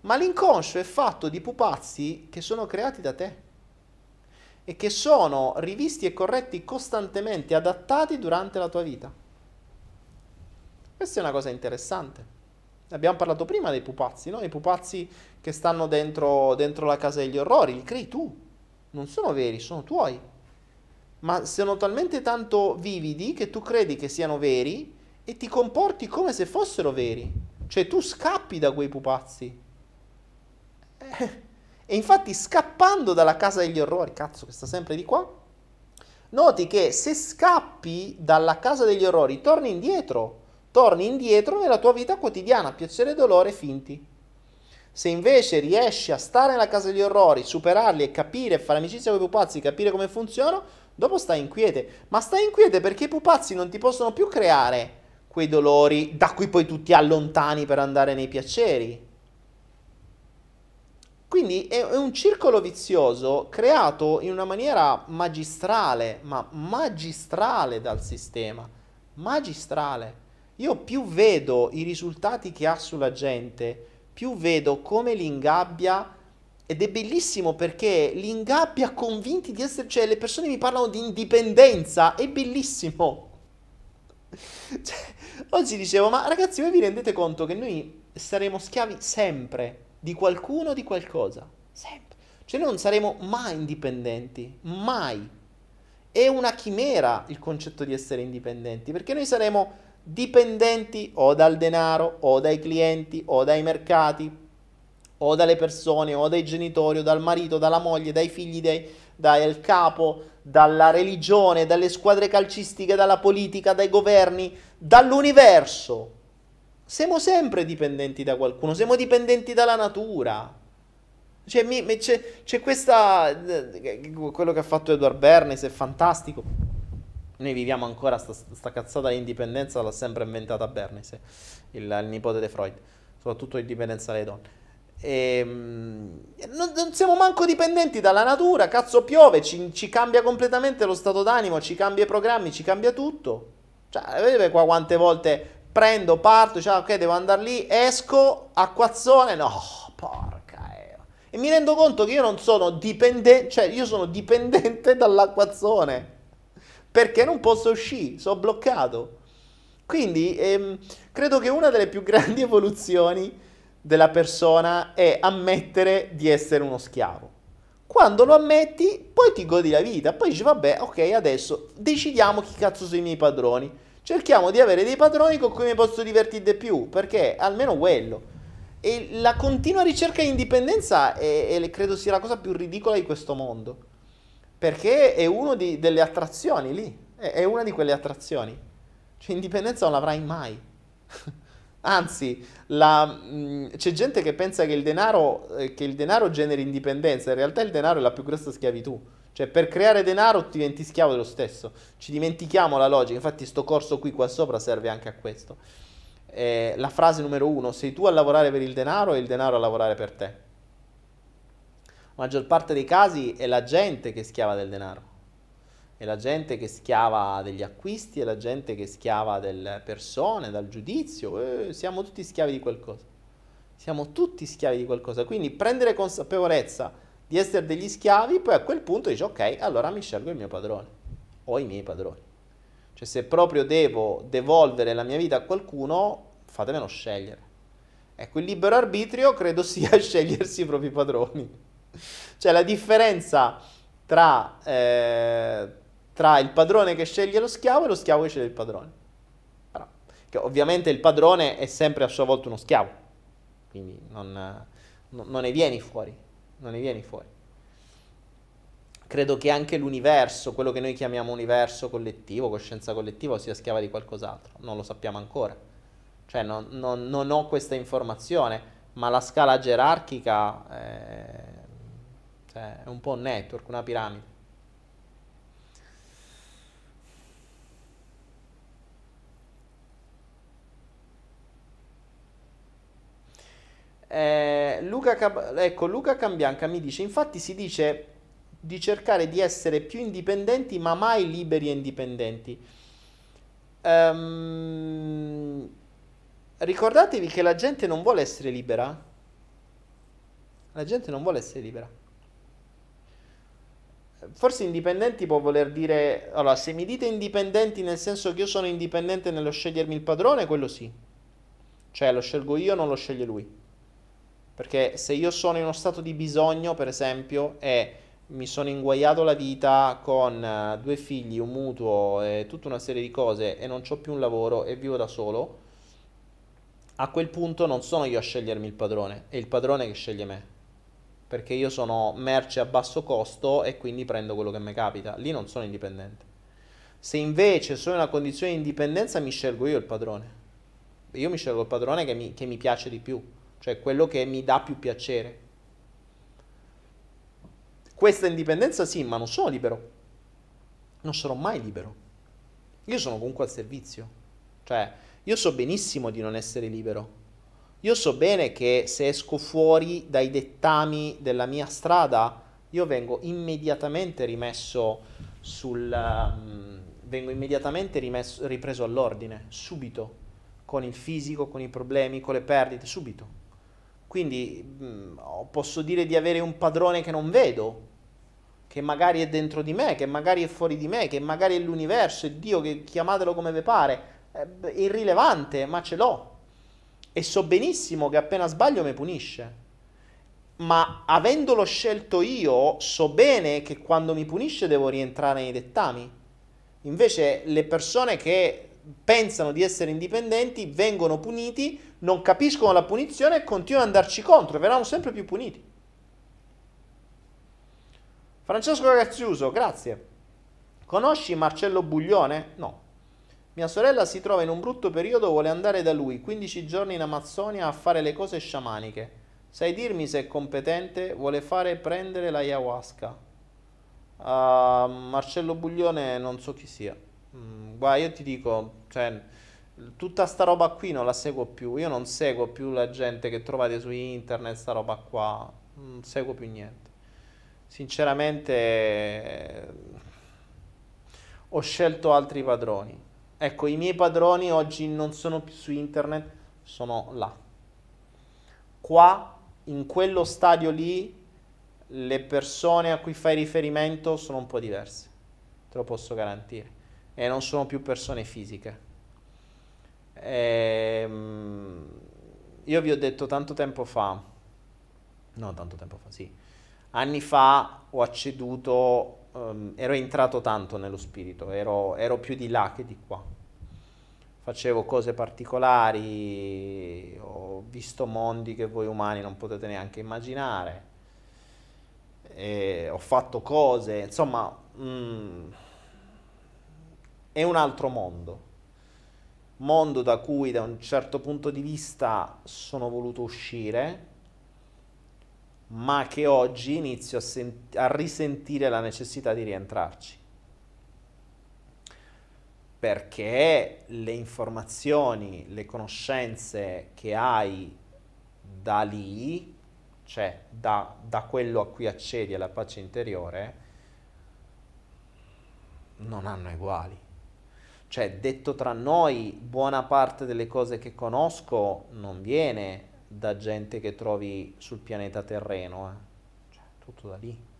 S2: ma l'inconscio è fatto di pupazzi che sono creati da te e che sono rivisti e corretti costantemente, adattati durante la tua vita. Questa è una cosa interessante. Abbiamo parlato prima dei pupazzi, no? I pupazzi che stanno dentro, dentro la casa degli orrori, li crei tu, non sono veri, sono tuoi. Ma sono talmente tanto vividi che tu credi che siano veri e ti comporti come se fossero veri. Cioè tu scappi da quei pupazzi. Eh, e infatti scappando dalla casa degli orrori, cazzo che sta sempre di qua, noti che se scappi dalla casa degli orrori torni indietro, torni indietro nella tua vita quotidiana, piacere e dolore finti. Se invece riesci a stare nella casa degli orrori, superarli e capire, fare amicizia con i pupazzi, capire come funzionano, dopo stai in quiete. Ma stai in quiete perché i pupazzi non ti possono più creare quei dolori da cui poi tu ti allontani per andare nei piaceri. Quindi è, un circolo vizioso creato in una maniera magistrale, ma magistrale dal sistema. Magistrale. Io più vedo i risultati che ha sulla gente, più vedo come li ingabbia ed è bellissimo perché li ingabbia convinti di essere, cioè le persone mi parlano di indipendenza, è bellissimo. Cioè, oggi dicevo, ma ragazzi, voi vi rendete conto che noi saremo schiavi sempre? di qualcuno o di qualcosa. Sempre. Cioè non saremo mai indipendenti, mai. È una chimera il concetto di essere indipendenti, perché noi saremo dipendenti o dal denaro, o dai clienti, o dai mercati, o dalle persone, o dai genitori, o dal marito, dalla moglie, dai figli, dai, dal capo, dalla religione, dalle squadre calcistiche, dalla politica, dai governi, dall'universo. Siamo sempre dipendenti da qualcuno, siamo dipendenti dalla natura. Cioè, mi, c'è, c'è, questa. Eh, quello che ha fatto Edward Bernays è fantastico. Noi viviamo ancora sta, sta cazzata di indipendenza, l'ha sempre inventata Bernays, il, il nipote di Freud, soprattutto l'indipendenza delle donne. E, ehm, non, non, siamo manco dipendenti dalla natura, cazzo piove, ci, ci, cambia completamente lo stato d'animo, ci cambia i programmi, ci cambia tutto. Cioè, vedete qua quante volte prendo, parto, cioè, ok, devo andare lì, esco, acquazzone, no, porca eo. E mi rendo conto che io non sono dipendente, cioè io sono dipendente dall'acquazzone, perché non posso uscire, sono bloccato. Quindi ehm, credo che una delle più grandi evoluzioni della persona è ammettere di essere uno schiavo. Quando lo ammetti, poi ti godi la vita, poi dici vabbè, ok, adesso decidiamo chi cazzo sono i miei padroni cerchiamo di avere dei padroni con cui mi posso divertire di più, perché almeno quello. E la continua ricerca di indipendenza è, è, credo sia la cosa più ridicola di questo mondo, perché è una delle attrazioni lì, è, una di quelle attrazioni. Cioè indipendenza non l'avrai mai. Anzi, la, mh, c'è gente che pensa che il, denaro, eh, che il denaro generi indipendenza, in realtà il denaro è la più grossa schiavitù. Cioè, per creare denaro diventi schiavo dello stesso. Ci dimentichiamo la logica. Infatti, sto corso qui qua sopra serve anche a questo. Eh, la frase numero uno: sei tu a lavorare per il denaro e il denaro a lavorare per te. Maggior parte dei casi è la gente che è schiava del denaro è la gente che schiava degli acquisti, è la gente che schiava delle persone, dal giudizio, eh, siamo tutti schiavi di qualcosa. Siamo tutti schiavi di qualcosa, quindi prendere consapevolezza di essere degli schiavi, poi a quel punto dici ok, allora mi scelgo il mio padrone o i miei padroni. Cioè se proprio devo devolvere la mia vita a qualcuno, fatemelo scegliere. Ecco, il libero arbitrio credo sia scegliersi i propri padroni. Cioè la differenza tra eh, tra il padrone che sceglie lo schiavo e lo schiavo che sceglie il padrone. Però, ovviamente il padrone è sempre a sua volta uno schiavo, quindi non, non ne vieni fuori, non ne vieni fuori. Credo che anche l'universo, quello che noi chiamiamo universo collettivo, coscienza collettiva, sia schiava di qualcos'altro, non lo sappiamo ancora. Cioè non, non, non ho questa informazione, ma la scala gerarchica è, cioè, è un po' un network, una piramide. Eh, Luca, Cab- ecco, Luca Cambianca mi dice, infatti si dice di cercare di essere più indipendenti ma mai liberi e indipendenti. Um, ricordatevi che la gente non vuole essere libera. La gente non vuole essere libera. Forse indipendenti può voler dire... Allora, se mi dite indipendenti nel senso che io sono indipendente nello scegliermi il padrone, quello sì. Cioè lo scelgo io, non lo sceglie lui. Perché se io sono in uno stato di bisogno, per esempio, e mi sono inguaiato la vita con uh, due figli, un mutuo e tutta una serie di cose e non ho più un lavoro e vivo da solo, a quel punto non sono io a scegliermi il padrone, è il padrone che sceglie me. Perché io sono merce a basso costo e quindi prendo quello che mi capita. Lì non sono indipendente. Se invece sono in una condizione di indipendenza, mi scelgo io il padrone. Io mi scelgo il padrone che mi, che mi piace di più cioè quello che mi dà più piacere. Questa indipendenza sì, ma non sono libero. Non sarò mai libero. Io sono comunque al servizio. Cioè, io so benissimo di non essere libero. Io so bene che se esco fuori dai dettami della mia strada, io vengo immediatamente rimesso sul... Um, vengo immediatamente rimesso, ripreso all'ordine, subito, con il fisico, con i problemi, con le perdite, subito. Quindi mh, mm, posso dire di avere un padrone che non vedo, che magari è dentro di me, che magari è fuori di me, che magari è l'universo, è Dio, che chiamatelo come vi pare, è irrilevante, ma ce l'ho. E so benissimo che appena sbaglio mi punisce. Ma avendolo scelto io, so bene che quando mi punisce devo rientrare nei dettami. Invece le persone che pensano di essere indipendenti vengono puniti non capiscono la punizione e continuano ad andarci contro e verranno sempre più puniti. Francesco Grazziuso, grazie. Conosci Marcello Buglione? No. Mia sorella si trova in un brutto periodo, vuole andare da lui, 15 giorni in Amazzonia a fare le cose sciamaniche. Sai dirmi se è competente? Vuole fare prendere la ayahuasca. Uh, Marcello Buglione non so chi sia. Mm, io ti dico, cioè, tutta sta roba qui non la seguo più. Io non seguo più la gente che trovate su internet, sta roba qua. Non seguo più niente. Sinceramente ho scelto altri padroni. Ecco, i miei padroni oggi non sono più su internet, sono là. Qua, in quello stadio lì, le persone a cui fai riferimento sono un po' diverse. Te lo posso garantire. E non sono più persone fisiche Ehm, io vi ho detto tanto tempo fa, no tanto tempo fa, sì, anni fa ho acceduto, um, ero entrato tanto nello spirito, ero, ero più di là che di qua. Facevo cose particolari, ho visto mondi che voi umani non potete neanche immaginare, ho fatto cose, insomma, mm, è un altro mondo mondo da cui da un certo punto di vista sono voluto uscire, ma che oggi inizio a, a risentire la necessità di rientrarci. Perché le informazioni, le conoscenze che hai da lì, cioè da, da quello a cui accedi alla pace interiore, non hanno uguali. Cioè, detto tra noi, buona parte delle cose che conosco non viene da gente che trovi sul pianeta terreno, eh. cioè, tutto da lì.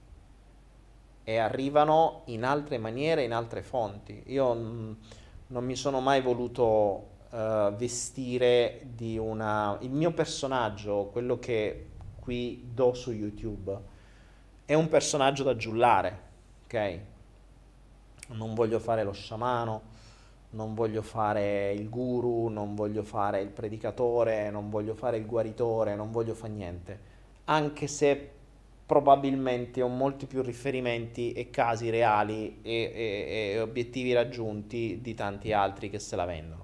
S2: E arrivano in altre maniere, in altre fonti. Io mh, non mi sono mai voluto uh, vestire di una... Il mio personaggio, quello che qui do su YouTube, è un personaggio da giullare, ok? Non voglio fare lo sciamano, non voglio fare il guru, non voglio fare il predicatore, non voglio fare il guaritore, non voglio fare niente. Anche se probabilmente ho molti più riferimenti e casi reali e, e, e obiettivi raggiunti di tanti altri che se la vendono.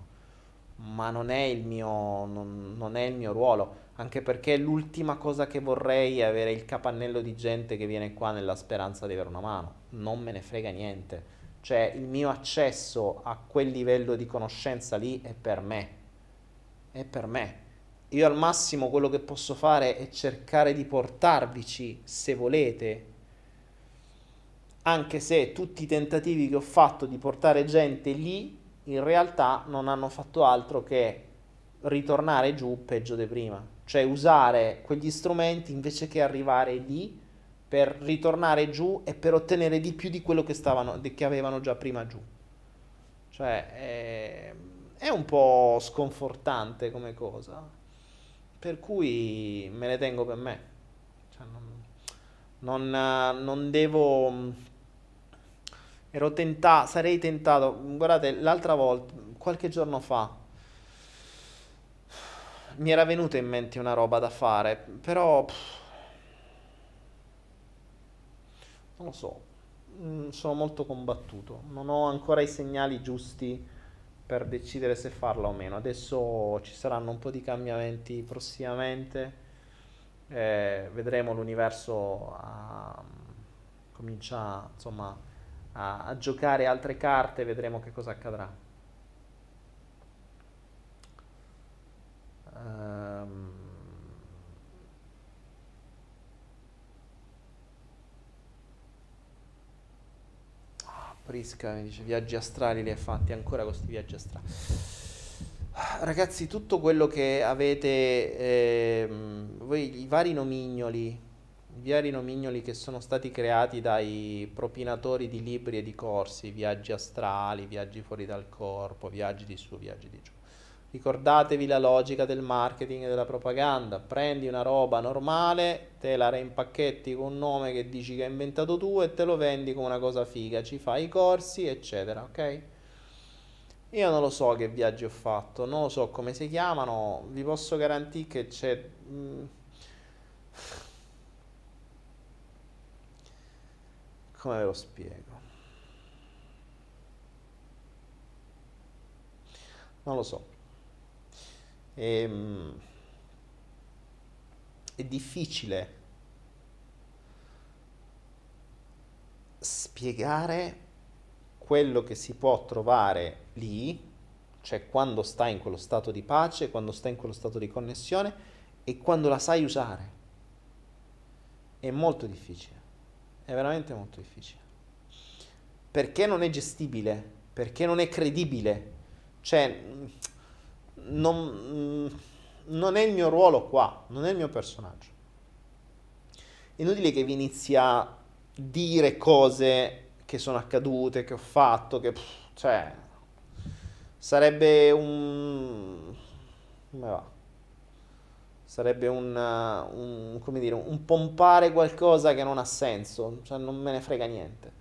S2: Ma non è il mio, non, non è il mio ruolo, anche perché l'ultima cosa che vorrei è avere il capannello di gente che viene qua nella speranza di avere una mano. Non me ne frega niente cioè il mio accesso a quel livello di conoscenza lì è per me, è per me. Io al massimo quello che posso fare è cercare di portarvici, se volete, anche se tutti i tentativi che ho fatto di portare gente lì, in realtà non hanno fatto altro che ritornare giù peggio di prima. Cioè usare quegli strumenti invece che arrivare lì per ritornare giù e per ottenere di più di quello che, stavano, che avevano già prima giù. Cioè, è, è un po' sconfortante come cosa. Per cui me le tengo per me. Cioè, non, non, non devo... Ero tentato, sarei tentato, guardate, l'altra volta, qualche giorno fa, mi era venuta in mente una roba da fare, però... Non lo so, mm, sono molto combattuto, non ho ancora i segnali giusti per decidere se farla o meno. Adesso ci saranno un po' di cambiamenti prossimamente, eh, vedremo l'universo a, comincia insomma a, a giocare altre carte, vedremo che cosa accadrà. Um, Prisca mi dice viaggi astrali li hai fatti ancora questi viaggi astrali. Ragazzi, tutto quello che avete, eh, voi, i vari nomignoli, i vari nomignoli che sono stati creati dai propinatori di libri e di corsi, viaggi astrali, viaggi fuori dal corpo, viaggi di su, viaggi di giù Ricordatevi la logica del marketing e della propaganda. Prendi una roba normale, te la reimpacchetti con un nome che dici che hai inventato tu e te lo vendi come una cosa figa. Ci fai i corsi, eccetera, ok? Io non lo so che viaggi ho fatto, non lo so come si chiamano, vi posso garantire che c'è... Mm, come ve lo spiego? Non lo so. Ehm, è difficile spiegare quello che si può trovare lì, cioè quando stai in quello stato di pace, quando stai in quello stato di connessione e quando la sai usare. È molto difficile, è veramente molto difficile. Perché non è gestibile, perché non è credibile. Cioè, non, non è il mio ruolo qua, non è il mio personaggio. Inutile che vi inizi a dire cose che sono accadute, che ho fatto, che... cioè... Sarebbe un... come va? Sarebbe un, un, come dire, un pompare qualcosa che non ha senso, cioè non me ne frega niente.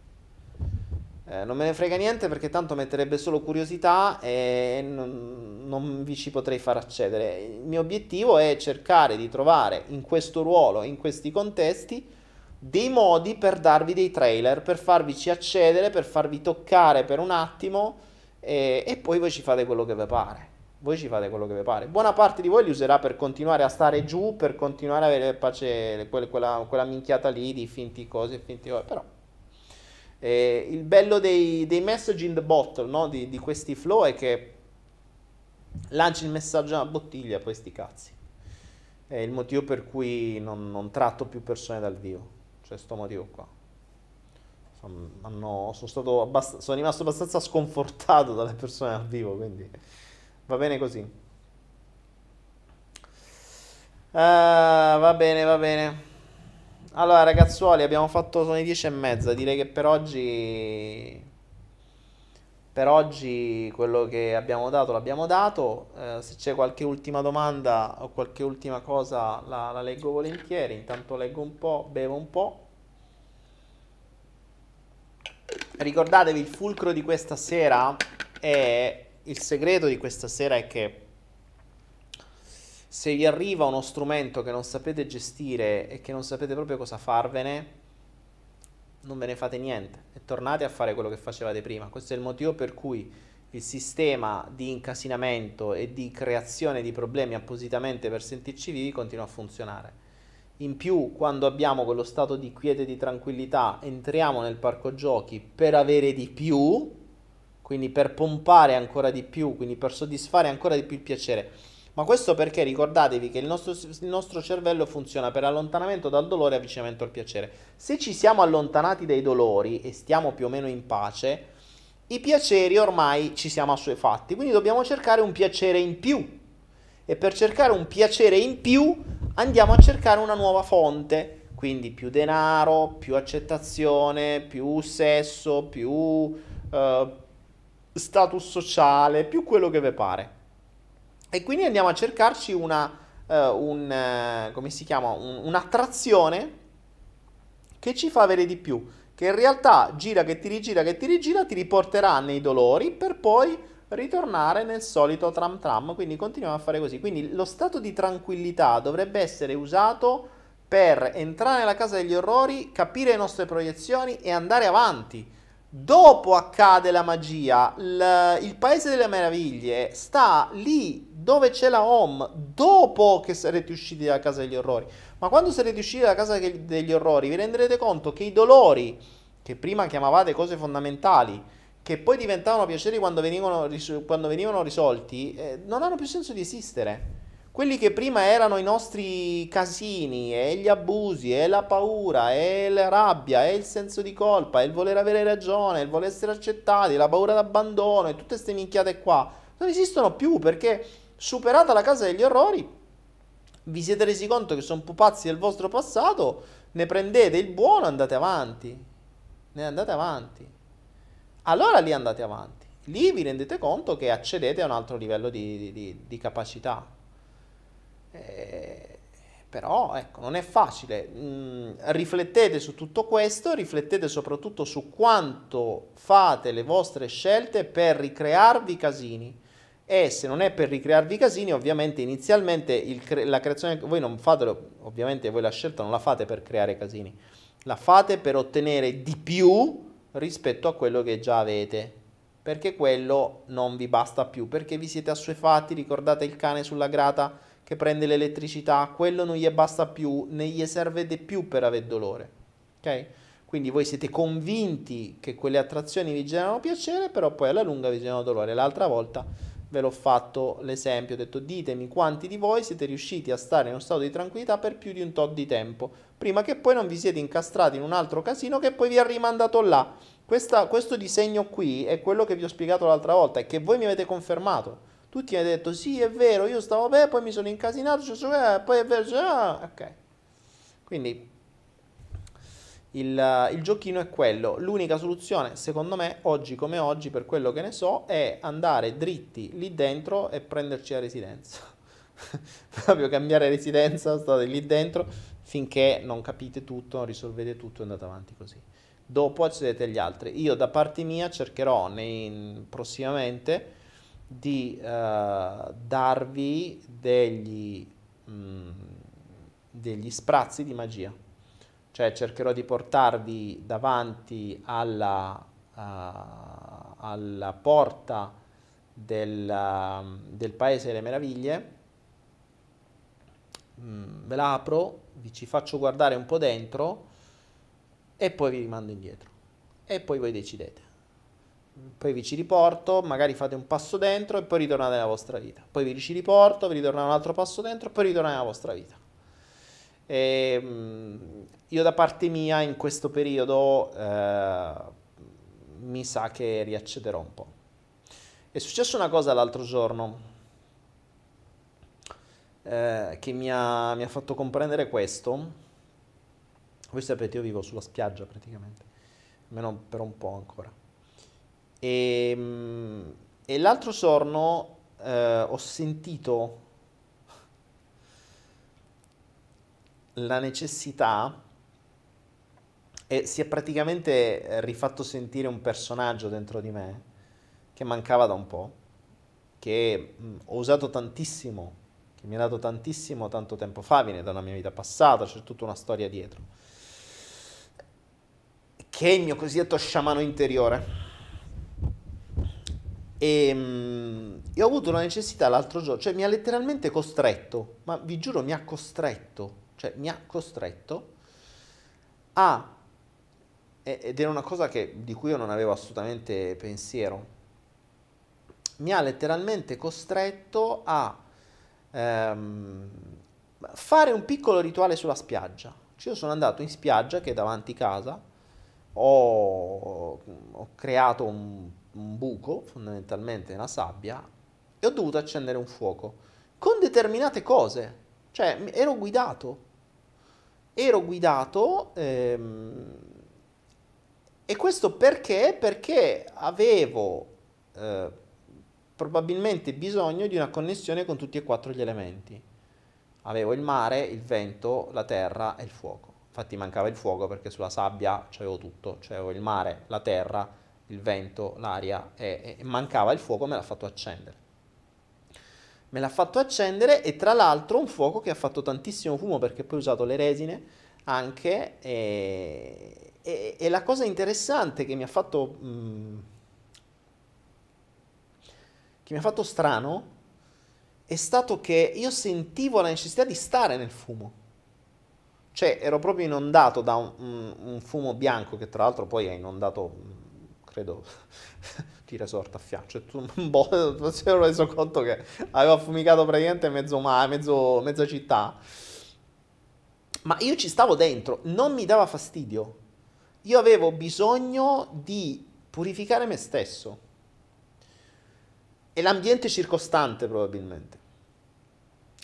S2: Eh, non me ne frega niente perché tanto metterebbe solo curiosità e non, non, vi ci potrei far accedere. Il mio obiettivo è cercare di trovare in questo ruolo, in questi contesti, dei modi per darvi dei trailer, per farvici accedere, per farvi toccare per un attimo e, e poi voi ci fate quello che vi pare. Voi ci fate quello che vi pare. Buona parte di voi li userà per continuare a stare giù, per continuare a avere pace, quella, quella minchiata lì di finti cose, finti cose, però eh, il bello dei, dei, message in the bottle, no? di, di, questi flow, è che lanci il messaggio nella bottiglia, poi sti cazzi. È il motivo per cui non, non tratto più persone dal vivo. Cioè, sto motivo qua. Sono, hanno, sono, abbast- sono rimasto abbastanza sconfortato dalle persone dal vivo, quindi va bene così. Uh, va bene, va bene. Allora, ragazzuoli, abbiamo fatto, sono le 10 e mezza, direi che per oggi... Per oggi quello che abbiamo dato l'abbiamo dato, eh, se c'è qualche ultima domanda o qualche ultima cosa la, la leggo volentieri, intanto leggo un po', bevo un po'. Ricordatevi il fulcro di questa sera è il segreto di questa sera è che se vi arriva uno strumento che non sapete gestire e che non sapete proprio cosa farvene, non ve ne fate niente e tornate a fare quello che facevate prima. Questo è il motivo per cui il sistema di incasinamento e di creazione di problemi appositamente per sentirci vivi continua a funzionare. In più, quando abbiamo quello stato di quiete e di tranquillità, entriamo nel parco giochi per avere di più, quindi per pompare ancora di più, quindi per soddisfare ancora di più il piacere ma questo perché ricordatevi che il nostro, il nostro, cervello funziona per allontanamento dal dolore e avvicinamento al piacere. Se ci siamo allontanati dai dolori e stiamo più o meno in pace, i piaceri ormai ci siamo assuefatti, quindi dobbiamo cercare un piacere in più. E per cercare un piacere in più andiamo a cercare una nuova fonte, quindi più denaro, più accettazione, più sesso, più uh, status sociale, più quello che vi pare. E quindi andiamo a cercarci una, uh, un, uh, un, un'attrazione che ci fa avere di più, che in realtà gira che ti rigira che ti rigira, ti riporterà nei dolori per poi ritornare nel solito tram tram, quindi continuiamo a fare così. Quindi lo stato di tranquillità dovrebbe essere usato per entrare nella casa degli orrori, capire le nostre proiezioni e andare avanti. Dopo accade la magia, il, il paese delle meraviglie sta lì dove c'è la home, dopo che sarete usciti dalla casa degli orrori. Ma quando sarete usciti dalla casa degli orrori vi renderete conto che i dolori, che prima chiamavate cose fondamentali, che poi diventavano piaceri quando venivano, quando venivano risolti, eh, non hanno più senso di esistere quelli che prima erano i nostri casini, e gli abusi, e la paura, e la rabbia, e il senso di colpa, e il voler avere ragione, il voler essere accettati, la paura d'abbandono, e tutte queste minchiate qua, non esistono più perché superata la casa degli orrori, vi siete resi conto che sono pupazzi del vostro passato, ne prendete il buono e andate avanti. Ne andate avanti. Allora lì andate avanti. Lì vi rendete conto che accedete a un altro livello di, di, di, capacità. Eh, però ecco, non è facile. Mm, riflettete su tutto questo, riflettete soprattutto su quanto fate le vostre scelte per ricrearvi casini. E se non è per ricrearvi casini, ovviamente inizialmente cre- la creazione, voi non fatelo, ovviamente voi la scelta non la fate per creare casini, la fate per ottenere di più rispetto a quello che già avete. Perché quello non vi basta più, perché vi siete assuefatti, ricordate il cane sulla grata che prende l'elettricità, quello non gli basta più, ne gli serve di più per avere dolore. Ok? Quindi voi siete convinti che quelle attrazioni vi generano piacere, però poi alla lunga vi generano dolore. L'altra volta ve l'ho fatto l'esempio, ho detto ditemi quanti di voi siete riusciti a stare in uno stato di tranquillità per più di un tot di tempo, prima che poi non vi siete incastrati in un altro casino che poi vi ha rimandato là. Questa, questo disegno qui è quello che vi ho spiegato l'altra volta e che voi mi avete confermato. Tutti mi hanno detto sì è vero, io stavo bene, poi mi sono incasinato, cioè, poi è vero, cioè, ok. Quindi il, il, giochino è quello. L'unica soluzione, secondo me, oggi come oggi, per quello che ne so, è andare dritti lì dentro e prenderci la residenza. Proprio cambiare residenza, state lì dentro finché non capite tutto, non risolvete tutto e andate avanti così. Dopo accedete agli altri. Io da parte mia cercherò nei, prossimamente di uh, darvi degli, mm, degli sprazzi di magia. Cioè cercherò di portarvi davanti alla, uh, alla porta del, del Paese delle Meraviglie, mm, ve la apro, vi ci faccio guardare un po' dentro e poi vi rimando indietro. E poi voi decidete. Poi vi ci riporto, magari fate un passo dentro e poi ritornate nella vostra vita. Poi vi ci riporto, vi ritornate un altro passo dentro e poi ritornate nella vostra vita. E, mm, io da parte mia in questo periodo eh, mi sa che riaccederò un po'. È successa una cosa l'altro giorno eh, che mi ha, mi ha fatto comprendere questo. Voi sapete, io vivo sulla spiaggia praticamente, almeno per un po' ancora. E, mm, e l'altro giorno eh, ho sentito la necessità e si è praticamente eh, rifatto sentire un personaggio dentro di me che mancava da un po', che mm, ho usato tantissimo, che mi ha dato tantissimo tanto tempo fa, viene da una mia vita passata, c'è tutta una storia dietro, che è il mio cosiddetto sciamano interiore. E mh, mm, ho avuto una necessità l'altro giorno, cioè mi ha letteralmente costretto, ma vi giuro mi ha costretto, cioè mi ha costretto a ed era una cosa che, di cui io non avevo assolutamente pensiero. Mi ha letteralmente costretto a ehm, fare un piccolo rituale sulla spiaggia. Cioè, io sono andato in spiaggia che è davanti casa, ho, ho creato un, un buco fondamentalmente nella sabbia e ho dovuto accendere un fuoco con determinate cose. Cioè, ero guidato. Ero guidato. Ehm, e questo perché? Perché avevo eh, probabilmente bisogno di una connessione con tutti e quattro gli elementi. Avevo il mare, il vento, la terra e il fuoco. Infatti mancava il fuoco perché sulla sabbia c'avevo tutto, cioè avevo il mare, la terra, il vento, l'aria e, e mancava il fuoco, me l'ha fatto accendere. Me l'ha fatto accendere e tra l'altro un fuoco che ha fatto tantissimo fumo perché poi ho usato le resine anche e, e, e, la cosa interessante che mi ha fatto... Mh, mm, che mi ha fatto strano è stato che io sentivo la necessità di stare nel fumo. Cioè ero proprio inondato da un, un, un fumo bianco che tra l'altro poi ha inondato, mm, credo, di resort a fianco. Cioè, tu, boh, non si ero reso conto che aveva affumicato praticamente mezzo, mezzo, mezza città. Ma io ci stavo dentro, non mi dava fastidio io avevo bisogno di purificare me stesso e l'ambiente circostante probabilmente.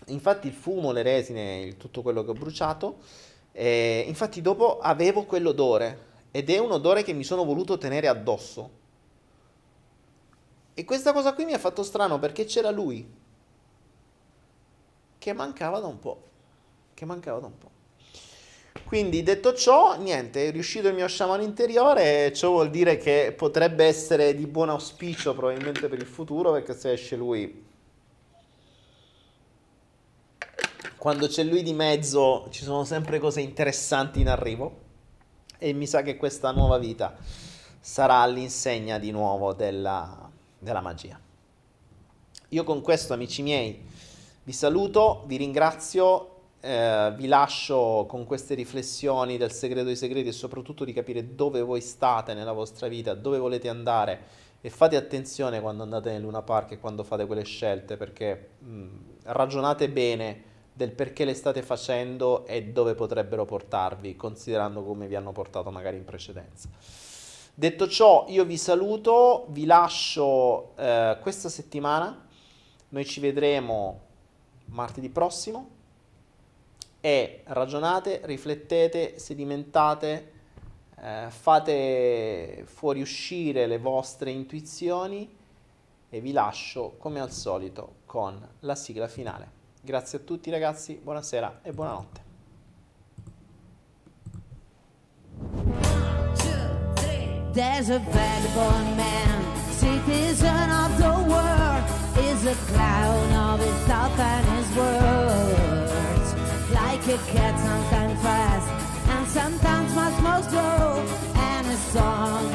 S2: Infatti il fumo, le resine, il, tutto quello che ho bruciato, eh, infatti dopo avevo quell'odore ed è un odore che mi sono voluto tenere addosso. E questa cosa qui mi ha fatto strano perché c'era lui che mancava da un po', che mancava da un po'. Quindi detto ciò, niente, è riuscito il mio sciamano interiore, ciò vuol dire che potrebbe essere di buon auspicio probabilmente per il futuro, perché se esce lui... Quando c'è lui di mezzo ci sono sempre cose interessanti in arrivo e mi sa che questa nuova vita sarà all'insegna di nuovo della, della magia. Io con questo, amici miei, vi saluto, vi ringrazio eh, vi lascio con queste riflessioni del segreto dei segreti e soprattutto di capire dove voi state nella vostra vita, dove volete andare e fate attenzione quando andate nel Luna Park e quando fate quelle scelte perché mh, ragionate bene del perché le state facendo e dove potrebbero portarvi, considerando come vi hanno portato magari in precedenza. Detto ciò, io vi saluto, vi lascio eh, questa settimana, noi ci vedremo martedì prossimo e ragionate, riflettete, sedimentate, eh, fate fuoriuscire le vostre intuizioni e vi lascio come al solito con la sigla finale. Grazie a tutti ragazzi, buonasera e buonanotte. There's a vagabond man, citizen of the world, is a clown of his thought and his words. like a cat, sometimes fast and sometimes much more slow. And the song